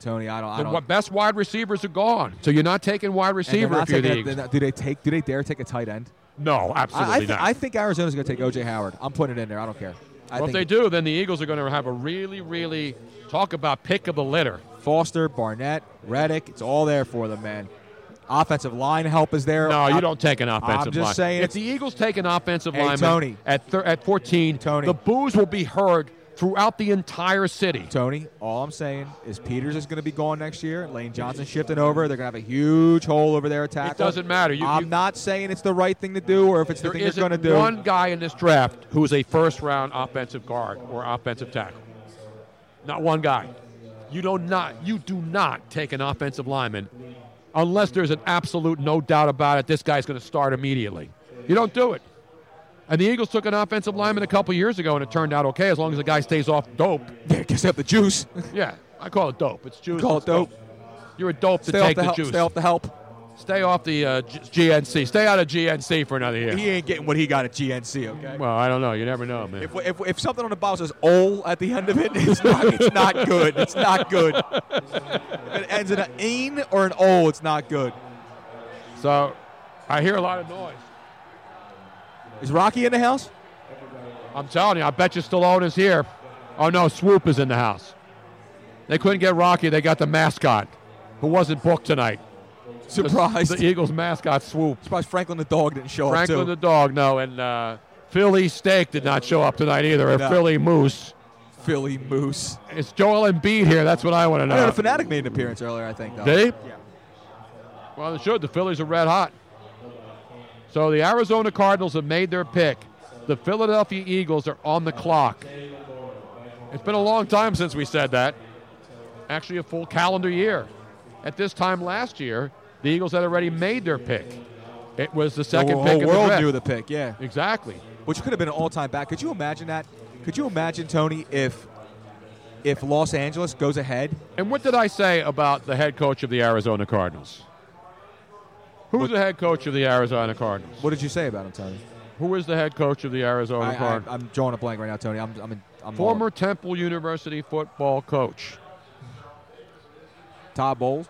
Tony, I don't. I the don't. best wide receivers are gone, so you're not taking wide receiver if you're the taking a- Eagles. they're not- do they take? Do they dare take a tight end? No, absolutely I, I, thi- not. I think Arizona's going to take OJ Howard. I'm putting it in there. I don't care. I well, if they do, then the Eagles are going to have a really, really talk about pick of the litter. Foster, Barnett, Reddick, it's all there for them, man. Offensive line help is there. No, you I'm- don't take an offensive line. I'm just line. saying. if the Eagles take an offensive Hey, lineman Tony. at thir- at 14, Tony. the boos will be heard throughout the entire city. Tony, all I'm saying is Peters is going to be gone next year. Lane Johnson shifting over. They're going to have a huge hole over there at tackle. It doesn't matter. You- I'm you- not saying it's the right thing to do or if it's the thing they're going to do. one guy in this draft who is a first-round offensive guard or offensive tackle. Not one guy. You do not. You do not take an offensive lineman unless there's an absolute no doubt about it. This guy's going to start immediately. You don't do it. And the Eagles took an offensive lineman a couple years ago, and it turned out okay as long as the guy stays off dope. Yeah, because they have the juice. Yeah, I call it dope. It's juice. Call it dope. You're a dope to Stay off take the the, help. juice. Stay off the help. Stay off the uh, G- GNC. Stay out of GNC for another year. He ain't getting what he got at GNC. Okay. Well, I don't know. You never know, man. If, if, if something on the bottle says "ol" at the end of it, it's not, it's not good. It's not good. if it ends in an "een" or an "ol," it's not good. So, I hear a lot of noise. Is Rocky in the house? I'm telling you, I bet you Stallone is here. Oh no, Swoop is in the house. They couldn't get Rocky. They got the mascot, who wasn't booked tonight. The- The, Eagles mascot Swoop. Surprised Franklin the dog didn't show Franklin up Franklin the dog, no, and uh, Philly Steak did not show up tonight either. Or No. Philly Moose. Philly Moose. It's Joel Embiid here. That's what I want to I know. know the Phanatic made an appearance earlier. I think. Though. Did he? Yeah. Well, they should. The Phillies are red hot. So the Arizona Cardinals have made their pick. The Philadelphia Eagles are on the clock. It's been a long time since we said that. Actually, a full calendar year. At this time last year, the Eagles had already made their pick. It was the second the pick whole of world the draft. knew the pick. Yeah. Exactly. Which could have been an all-time back. Could you imagine that? Could you imagine Tony if if Los Angeles goes ahead? And what did I say about the head coach of the Arizona Cardinals? Who's the head coach of the Arizona Cardinals? What did you say about him, Tony? Who is the head coach of the Arizona I, Cardinals? I, am drawing a blank right now, Tony. I'm I'm, in, I'm Former Temple University football coach. Todd Bowles.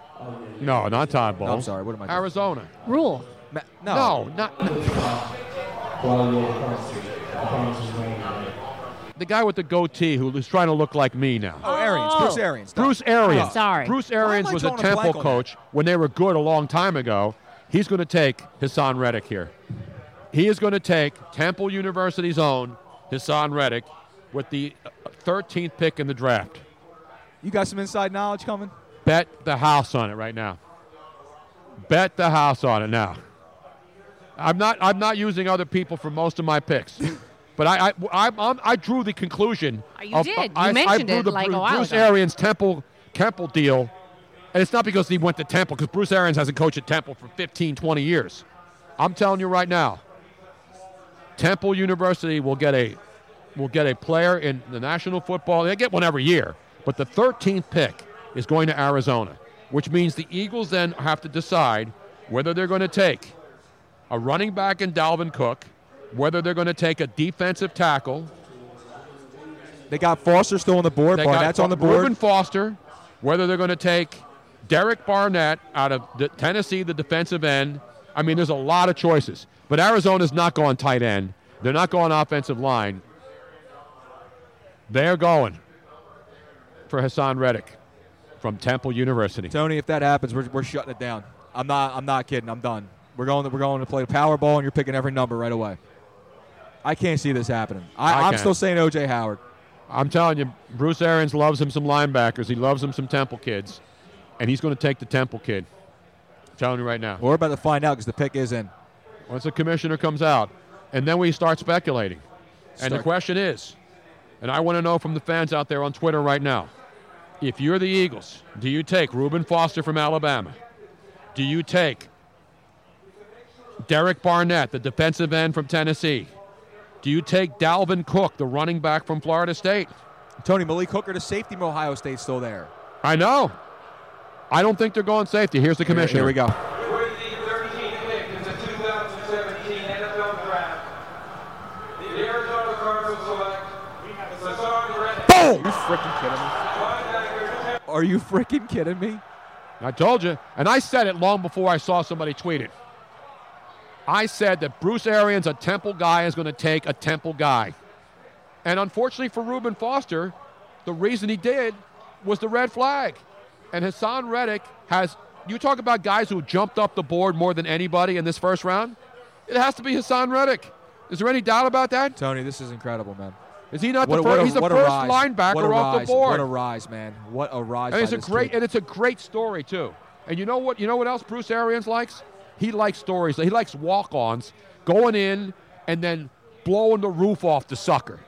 No, not Todd Bowles. No, I'm sorry. What am I? doing? Arizona. Rhule. Ma- No, not the guy with the goatee who is trying to look like me now. Oh, Arians. Bruce oh. Arians. Bruce Arians. Oh, sorry. Bruce Arians was a drawing a blank Temple coach when they were good a long time ago. He's going to take Haason Reddick here. He is going to take Temple University's own Haason Reddick with the uh, 13th pick in the draft. You got some inside knowledge coming? Bet the house on it right now. Bet the house on it now. I'm not. I'm not using other people for most of my picks, but I I, I, I'm- I drew the conclusion. Uh, you of, did. You I, I mentioned drew it the like a Bruce, while Bruce ago. Arians Temple Temple deal, and it's not because he went to Temple because Bruce Arians hasn't coached at Temple for 15, 20 years. I'm telling you right now, Temple University will get a will get a player in the National Football. They get one every year, but the 13th pick is going to Arizona, which means the Eagles then have to decide: whether they're going to take a running back in Dalvin Cook, whether they're going to take a defensive tackle. They got Foster still on the board. Barnett's on the board. Reuben Foster, whether they're going to take Derek Barnett out of the Tennessee, the defensive end. I mean, there's a lot of choices. But Arizona's not going tight end. They're not going offensive line. They're going for Haason Reddick from Temple University. Tony, if that happens, we're, we're shutting it down. I'm not. I'm not kidding. I'm done. We're going. We're going to play the Powerball, and you're picking every number right away. I can't see this happening. I, I I'm still saying OJ Howard. I'm telling you, Bruce Arians loves him some linebackers. He loves him some Temple kids, and he's going to take the Temple kid. I'm telling you right now. We're about to find out because the pick is in. Once the commissioner comes out, and then we start speculating. And the question is, and I want to know from the fans out there on Twitter right now, if you're the Eagles, do you take Reuben Foster from Alabama? Do you take Derek Barnett, the defensive end from Tennessee? Do you take Dalvin Cook, the running back from Florida State? Tony Malik Hooker, the safety from Ohio State, still there. I know. I don't think they're going safety. Here's the commissioner. Here we go. With the 13th pick in the 2017 NFL Draft, the Arizona Cardinals select Haason Reddick. Boom! You freaking kidding me? Are you freaking kidding me? I told you, and I said it long before I saw somebody tweet it. I said that Bruce Arians, a Temple guy, is going to take a Temple guy. And unfortunately for Reuben Foster, the reason he did was the red flag. And Haason Reddick has, you talk about guys who jumped up the board more than anybody in this first round? It has to be Haason Reddick. Is there any doubt about that? Tony, this is incredible, man. Is he not What the first? a- he's the first rise. linebacker off rise. the board. What a rise, man. What a rise. And it's a great kid. and it's a great story too. And you know what? You know what else Bruce Arians likes? He likes stories. He likes walk-ons going in and then blowing the roof off the sucker.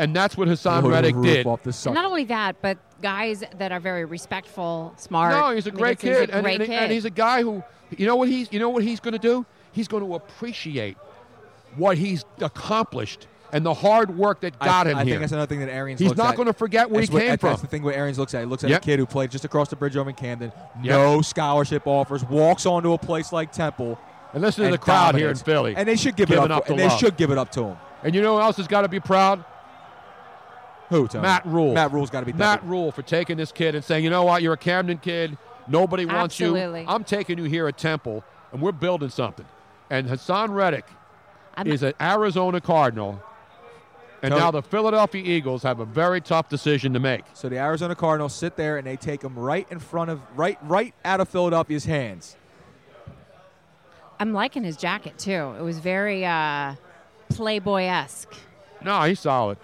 And that's what Haason Blow Reddick did. off the not only that, but guys that are very respectful, smart. No, he's a I mean, great it's- he's kid, a great and- kid. and he's a guy who, you know what he's, you know what he's going to do? He's going to appreciate what he's accomplished and the hard work that I- got him I, here. think that's another thing that Arians. He's looks not going to forget where he what- came that's- from. That's the thing what Arians looks at. He looks at Yep. a kid who played just across the bridge over in Camden, Yep. no scholarship offers, walks onto a place like Temple. And listen to and the crowd here in dominates. Philly, and they should give it up. up to, and the they love. should give it up to him. And you know who else has got to be proud? Who? Tony? Matt Rhule. Matt Rhule's got to be Matt Rhule for taking this kid and saying, you know what, you're a Camden kid. Nobody wants Absolutely. you. I'm taking you here at Temple, and we're building something. And Haason Reddick is an Arizona Cardinal, and Tony- now the Philadelphia Eagles have a very tough decision to make. So the Arizona Cardinals sit there and they take him right in front of right right out of Philadelphia's hands. I'm liking his jacket too. It was very uh, Playboy esque. No, he's solid.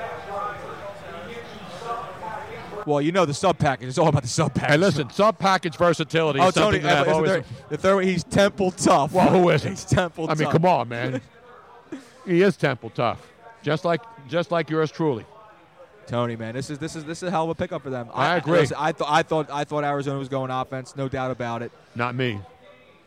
Well, you know the sub package. It's all about the sub package. Hey, listen, sub package versatility Oh, is Tony, something that I've uh, always. the, third, the one, he's Temple tough. Well, who isn't? He's Temple tough. I mean, come on, man. he is Temple tough, just like just like yours truly. Tony, man, this is this is this is a hell of a pickup for them. I agree. listen, I thought I thought I thought Arizona was going offense, no doubt about it. Not me.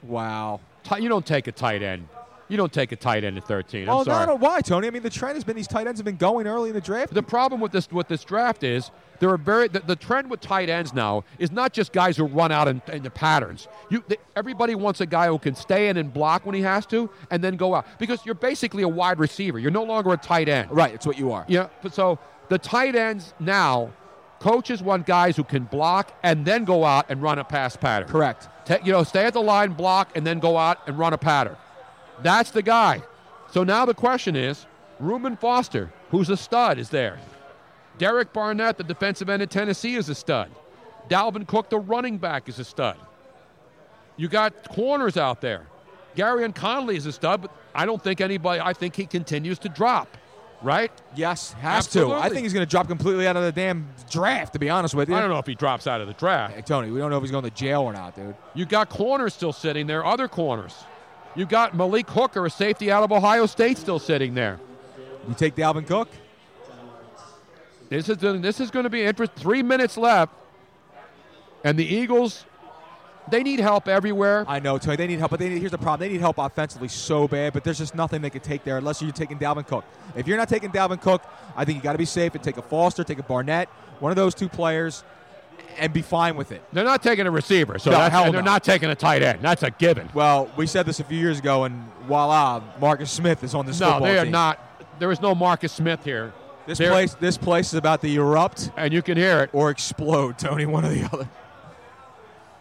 Wow. Ti- You don't take a tight end. You don't take a tight end at 13. I'm oh, sorry. no, no, why, Tony? I mean, the trend has been these tight ends have been going early in the draft. The problem with this with this draft is there are very the, the trend with tight ends now is not just guys who run out in, in the patterns. You the, everybody wants a guy who can stay in and block when he has to and then go out because you're basically a wide receiver. You're no longer a tight end. Right, it's what you are. Yeah. but So the tight ends now, coaches want guys who can block and then go out and run a pass pattern. Correct. You know, stay at the line, block, and then go out and run a pattern. That's the guy. So now the question is, Reuben Foster, who's a stud, is there. Derek Barnett, the defensive end at Tennessee, is a stud. Dalvin Cook, the running back, is a stud. You got corners out there. Gareon Conley is a stud, but I don't think anybody. I think he continues to drop. Right? Yes, has Absolutely. to. I think he's going to drop completely out of the damn draft. To be honest with you, I don't know if he drops out of the draft. Hey, Tony, we don't know if he's going to jail or not, dude. You got corners still sitting there, other corners. You got Malik Hooker, a safety out of Ohio State, still sitting there. You take Dalvin Cook. This is this is going to be interesting. Three minutes left, and the Eagles, they need help everywhere. I know, Tony. They need help, but they need, here's the problem: they need help offensively so bad, but there's just nothing they can take there unless you're taking Dalvin Cook. If you're not taking Dalvin Cook, I think you got to be safe and take a Foster, take a Barnett, one of those two players. And be fine with it. They're not taking a receiver, so No, that's, hell and they're not taking a tight end. That's a given. Well, we said this a few years ago, and voila, Marcus Smith is on this No, they are team. not. There is no Marcus Smith here. This They're- place, this place is about to erupt, and you can hear it or explode. Tony, one or the other.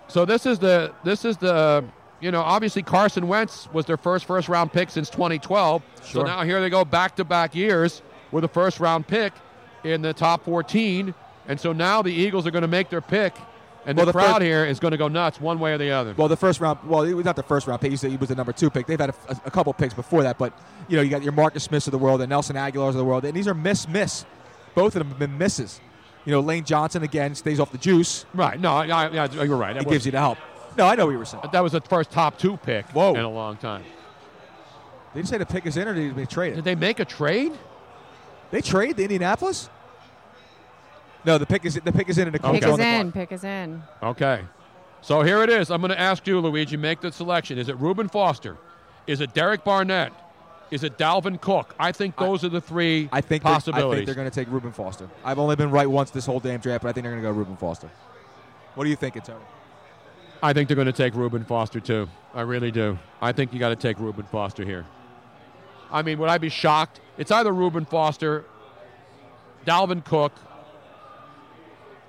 So this is the this is the you know obviously Carson Wentz was their first first round pick since 2012. Sure. So now here they go back to back years with a first round pick in the top 14, and so now the Eagles are going to make their pick, and Well, the, the crowd first- here is going to go nuts one way or the other. Well, the first round. Well, it was not the first round pick. He said he was the number two pick. They've had a, a, a couple picks before that, but you know, you got your Marcus Smiths of the world and Nelson Agholor's of the world, and these are miss miss. Both of them have been misses. You know, Lane Johnson again stays off the juice. Right. No, I, I, you're right. That It gives you the help. No, I know what you were saying. That was the first top two pick Whoa. in a long time. They Did you say the pick is in or did they trade it? Did they make a trade? They trade the Indianapolis? No, the pick is the pick is in and the Pick Colts are us on the in. Pick us in. Okay. So here it is. I'm going to ask you, Luigi, make the selection. Is it Reuben Foster? Is it Derek Barnett? Is it Dalvin Cook? I think those are the three I think they- I possibilities. think they're going to take Reuben Foster. I've only been right once this whole damn draft, but I think they're going to go Reuben Foster. What do you think, Tony? I think they're going to take Reuben Foster too. I really do. I think you got to take Reuben Foster here. I mean, would I be shocked? It's either Reuben Foster, Dalvin Cook,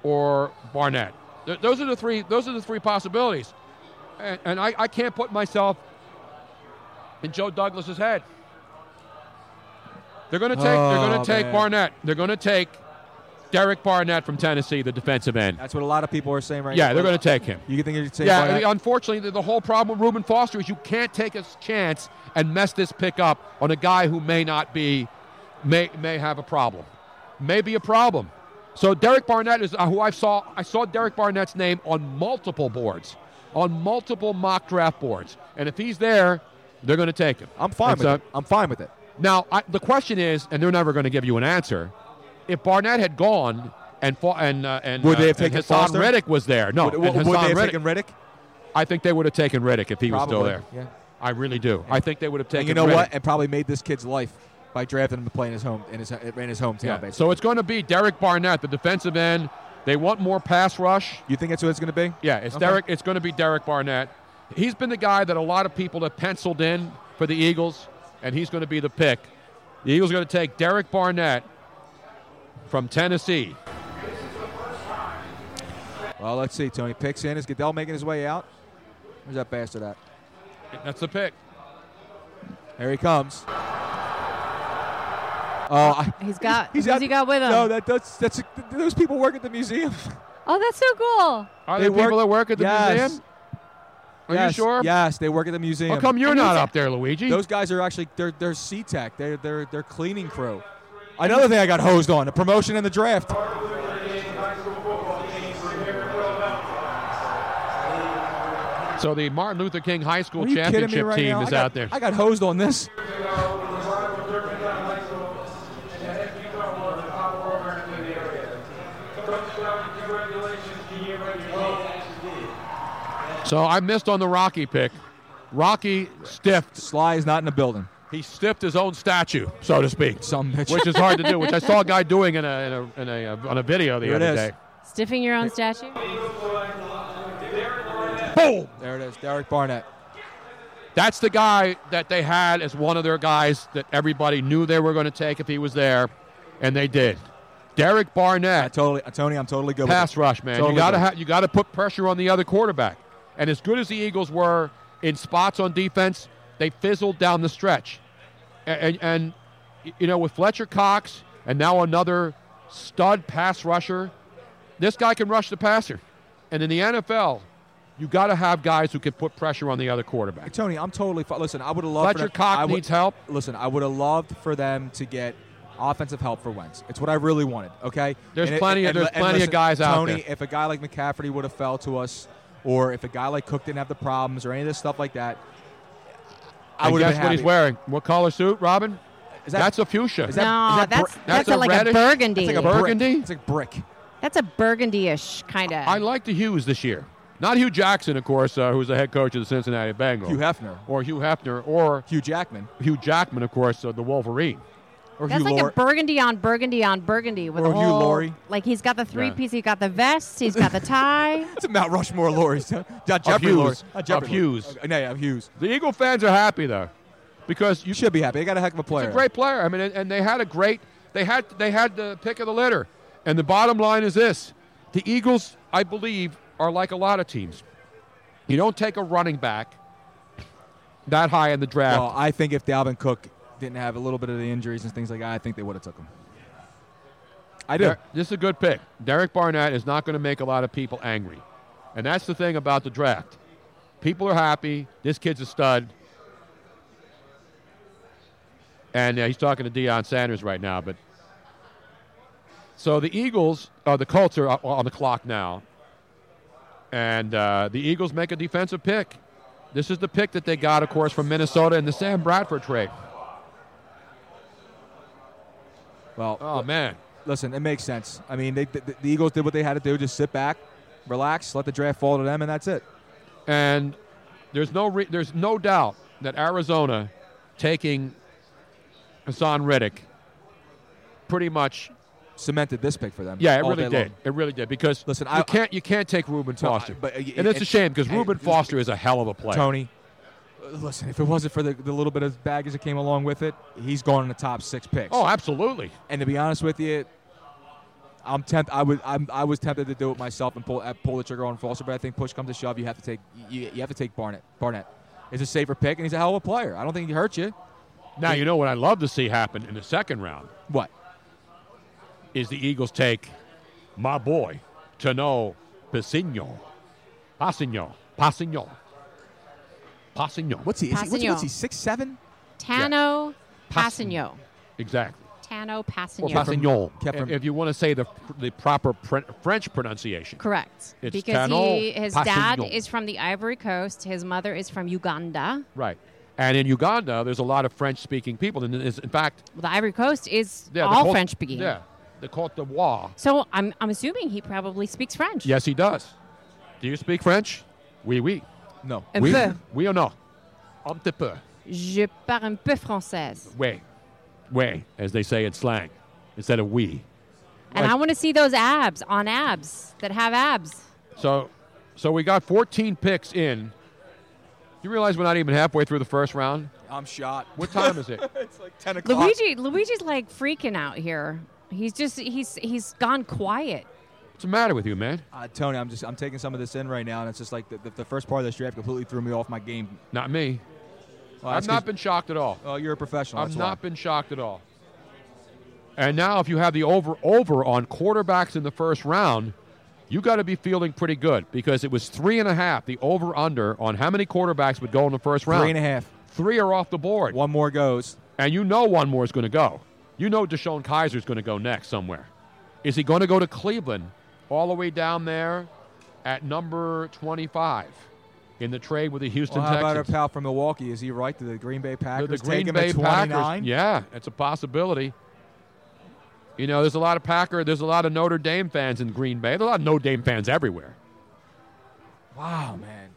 or Barnett. Th- those are the three. Those are the three possibilities, and, and I, I can't put myself in Joe Douglas's head. They're going to take. they're going Oh, to take man. Barnett. They're going to take Derek Barnett from Tennessee, the defensive end. That's what a lot of people are saying right Yeah, now. they're going to take him. You think going to Yeah, Barnett? unfortunately, the, the whole problem with Reuben Foster is you can't take a chance and mess this pick up on a guy who may not be, may may have a problem, may be a problem. So Derek Barnett is uh, who I saw. I saw Derek Barnett's name on multiple boards, on multiple mock draft boards, and if he's there, they're going to take him. I'm fine with it. I'm fine with it. Now I, the question is, and they're never going to give you an answer. If Barnett had gone and and uh, and Would they uh, have and taken Haason Foster? Reddick was there? No, Would- would- would they have Reddick- taken Reddick? I think they would have taken Reddick if he was still there. yeah. I really do. I think they would have taken. And you know what? And probably made this kid's life by drafting him to play in his home in his in his hometown. Yeah. Basically. So it's going to be Derek Barnett, the defensive end. They want more pass rush. You think that's who it's going to be? Yeah, it's Okay. Derek. It's going to be Derek Barnett. He's been the guy that a lot of people have penciled in for the Eagles, and he's going to be the pick. The Eagles are going to take Derek Barnett from Tennessee. Well, let's see. Tony picks in. Is Goodell making his way out? Where's that bastard at? That's the pick. There he comes. Oh, I, He's got. He's got, he got with him? No, that, that's that's those people work at the museum. oh, that's so cool. Are They there people that work at the Yes. museum? Are yes, you sure? Yes, they work at the museum. How come you're And not up there, Luigi? Those guys are actually they're they're C-Tech. They're they're they're cleaning crew. Another thing I got hosed on: the promotion and the draft. so the Martin Luther King High School Are you kidding me championship right team now? is got, out there. I got hosed on this. So I missed on the Rocky pick. Rocky stiffed. Sly is not in the building. He stiffed his own statue, so to speak, Some bitch. which is hard to do. Which I saw a guy doing in a, in a, in a on a video the Here other day. Stiffing your own statue. Boom! There it is, Derek Barnett. That's the guy that they had as one of their guys that everybody knew they were going to take if he was there, and they did. Derek Barnett. I Barnett, totally, Tony, I'm totally good pass with it. rush man. Totally you got to good. ha- you got to put pressure on the other quarterback. And as good as the Eagles were in spots on defense, they fizzled down the stretch. And, and, and you know, with Fletcher Cox and now another stud pass rusher, this guy can rush the passer. And in the NFL, you got to have guys who can put pressure on the other quarterback. Tony, I'm totally. Fi- listen, I would have loved. for Fletcher them- Cox would- needs help. Listen, I would have loved for them to get offensive help for Wentz. It's what I really wanted. Okay. There's And it- plenty of- and- there's and plenty of listen, guys out there. Tony, if a guy like McCafferty would have fell to us, or if a guy like Cook didn't have the problems, or any of this stuff like that, I And would guess been what he's wearing? What color suit, Robin? Is that- that's a fuchsia. is that- no, is that that's br- that's, that's a, a like reddish- a burgundy. It's like a brick. Burgundy? It's like brick. that's a burgundy-ish kind of. I like the hues this year. Not Hue Jackson, of course, uh, who's the head coach of the Cincinnati Bengals. Hugh Hefner. Or Hugh Hefner, or Hugh Jackman. Hugh Jackman, of course, uh, the Wolverine. That's like a burgundy on burgundy on burgundy with Or a Hugh whole, Laurie. Like he's got the three Yeah. piece. He got the vest. He's got the tie. It's a Mount Rushmore Lorries. Not Of Jeffrey Hughes. Laurie. Not Of Jeffrey Hughes. Laurie. No, yeah, Hughes. The Eagle fans are happy though, because you should be happy. They got a heck of a player. He's a great player. I mean, and, and they had a great. They had they had the pick of the litter, and the bottom line is this: the Eagles, I believe, are like a lot of teams. You don't take a running back that high in the draft. Well, I think if Dalvin Cook didn't have a little bit of the injuries and things like that, I think they would have took him. I do. This is a good pick. Derek Barnett is not going to make a lot of people angry. And that's the thing about the draft. People are happy. This kid's a stud. And uh, he's talking to Deion Sanders right now. But so the Eagles, uh, the Colts are on the clock now. And uh, the Eagles make a defensive pick. This is the pick that they got, of course, from Minnesota in the Sam Bradford trade. Well, oh man, listen, it makes sense. I mean, they, the, the Eagles did what they had to do: just sit back, relax, let the draft fall to them, and that's it. And there's no re- there's no doubt that Arizona taking Haason Reddick pretty much cemented this pick for them. Yeah, it really did. long. It really did because Listen, you I- can't you can't take Reuben I- Foster, but, uh, and it's a shame because and- Reuben Foster is a hell of a player. Tony, listen, if it wasn't for the, the little bit of baggage that came along with it, he's gone in the top six picks. Oh, absolutely. And to be honest with you, I'm tempt. I was I'm, I was tempted to do it myself and pull uh, pull the trigger on Foster, but I think push comes to shove, you have to take you, you have to take Barnett. Barnett is a safer pick, and he's a hell of a player. I don't think he hurts you. Now you know what I'd love to see happen in the second round. What is the Eagles take my boy Tanoh Pasino, Pasino, Pasino, Pasino. What's he? Is he what's, he- what's he? Six seven? Tanoh Passigno. Passigno. Exactly. Tanoh Or Passigno. Passignon, kept if, if you want to say the the proper pr- French pronunciation. Correct. It's because Tanoh he, his dad is from the Ivory Coast. His mother is from Uganda. Right. And in Uganda, there's a lot of French-speaking people. And in fact, Well, the Ivory Coast is yeah, the all Côte- French speaking. Yeah, the Côte d'Ivoire. So I'm, I'm assuming he probably speaks French. Yes, he does. Do you speak French? Oui, oui. No. Un oui, peu. oui ou non? Un petit peu. Je parle un peu française. Oui. Oui, as they say in slang, instead of we. And I want to see those abs on abs that have abs. So, so we got 14 picks in. You realize we're not even halfway through the first round? I'm shot. What time is it? it's like ten o'clock. Luigi, Luigi's like freaking out here. He's just he's he's gone quiet. What's the matter with you, man? Uh, Tony, I'm just I'm taking some of this in right now, and it's just like the, the, the first part of this draft completely threw me off my game. Not me. Well, I've not been shocked at all. Oh, you're a professional. I've not why. been shocked at all. And now, if you have the over over on quarterbacks in the first round, you got to be feeling pretty good because it was three and a half. The over under on how many quarterbacks would go in the first round. Three and a half. Three are off the board. One more goes. And you know one more is going to go. You know DeShone Kizer is going to go next somewhere. Is he going to go to Cleveland all the way down there at number 25 in the trade with the Houston Well, how about our pal from Milwaukee? Is he right to the Green Bay Packers? the take Green him Bay at 29? Packers. Yeah, it's a possibility. You know, there's a lot of Packer, there's a lot of Notre Dame fans in Green Bay. There's a lot of Notre Dame fans everywhere. Wow, man.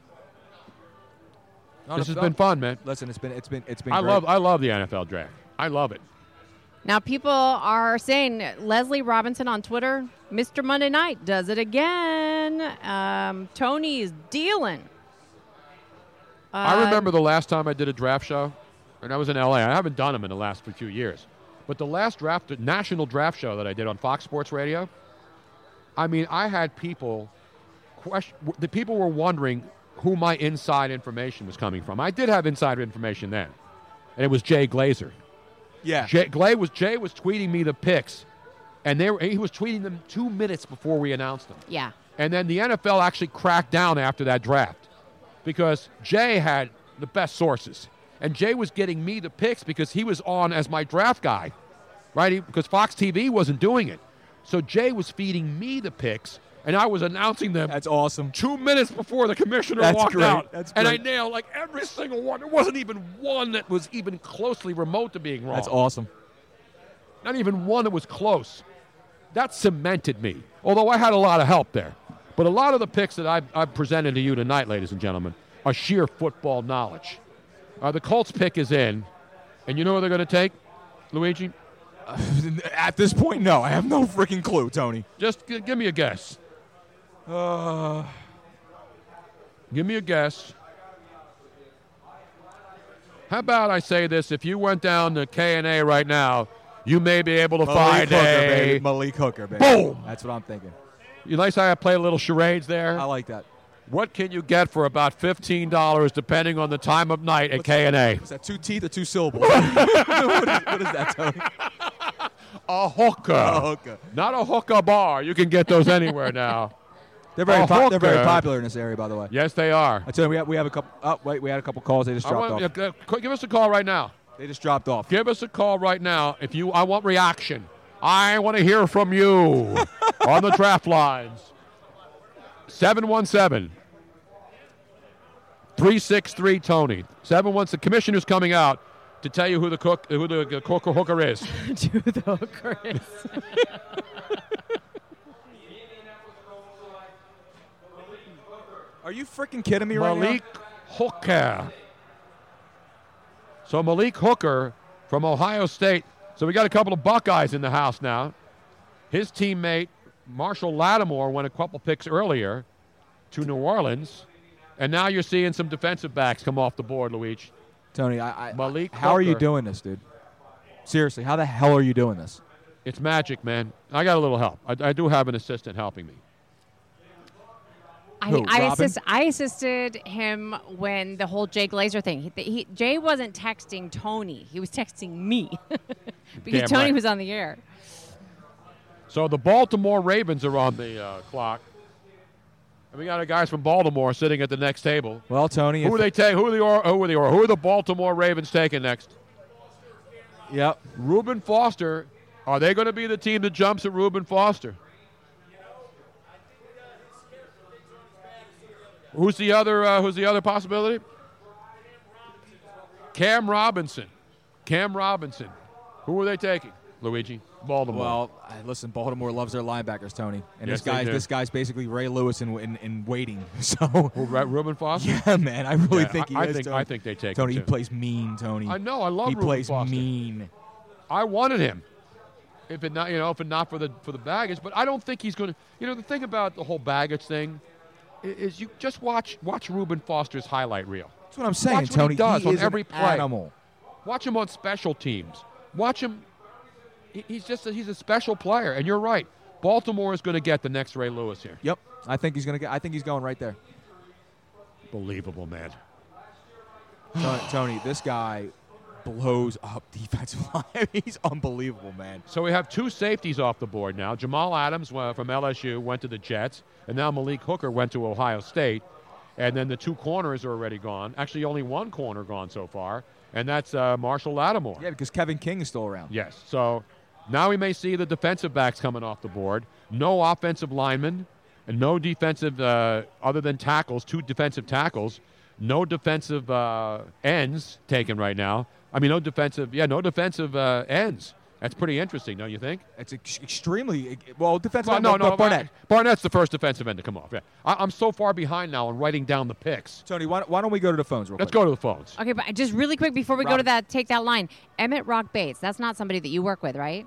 No, this has been fun, man. Listen, it's been it's been it's been. I great. love I love the NFL draft. I love it. Now people are saying Leslie Robinson on Twitter, Mr. Monday Night does it again. Um, Tony's dealing. I Uh, remember the last time I did a draft show, and I was in LA. I haven't done them in the last few years. But the last draft, national draft show that I did on Fox Sports Radio, I mean, I had people question. The people were wondering who my inside information was coming from. I did have inside information then, and it was Jay Glazer. Yeah. Jay, Glay was Jay was tweeting me the picks, and they were, he was tweeting them two minutes before we announced them. Yeah. And then the NFL actually cracked down after that draft because Jay had the best sources. And Jay was getting me the picks because he was on as my draft guy, right? He, because Fox TV wasn't doing it. So Jay was feeding me the picks, and I was announcing them. That's awesome. Two minutes before the commissioner That's walked great. out. That's And I nailed like every single one. There wasn't even one that was even closely remote to being wrong. That's awesome. Not even one that was close. That cemented me. Although I had a lot of help there. But a lot of the picks that I've, I've presented to you tonight, ladies and gentlemen, are sheer football knowledge. Uh, the Colts pick is in, and you know who they're going to take, Luigi? At this point, no. I have no freaking clue, Tony. Just g- give me a guess. Uh, Give me a guess. How about I say this? If you went down to K and A right now, you may be able to Malik find Hooker, a baby. Malik Hooker, baby. Boom. That's what I'm thinking. You nice I play a little charades there. I like that. What can you get for about fifteen dollars, depending on the time of night at K and A? Is that two teeth or two syllables? what, is, what is that, Tony? A hooker. A hooker. Not a hookah bar. You can get those anywhere now. They're very oh, po- they're very popular in this area, by the way. Yes, they are. I tell you, we have, we have a couple. Oh, wait, we had a couple calls. They just dropped want- off. yeah, g- give us a call right now. They just dropped off. Give us a call right now if you. I want reaction. I want to hear from you on the draft lines. 717 363 Tony. 717. The commissioner's coming out to tell you who the cook, who the, the hooker hooker is. who the hooker is. Are you freaking kidding me right now? Malik Hooker. So Malik Hooker from Ohio State. So we got a couple of Buckeyes in the house now. His teammate Marshon Lattimore went a couple picks earlier to New Orleans, and now you're seeing some defensive backs come off the board, Luigi. Tony, I, I Malik how are you doing this, dude? Seriously, how the hell are you doing this? It's magic, man. I got a little help. I, I do have an assistant helping me. I, Who, I, assist, I assisted him when the whole Jay Glazer thing. He, he, Jay wasn't texting Tony; he was texting me because Damn Tony right. was on the air. So the Baltimore Ravens are on the uh, clock. And we got our guys from Baltimore sitting at the next table. Well, Tony, Who are they take? Who are the or, who are the or, who are the Baltimore Ravens taking next? Yep. Reuben Foster. Are they going to be the team that jumps at Reuben Foster? Who's the other? Uh, who's the other possibility? Cam Robinson. Cam Robinson. Who are they taking? Luigi. Baltimore. Well, listen, Baltimore loves their linebackers, Tony, and Yes, this guy's this guy's basically Ray Lewis in in, in waiting. So, Who, Re- Reuben Foster. yeah, man, I really Yeah, think he I, I is, think Tony. I think they take Tony, he plays mean, Tony. I know. I love He Reuben plays Foster. mean. I wanted him. If it not, you know, if it not for the for the baggage, but I don't think he's going to. You know, the thing about the whole baggage thing is you just watch watch Reuben Foster's highlight reel. That's what I'm saying, Watch what Tony. He does He on is an every play. animal. Watch him on special teams. Watch him. he- He's just a, he's a special player, and you're right. Baltimore is going to get the next Ray Lewis here. Yep, I think he's gonna get. I think he's going right there. Believable, man. Tony, Tony this guy blows up defensive line. he's unbelievable, man. So we have two safeties off the board now. Jamal Adams uh, from LSU went to the Jets, and now Malik Hooker went to Ohio State. And then the two corners are already gone. Actually, only one corner gone so far, and that's uh, Marshon Lattimore. Yeah, because Kevin King is still around. Yes. So now we may see the defensive backs coming off the board. No offensive linemen, and no defensive uh, other than tackles. Two defensive tackles. No defensive uh, ends taken right now. I mean, no defensive. Yeah, no defensive uh, ends. That's pretty interesting, don't you think? It's ex- extremely well defensive. Well, end, no, but- no, Barnett. Barnett's the first defensive end to come off. Yeah, I, I'm so far behind now on writing down the picks. Tony, why, why don't we go to the phones real Let's quick? go to the phones. Okay, but just really quick before we go to that, take that line. Emmett Rock Bates. That's not somebody that you work with, right?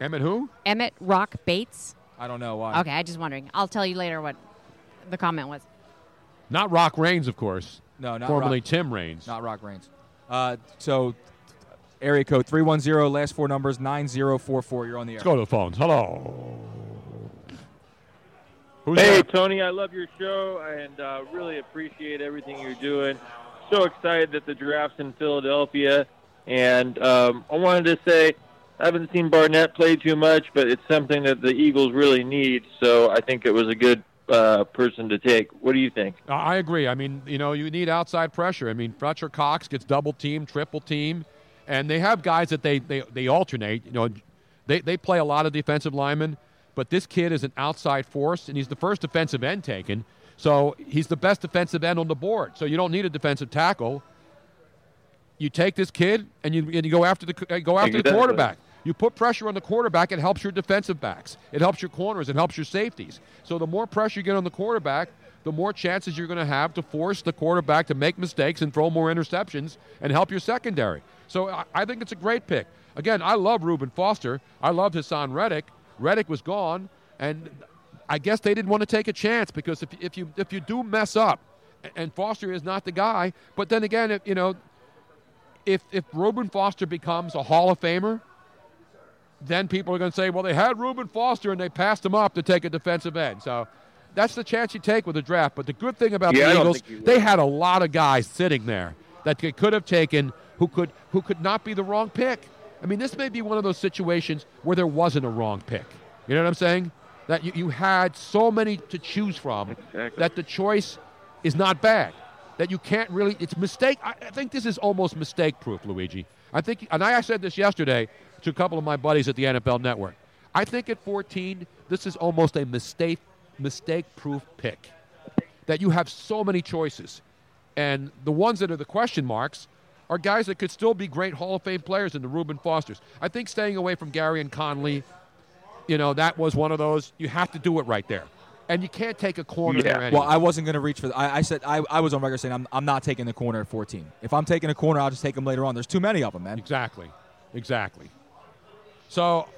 Emmett, who? Emmett Rock Bates. I don't know why. Okay, I just wondering. I'll tell you later what the comment was. Not Rock Raines, of course. No, not formerly Rock- Tim Raines. Not Rock Raines. Uh, so, area code 310, last four numbers 9044. You're on the air. Let's go to the phones. Hello. Who's hey, there? Tony, I love your show and uh, really appreciate everything you're doing. So excited that the draft's in Philadelphia. And um, I wanted to say I haven't seen Barnett play too much, but it's something that the Eagles really need. So I think it was a good uh, person to take. What do you think? Uh, I agree. I mean, you know, you need outside pressure. I mean, Fletcher Cox gets double team, triple team, and they have guys that they, they, they alternate. You know, they, they play a lot of defensive linemen, but this kid is an outside force, and he's the first defensive end taken. So he's the best defensive end on the board. So you don't need a defensive tackle. You take this kid and you, and you go after the uh, go after the quarterback. You put pressure on the quarterback, it helps your defensive backs. It helps your corners, it helps your safeties. So the more pressure you get on the quarterback, the more chances you're going to have to force the quarterback to make mistakes and throw more interceptions and help your secondary. So I, I think it's a great pick. again, I love Reuben Foster. I loved Haason Reddick. Reddick was gone, and I guess they didn't want to take a chance because if, if you if you do mess up, and Foster is not the guy, but then again, if, you know, if if Reuben Foster becomes a Hall of Famer, then people are going to say, well, they had Reuben Foster and they passed him up to take a defensive end. So that's the chance you take with the draft. But the good thing about Yeah, the Eagles, think you will. they had a lot of guys sitting there that they could have taken who could who could not be the wrong pick. I mean, this may be one of those situations where there wasn't a wrong pick. You know what I'm saying? That you, you had so many to choose from that the choice is not bad. That you can't really, it's mistake. I, I think this is almost mistake proof, Luigi. I think, and I said this yesterday to a couple of my buddies at the NFL Network. I think at 14, this is almost a mistake mistake proof pick. That you have so many choices. And the ones that are the question marks are guys that could still be great Hall of Fame players in the Reuben Fosters. I think staying away from Gareon Conley, you know, that was one of those, you have to do it right there. And you can't take a corner there anyway. Well, I wasn't going to reach for. The, I, I said I, I was on record saying I'm, I'm not taking the corner at 14. If I'm taking a corner, I'll just take them later on. There's too many of them, man. Exactly. Exactly. So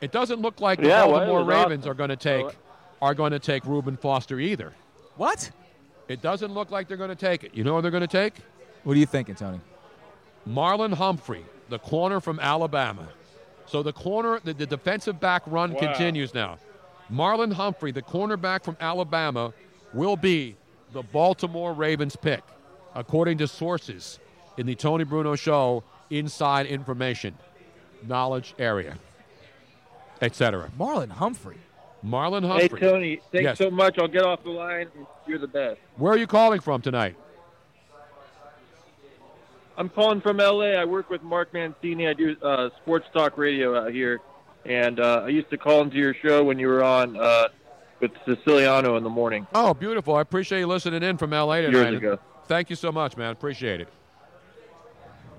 it doesn't look like the Yeah, Baltimore was Ravens awesome. are going to take are going to take Reuben Foster either. What? It doesn't look like they're going to take it. You know what they're going to take? What are you thinking, Tony? Marlon Humphrey, the corner from Alabama. So the corner, the, the defensive back run Wow. continues now. Marlon Humphrey, the cornerback from Alabama, will be the Baltimore Ravens pick, according to sources in the Tony Bruno Show Inside Information, Knowledge Area, etc. Marlon Humphrey. Marlon Humphrey. Hey, Tony, thanks Yes. so much. I'll get off the line. You're the best. Where are you calling from tonight? I'm calling from LA. I work with Mark Mancini. I do uh, sports talk radio out here, and uh, I used to call into your show when you were on uh, with Siciliano in the morning. Oh, beautiful. I appreciate you listening in from LA tonight. Years ago. Thank you so much, man. Appreciate it.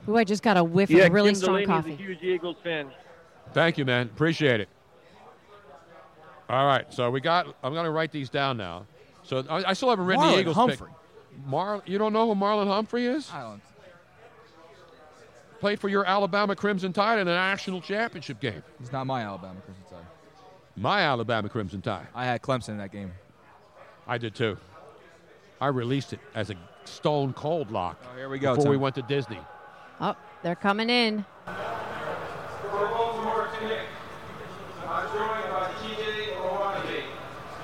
Ooh, I just got a whiff yeah, of really Kim strong Delaney's coffee. a huge Eagles fan. Thank you, man. Appreciate it. All right, so we got. I'm going to write these down now. So I, I still haven't written the Marlon Eagles Humphrey. pick. Mar, you don't know who Marlon Humphrey is? I don't. Played for your Alabama Crimson Tide in a national championship game. He's not my Alabama Crimson Tide. My Alabama Crimson Tide. I had Clemson in that game. I did too. I released it as a stone cold lock. Oh, here we go, Before we went to Disney. Oh, they're coming in. For Baltimore Connect, I'm joined by TJ Owani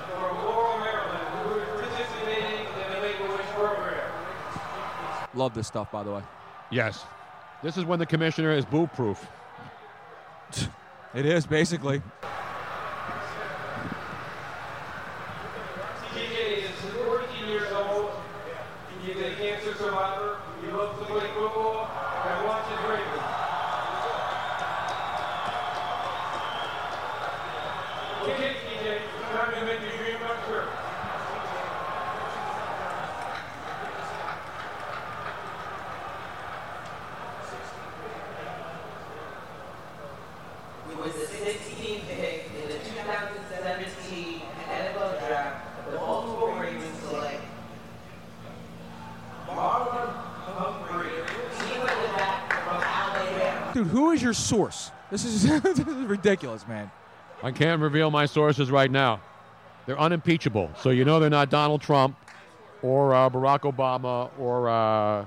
from Laurel, Maryland, who is participating in the Make-A-Wish program. Love this stuff, by the way. Yes. This is when the commissioner is boo proof. It is basically. TJ is 14 years old. He's a cancer survivor. He loves to play football and watches Ravens. Okay, TJ, it's time to make your dream come true. was the 16th pick in the 2017 NFL Draft. The Baltimore Ravens select Marlon Humphrey, defensive back from Alabama. Dude, who is your source? This is, this is ridiculous, man. I can't reveal my sources right now. They're unimpeachable, so you know they're not Donald Trump or uh, Barack Obama or uh,